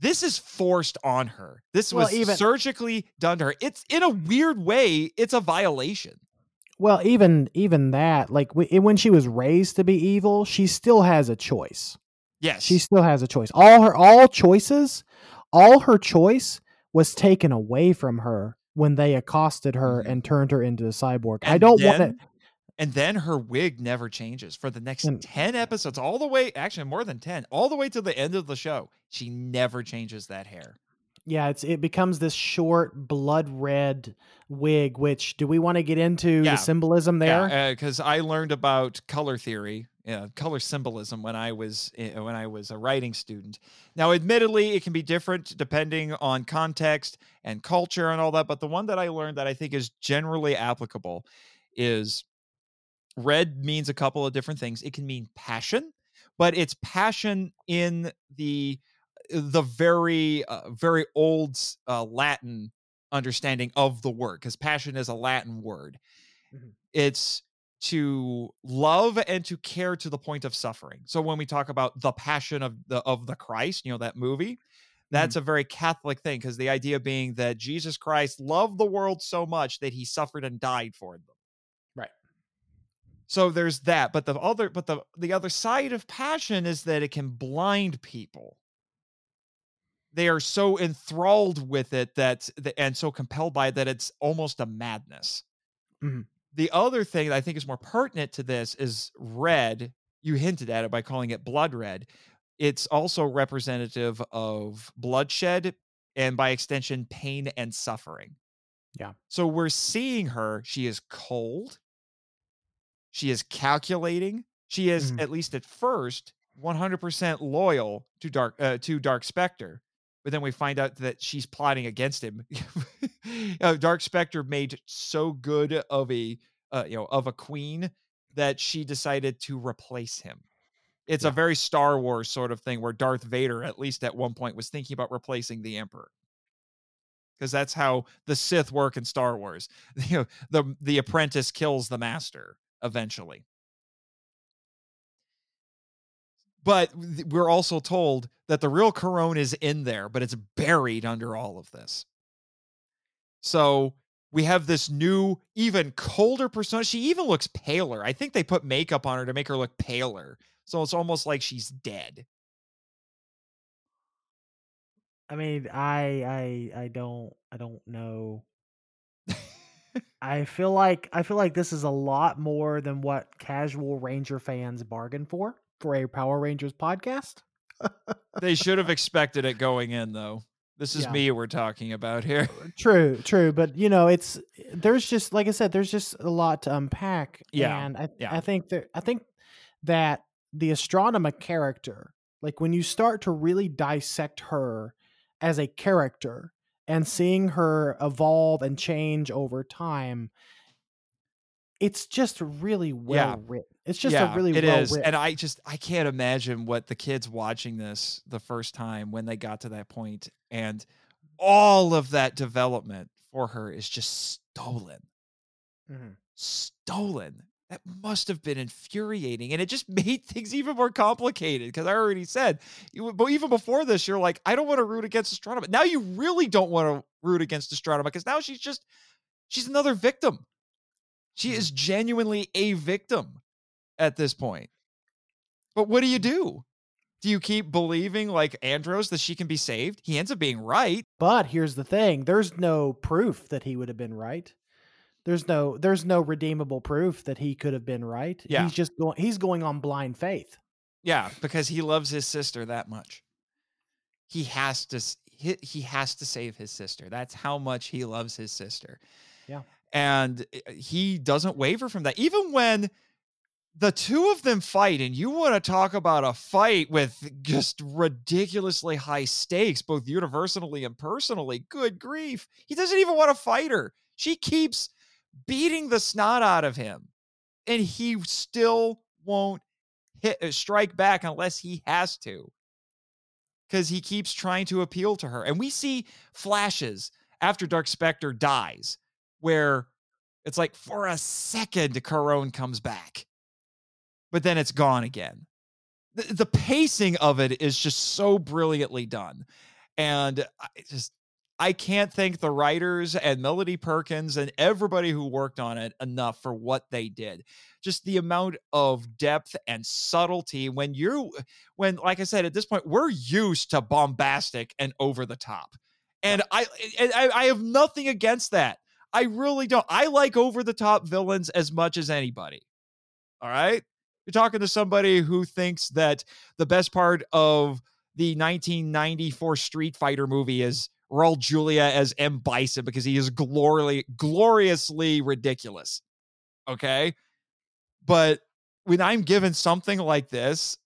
This is forced on her. This Well, was even- surgically done to her. It's in a weird way, it's a violation. Well, even even that, like when she was raised to be evil, she still has a choice. Yes. She still has a choice. All her all choices, all her choice was taken away from her when they accosted her Mhm. and turned her into a cyborg. I don't want to. And then her wig never changes for the next And- 10 episodes, all the way, actually more than 10, all the way to the end of the show. She never changes that hair. Yeah, it's it becomes this short blood red wig. Which do we want to get into Yeah. the symbolism there? Yeah, because I learned about color theory, color symbolism when I was uh, when I was a writing student. Now, admittedly, it can be different depending on context and culture and all that. But the one that I learned that I think is generally applicable is red means a couple of different things. It can mean passion, but it's passion in the the very uh, very old uh, Latin understanding of the word because passion is a Latin word. Mhm. It's to love and to care to the point of suffering. So when we talk about the passion of the of the Christ, you know that movie, that's a very Catholic thing because the idea being that Jesus Christ loved the world so much that he suffered and died for them. So there's that, but the other but the the other side of passion is that it can blind people. They are so enthralled with it that th- and so compelled by it that it's almost a madness. Mhm. The other thing that I think is more pertinent to this is red. You hinted at it by calling it blood red. It's also representative of bloodshed and by extension pain and suffering. Yeah. So we're seeing her, she is cold. She is calculating. She is Mhm. at least at first 100% loyal to Dark uh, to Dark Specter. But then we find out that she's plotting against him. uh, Dark Specter made so good of a uh, you know of a queen that she decided to replace him. It's a very Star Wars sort of thing where Darth Vader, at least at one point, was thinking about replacing the Emperor. Because that's how the Sith work in Star Wars. You know, the the apprentice kills the master eventually. But we're also told that the real Karone is in there, but it's buried under all of this. So we have this new, even colder persona. She even looks paler. I think they put makeup on her to make her look paler. So it's almost like she's dead. I mean, I I I don't I don't know. I feel like I feel like this is a lot more than what casual Ranger fans bargain for for a Power Rangers podcast. they should have expected it going in though. This is Yeah. me we're talking about here. Uh, true, true, but you know, it's there's just like I said, there's just a lot to unpack. Yeah, and I yeah. I think that I think that the Astronema character, like when you start to really dissect her as a character and seeing her evolve and change over time, it's just really well written. It's just a really it well is. written. And I just I can't imagine what the kids watching this the first time when they got to that point and all of that development for her is just stolen. Mhm. Stolen. That must have been infuriating. And it just made things even more complicated because I already said, you- but even before this, you're like, I don't want to root against Astronema. Now you really don't want to root against Astronema because now she's just, she's another victim. She mm. is genuinely a victim at this point. But what do you mm. do? Do you keep believing like Andros that she can be saved? He ends up being right. But here's the thing: there's no proof that he would have been right. There's no there's no redeemable proof that he could have been right. Yeah. He's just going he's going on blind faith. Yeah, because he loves his sister that much. He has to he, he has to save his sister. That's how much he loves his sister. Yeah. And uh, he doesn't waver from that. Even when the two of them fight and you want to talk about a fight with just ridiculously high stakes both universally and personally. Good grief. He doesn't even want to fight her. She keeps beating the snot out of him and he still won't hit uh, strike back unless he has to. Because he keeps trying to appeal to her and we see flashes after dark specter dies where it's like for a second Karone comes back but then it's gone again. The, the pacing of it is just so brilliantly done and i just i can't thank the writers and melody perkins and everybody who worked on it enough for what they did. Just the amount of depth and subtlety when you when like i said at this point we're used to bombastic and over the top. And I, I i have nothing against that. I really don't. I like over the top villains as much as anybody. All right? You're talking to somebody who thinks that the best part of the 1994 street fighter movie is Raul Julia as M. Bison because he is gloriously, gloriously ridiculous. Okay. But when I'm given something like this,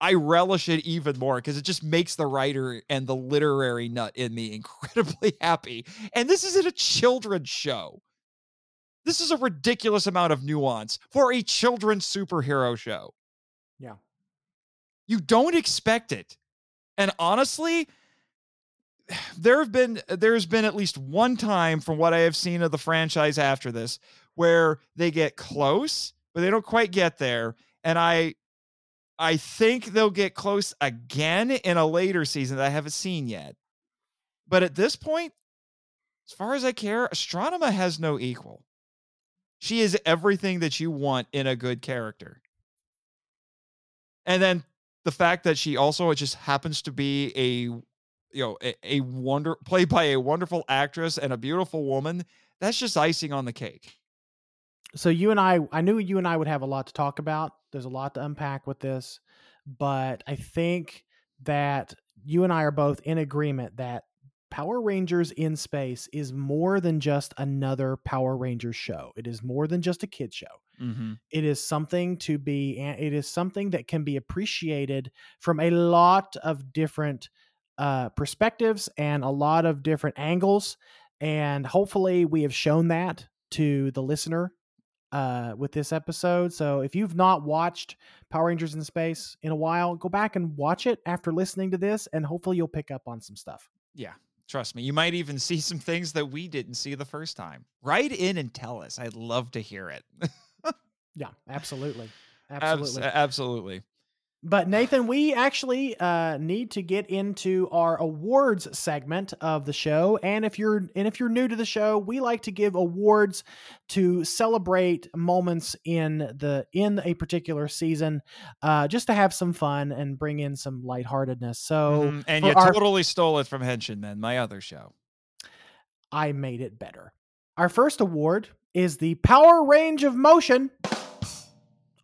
I relish it even more because it just makes the writer and the literary nut in me incredibly happy. And this isn't a children's show. This is a ridiculous amount of nuance for a children's superhero show. Yeah. You don't expect it. And honestly, there have been there's been at least one time from what I have seen of the franchise after this where they get close, but they don't quite get there. And I I think they'll get close again in a later season that I haven't seen yet. But at this point, as far as I care, Astronema has no equal. She is everything that you want in a good character. And then the fact that she also just happens to be a you know a, a wonder played by a wonderful actress and a beautiful woman, that's just icing on the cake. So you and I I knew you and I would have a lot to talk about. There's a lot to unpack with this, but I think that you and I are both in agreement that Power Rangers in Space is more than just another Power Rangers show. It is more than just a kid show. Mm-hmm. It is something to be it is something that can be appreciated from a lot of different uh, perspectives and a lot of different angles. And hopefully, we have shown that to the listener uh, with this episode. So, if you've not watched Power Rangers in Space in a while, go back and watch it after listening to this, and hopefully, you'll pick up on some stuff. Yeah, trust me. You might even see some things that we didn't see the first time. Write in and tell us. I'd love to hear it. Yeah, absolutely, Abs- absolutely. But Nathan, we actually uh, need to get into our awards segment of the show. And if you're and if you're new to the show, we like to give awards to celebrate moments in the in a particular season, uh, just to have some fun and bring in some lightheartedness. So, Mhm. and you our- totally stole it from Henshin Men my other show. I made it better. Our first award is the Power Range of Motion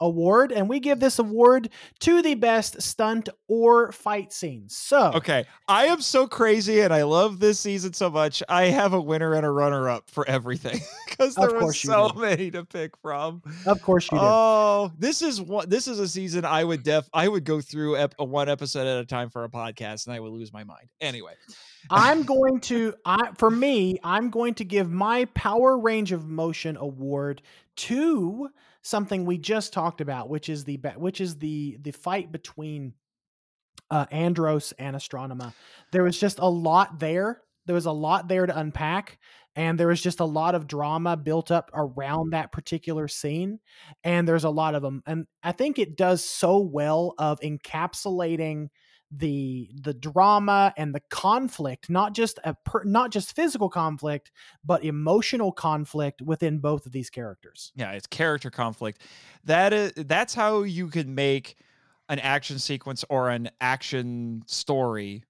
Award, and we give this award to the best stunt or fight scenes. So, Okay, I am so crazy, and I love this season so much. I have a winner and a runner-up for everything because there was so many to pick from. of course you did. Oh, this is one. This is a season I would def. I would go through ep- a one episode at a time for a podcast, and I would lose my mind. Anyway, I'm going to I for me, I'm going to give my power range of motion award to something we just talked about, which is the which is the the fight between uh, Andros and Astronema. There was just a lot there. There was a lot there to unpack, and there was just a lot of drama built up around that particular scene. And there's a lot of them, and I think it does so well of encapsulating the the drama and the conflict not just a per, not just physical conflict but emotional conflict within both of these characters yeah, it's character conflict. That is that's how you can make an action sequence or an action story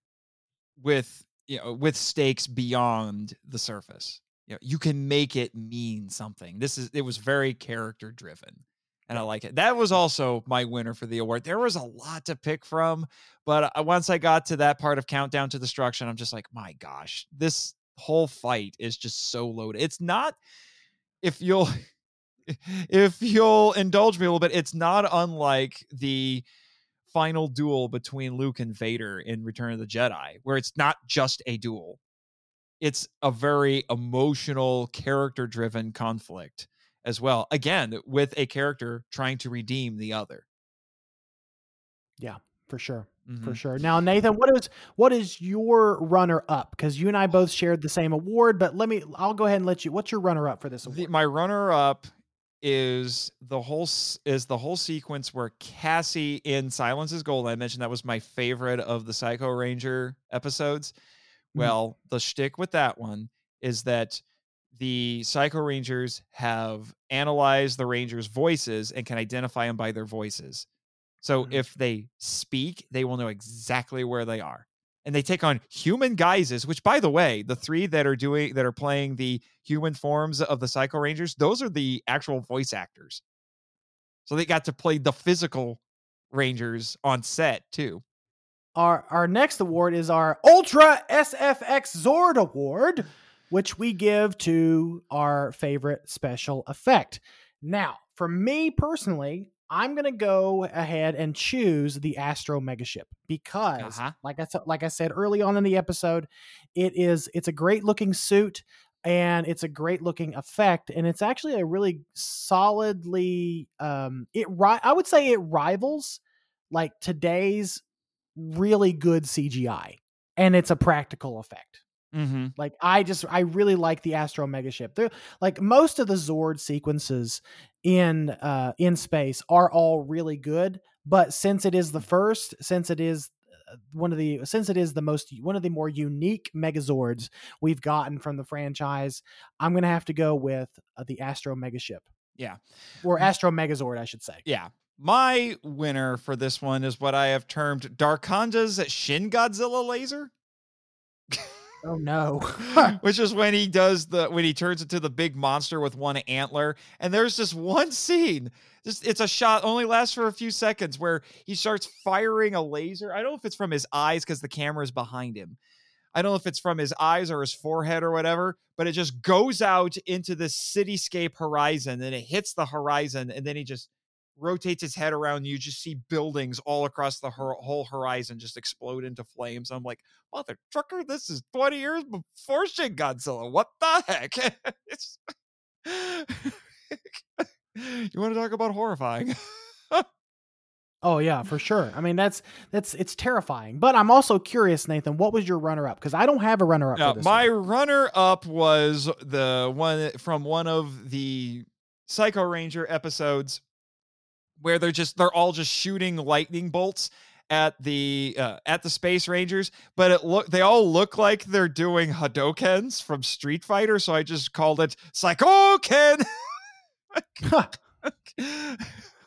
with you know with stakes beyond the surface. You know, you can make it mean something. This is it was very character driven. And I like it. That was also my winner for the award. There was a lot to pick from, but uh, once I got to that part of Countdown to Destruction, I'm just like, my gosh, this whole fight is just so loaded. It's not if you'll if you'll indulge me a little bit, it's not unlike the final duel between Luke and Vader in Return of the Jedi, where it's not just a duel. It's a very emotional, character driven conflict as well. Again, with a character trying to redeem the other. Yeah, for sure for Mhm. sure now nathan what is what is your runner up because you and i both shared the same award but let me i'll go ahead and let you what's your runner up for this award The, my runner up is the whole is the whole sequence where Cassie in Silence is Gold. I mentioned that was my favorite of the Psycho Ranger episodes. Mhm. Well, the shtick with that one is that the Psycho Rangers have analyzed the Rangers' voices and can identify them by their voices. So Mhm. if they speak, they will know exactly where they are. And they take on human guises, which by the way, the three that are doing that are playing the human forms of the Psycho Rangers, those are the actual voice actors. So they got to play the physical Rangers on set too. our our next award is our ultra sfx zord award which we give to our favorite special effect now for me personally i'm going to go ahead and choose the astro megaship because Uh-huh. like i said like i said early on in the episode it is it's a great looking suit and it's a great looking effect and it's actually a really solidly um it ri- i would say it rivals like today's really good cgi and it's a practical effect Mm-hmm. like I just I really like the Astro Megaship. They're like most of the Zord sequences in uh in space are all really good, but since it is the first, since it is uh, one of the since it is the most one of the more unique Megazords we've gotten from the franchise, I'm going to have to go with uh, the Astro Megaship. Yeah. Or Astro Megazord, I should say. Yeah. My winner for this one is what I have termed Darkonda's Shin Godzilla laser. Oh no. which is when he does the when he turns into the big monster with one antler and there's this one scene just it's a shot only lasts for a few seconds where he starts firing a laser. I don't know if it's from his eyes because the camera is behind him. I don't know if it's from his eyes or his forehead or whatever but it just goes out into the cityscape horizon and it hits the horizon and then he just rotates his head around you just see buildings all across the mm. hor- whole horizon just explode into flames i'm like mother trucker this is 20 years before Shin Godzilla what the heck it's you want to talk about horrifying Oh yeah, for sure. I mean that's that's it's terrifying. But I'm also curious, Nathan, what was your runner up? Because I don't have a runner up this. my runner up was the one from one of the Psycho Ranger episodes where they're just they're all just shooting lightning bolts at the uh, at the space rangers but it look they all look like they're doing hadokens from street fighter so i just called it Psycho psychoken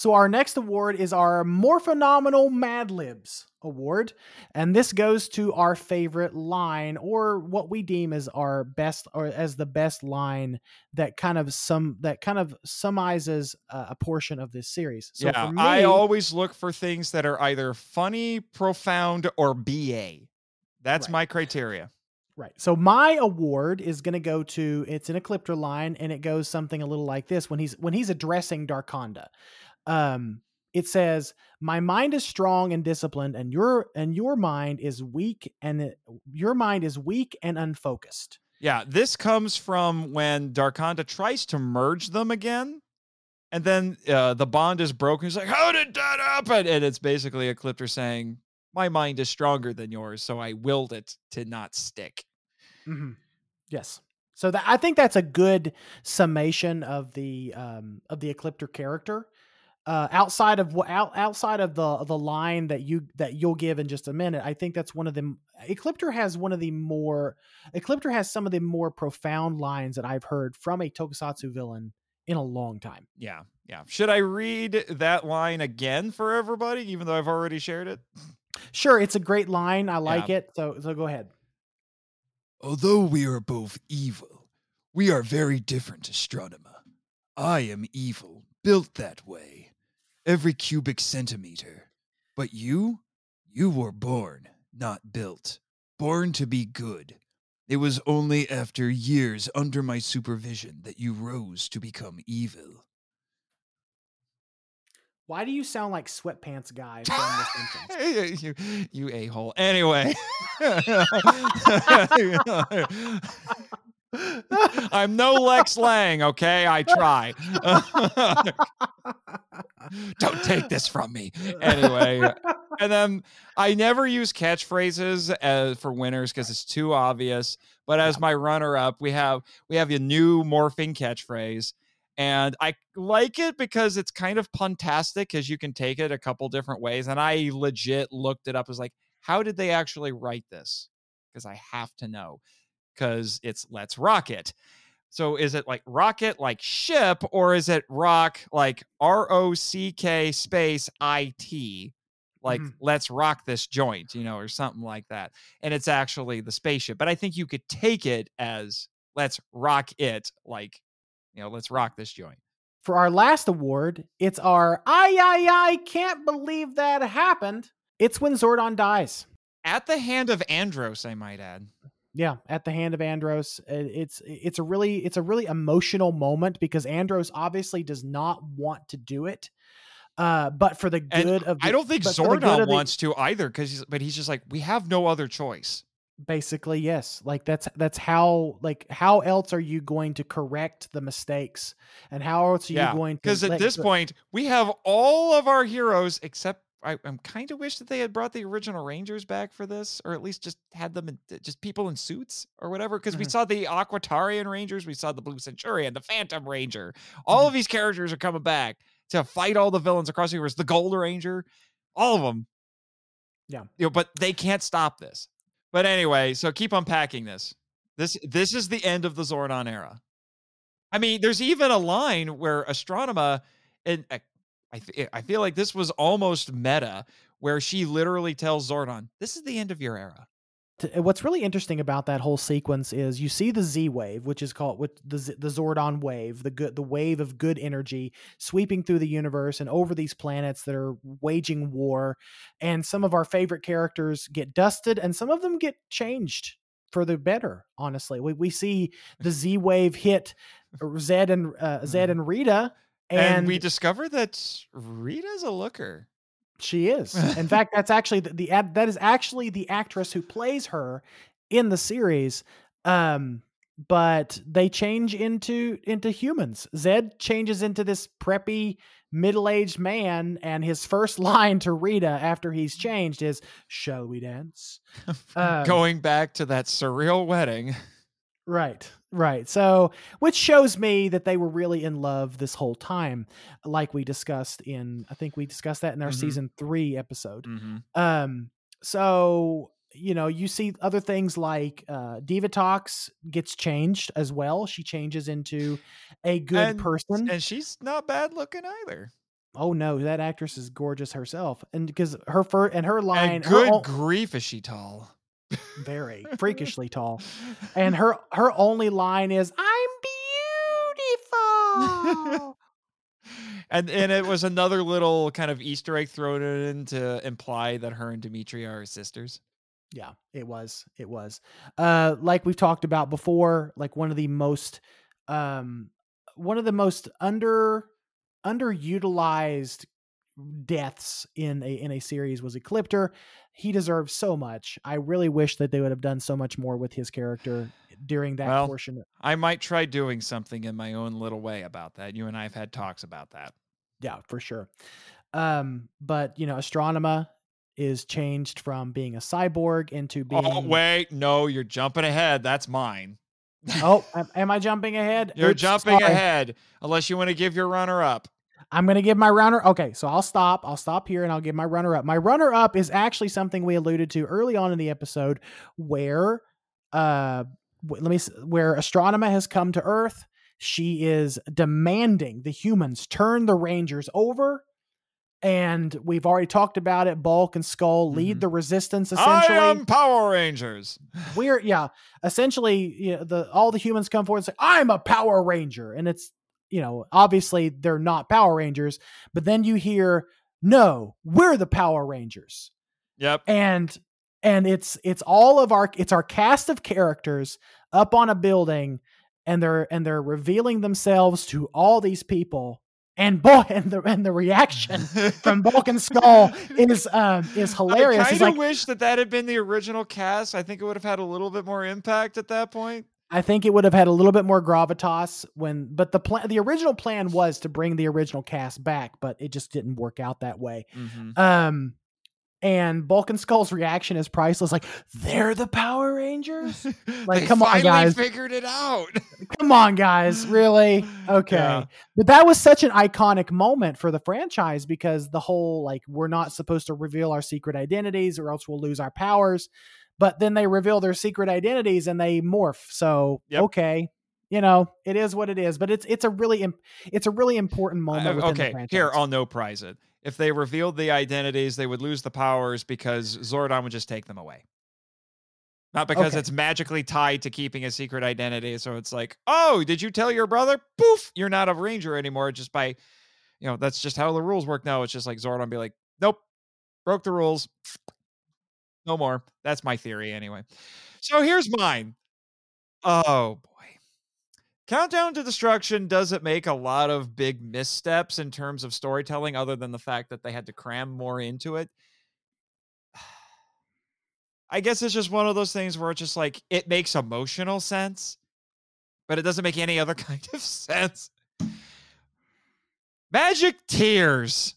So our next award is our More Phenomenal Mad Libs award, and this goes to our favorite line, or what we deem as our best, or as the best line that kind of some that kind of summarizes uh, a portion of this series. So yeah for me, i always look for things that are either funny profound or ba that's Right. my criteria Right. So my award is going to go to it's an Ecliptor line, and it goes something a little like this when he's when he's addressing Darkonda. Um, it says, "My mind is strong and disciplined, and your and your mind is weak, and it- your mind is weak and unfocused." Yeah, this comes from when Darkonda tries to merge them again. And then uh, the bond is broken. He's like, How did that happen? And it's basically Ecliptor saying, My mind is stronger than yours, so I willed it to not stick. Mhm. Yes. So that I think that's a good summation of the um, of the Ecliptor character. Uh, outside of what out, outside of the the line that you that you'll give in just a minute, I think that's one of them. Ecliptor has one of the more Ecliptor has some of the more profound lines that I've heard from a Tokusatsu villain in a long time. Yeah, yeah. Should I read that line again for everybody, even though I've already shared it? Sure, it's a great line. I like it. So so go ahead. Although we are both evil, we are very different, Astronema. I am evil, built that way, every cubic centimeter. But you, you were born, not built, born to be good. It was only after years under my supervision that you rose to become evil. Why do you sound like sweatpants guy from this you you a hole. Anyway. I'm no Lex Lang, okay? I try. Don't take this from me. Anyway, and then I never use catchphrases as for winners because it's too obvious. But as my runner-up, we have we have a new morphing catchphrase, and I like it because it's kind of puntastic because you can take it a couple different ways. And I legit looked it up as like, how did they actually write this? Because I have to know because it's let's rock it. So is it like rocket like ship or is it rock like R O C K space I T like Mhm. let's rock this joint, you know, or something like that. And it's actually the spaceship. But I think you could take it as let's rock it like you know, let's rock this joint. For our last award, it's our I I I can't believe that happened. It's when Zordon dies. At the hand of Andros, I might add. Yeah, at the hand of Andros, it's it's a really it's a really emotional moment because Andros obviously does not want to do it, uh, but for the And good of the, I don't think but the good Zordon of the- wants to either, because he's but he's just like, we have no other choice. basically yes like that's that's how like how else are you going to correct the mistakes and how else are Yeah, you going to Because at this point, we have all of our heroes except I, I'm kind of wish that they had brought the original Rangers back for this, or at least just had them in just people in suits or whatever. Because we Mhm. saw the Aquatarian Rangers, we saw the Blue Centurion, the Phantom Ranger. All Mm-hmm. of these characters are coming back to fight all the villains across the universe. The Gold Ranger, all of them. Yeah. You know, but they can't stop this. But anyway, so keep unpacking this. This this is the end of the Zordon era. I mean, there's even a line where Astronema, and I, I, I feel like this was almost meta, where she literally tells Zordon, "This is the end of your era." Uh, What's really interesting about that whole sequence is you see the Z wave, which is called with the Z- the Zordon wave, the good the wave of good energy sweeping through the universe and over these planets that are waging war, and some of our favorite characters get dusted, and some of them get changed for the better. Honestly, we we see the Z wave hit Zedd and uh, Zedd and Rita, And, and, we discover that Rita's a looker. She is. In fact, that's actually the, the ad- that is actually the actress who plays her in the series. Um, but they change into into humans. Zedd changes into this preppy middle-aged man, and his first line to Rita after he's changed is "Shall we dance?" Um, Going back to that surreal wedding. Right, right. So, which shows me that they were really in love this whole time, like we discussed in, I think we discussed that in our Mhm. season three episode. Mm-hmm. Um, so you know, you see other things like uh, Divatox gets changed as well. She changes into a good And- person. And she's not bad looking either. oh no, that actress is gorgeous herself, and because her fur and her line, And good o- grief, is she tall? Very freakishly tall, and her her only line is "I'm beautiful." and and it was another little kind of Easter egg thrown in to imply that her and Dimitria are sisters. Yeah, it was. It was. Uh like we've talked about before, like one of the most um one of the most under underutilized deaths in a in a series was Ecliptor. He deserves so much. I really wish that they would have done so much more with his character during that Well, portion. I might try doing something in my own little way about that. You and I have had talks about that. Yeah, for sure. Um but you know, Astronema is changed from being a cyborg into being Oh wait, no, you're jumping ahead. That's mine. Oh, am, am I jumping ahead? You're Oops, jumping sorry. ahead unless you want to give your runner up. I'm going to give my runner. Okay, so I'll stop. I'll stop here and I'll give my runner up. My runner up is actually something we alluded to early on in the episode where uh let me where Astronema has come to Earth. She is demanding the humans turn the Rangers over. And we've already talked about it. Bulk and Skull lead Mhm. the resistance essentially. I am Power Rangers. we're yeah essentially you know, the all the humans come forward and say i'm a power ranger and it's you know obviously they're not power rangers but then you hear no we're the power rangers Yep. and and it's it's all of our it's our cast of characters up on a building and they're and they're revealing themselves to all these people and boy and the and the reaction from Bulk and Skull is um is hilarious. I kind of like wish that that had been the original cast. I think it would have had a little bit more impact at that point. I think it would have had a little bit more gravitas when, but the plan, the original plan was to bring the original cast back, but it just didn't work out that way. Mm-hmm. Um, and Bulk and Skull's reaction is priceless. Like they're the Power Rangers. Like, come on, finally guys. Figured it out. Come on, guys, really? Okay, Yeah. but that was such an iconic moment for the franchise because the whole like we're not supposed to reveal our secret identities or else we'll lose our powers. But then they reveal their secret identities and they morph. So Yep. okay, you know it is what it is. But it's it's a really im- it's a really important moment. Uh, okay, here I'll no prize it. If they revealed the identities, they would lose the powers because Zordon would just take them away. Not because Okay. it's magically tied to keeping a secret identity. So it's like, oh, did you tell your brother? Poof, you're not a ranger anymore. Just by, you know, that's just how the rules work now. It's just like Zordon be like, nope, broke the rules. No more. That's my theory anyway. So here's mine. Oh boy. Countdown to Destruction doesn't make a lot of big missteps in terms of storytelling, other than the fact that they had to cram more into it. I guess it's just one of those things where it's just like it makes emotional sense, but it doesn't make any other kind of sense. Magic Tears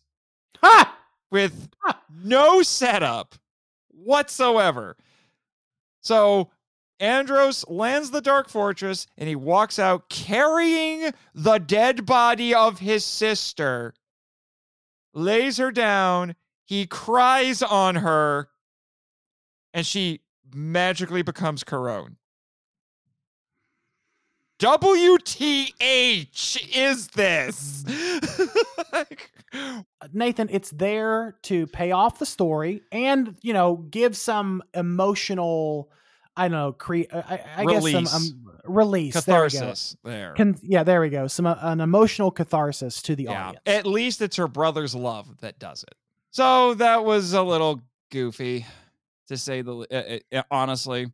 Ha! with no setup whatsoever. So Andros lands the Dark Fortress and he walks out carrying the dead body of his sister, lays her down, he cries on her, and she magically becomes Karone. WTH is this? Nathan, it's there to pay off the story and you know give some emotional. I don't know. Cre- I, I guess some Release. um, release. There catharsis there. Con- yeah, there we go. Some uh, an emotional catharsis to the yeah. audience. At least it's her brother's love that does it. So that was a little goofy, to say the uh, uh, honestly.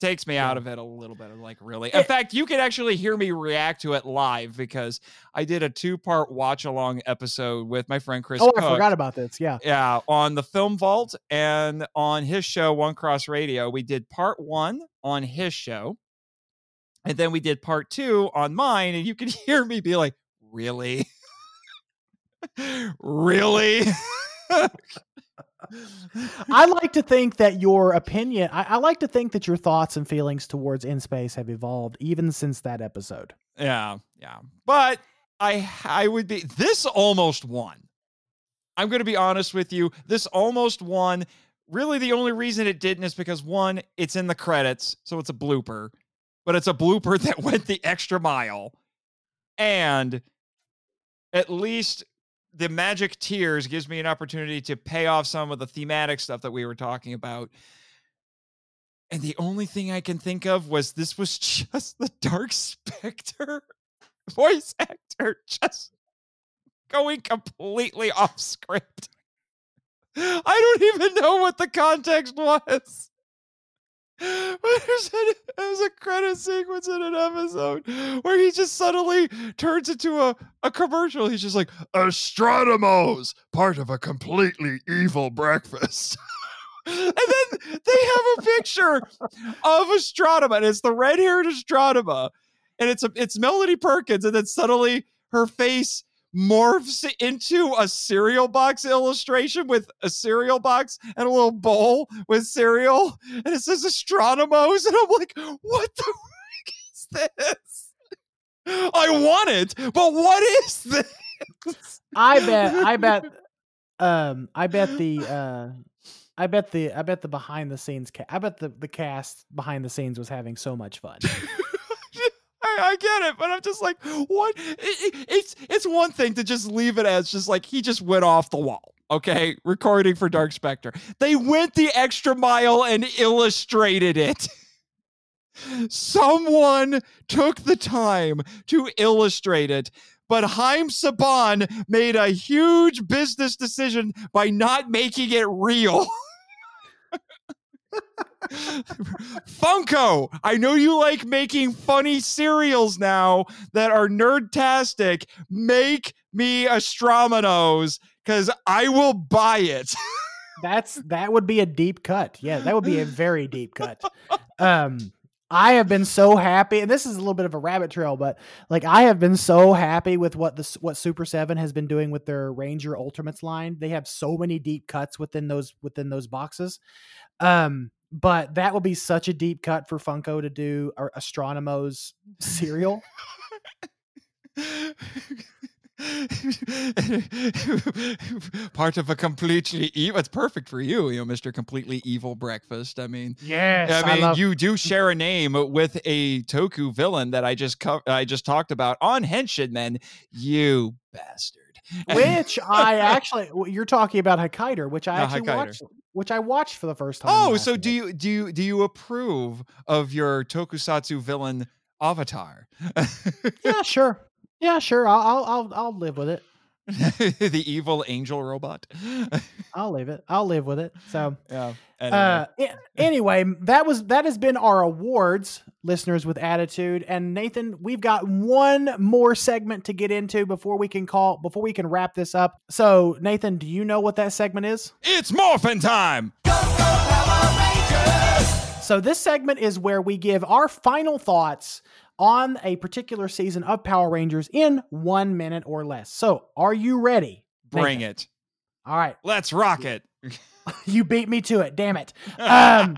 Takes me out of it a little bit. Like really. It- In fact, you can actually hear me react to it live because I did a two-part watch-along episode with my friend Chris. oh, I forgot about this. Yeah. Yeah, on the Film Vault and on his show, One Cross Radio. We did part one on his show. And then we did part two on mine. And you could hear me be like, really? really? I like to think that your opinion, I, I like to think that your thoughts and feelings towards In Space have evolved even since that episode. Yeah, yeah. But I I would be this almost won. I'm going to be honest with you. This almost won. Really, the only reason it didn't is because one, it's in the credits, so it's a blooper, but it's a blooper that went the extra mile. And at least the magic tears gives me an opportunity to pay off some of the thematic stuff that we were talking about. And the only thing I can think of was this was just the Dark Specter voice actor just going completely off script. I don't even know what the context was. There's, a, credit sequence in an episode where he just suddenly turns into a, a commercial. He's just like, Astronemos, part of a completely evil breakfast. and then they have a picture of Astronema, and it's the red-haired Astronema, and it's a, it's Melody Perkins, and then suddenly her face morphs into a cereal box illustration with a cereal box and a little bowl with cereal, and it says Astronomos, and I'm like, what the frick is this? I want it, but what is this? I bet, I bet, um, I bet the, uh, I bet the, I bet the behind the scenes, ca- I bet the the cast behind the scenes was having so much fun. I, get it, but I'm just like, what? It, it, it's it's one thing to just leave it as just like he just went off the wall. Okay, recording for Dark Specter. They went the extra mile and illustrated it. Someone took the time to illustrate it, but Haim Saban made a huge business decision by not making it real. Funko, I know you like making funny cereals now that are nerdtastic. Make me Astromenos because I will buy it. That's that would be a deep cut. Yeah, that would be a very deep cut. Um, I have been so happy, and this is a little bit of a rabbit trail, but like I have been so happy with what the what Super Seven has been doing with their Ranger Ultimates line. They have so many deep cuts within those within those boxes. Um, but that would be such a deep cut for Funko to do or Astronomo's cereal. Part of a completely evil. It's perfect for you, you know, Mister Completely Evil Breakfast. I mean, yes, I mean, I love- you do share a name with a Toku villain that I just co- I just talked about on Henshin Men. You bastard. which I actually you're talking about Hakaider, which I No, actually watched, which I watched for the first time. Oh, so do you do you do you approve of your Tokusatsu villain avatar? Yeah, sure. Yeah, sure. I'll I'll I'll, I'll live with it. the evil angel robot. I'll leave it. I'll live with it. So, yeah. uh, a- anyway, that was that has been our awards, listeners with attitude. And Nathan, we've got one more segment to get into before we can call before we can wrap this up. So, Nathan, do you know what that segment is? it's morphin time. So this segment is where we give our final thoughts on a particular season of Power Rangers in one minute or less. So, are you ready? Bring Nathan? it. All right. Let's rock it. You beat me to it. Damn it. Um,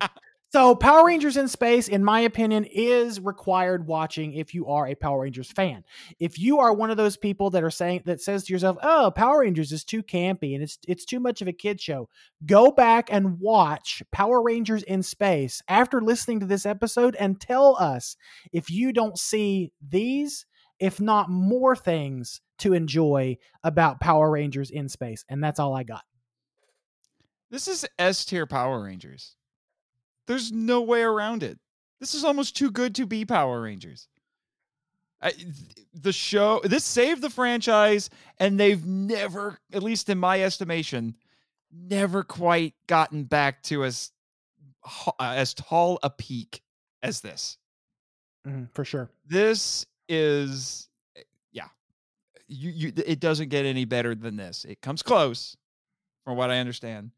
so, Power Rangers in Space, in my opinion, is required watching if you are a Power Rangers fan. If you are one of those people that are saying that says to yourself, "Oh, Power Rangers is too campy and it's it's too much of a kid show," go back and watch Power Rangers in Space after listening to this episode and tell us if you don't see these, if not more things to enjoy about Power Rangers in Space. And that's all I got. This is S tier Power Rangers. There's no way around it. This is almost too good to be Power Rangers. I, the show, this saved the franchise, and they've never, at least in my estimation, never quite gotten back to as uh, as tall a peak as this. Mhm, for sure. This is, eh, yeah, you, you. It doesn't get any better than this. It comes close, from what I understand,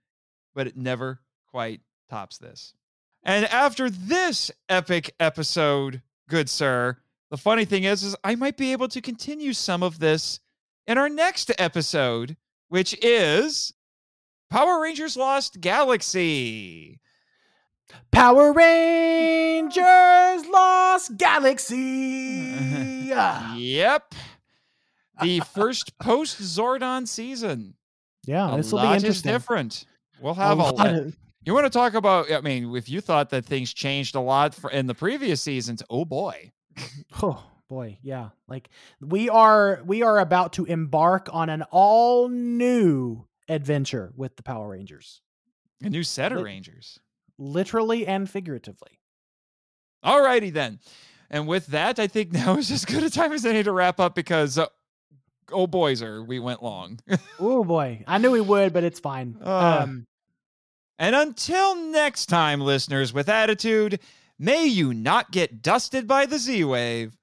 but it never quite tops this. And after this epic episode, good sir, the funny thing is, is I might be able to continue some of this in our next episode, which is Power Rangers Lost Galaxy. Power Rangers Lost Galaxy. Yep. The first post Zordon season. yeah, this will be interesting. different. We'll have a, lot lot. of- You want to talk about? I mean, if you thought that things changed a lot for, in the previous seasons, oh boy. Oh boy, yeah. Like we are we are about to embark on an all new adventure with the Power Rangers. A new set of Lit- Rangers. Literally and figuratively. Alrighty then. And with that, I think now is as good a time as any to wrap up because, uh, oh boys, are we went long. Oh boy. I knew we would, but it's fine. Uh, um and until next time, listeners with attitude, may you not get dusted by the Z Wave.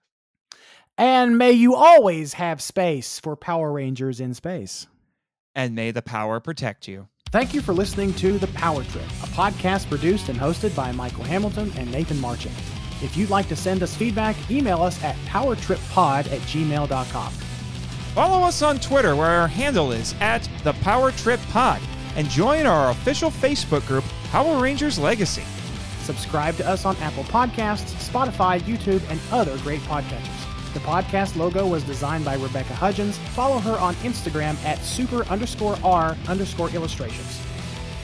and may you always have space for Power Rangers in space. And may the power protect you. Thank you for listening to The Power Trip, a podcast produced and hosted by Michael Hamilton and Nathan Marchand. If you'd like to send us feedback, email us at powertrippod at gmail.com. Follow us on Twitter, where our handle is at the Power Trip Pod, and join our official Facebook group, Power Rangers Legacy. Subscribe to us on Apple Podcasts, Spotify, YouTube, and other great podcatchers. The podcast logo was designed by Rebecca Hudgens. Follow her on Instagram at super underscore R underscore illustrations.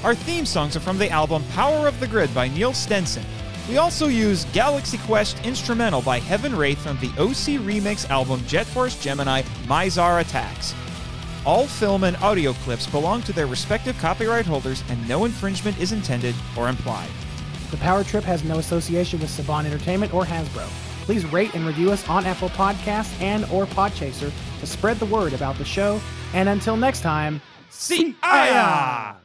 Our theme songs are from the album Power of the Grid by Neil Stenson. We also use Galaxy Quest instrumental by Heaven Wraith from the OC Remix album Jet Force Gemini Mizar Attacks. All film and audio clips belong to their respective copyright holders and no infringement is intended or implied. The Power Trip has no association with Saban Entertainment or Hasbro. Please rate and review us on Apple Podcasts and or Podchaser to spread the word about the show. And until next time, See ya!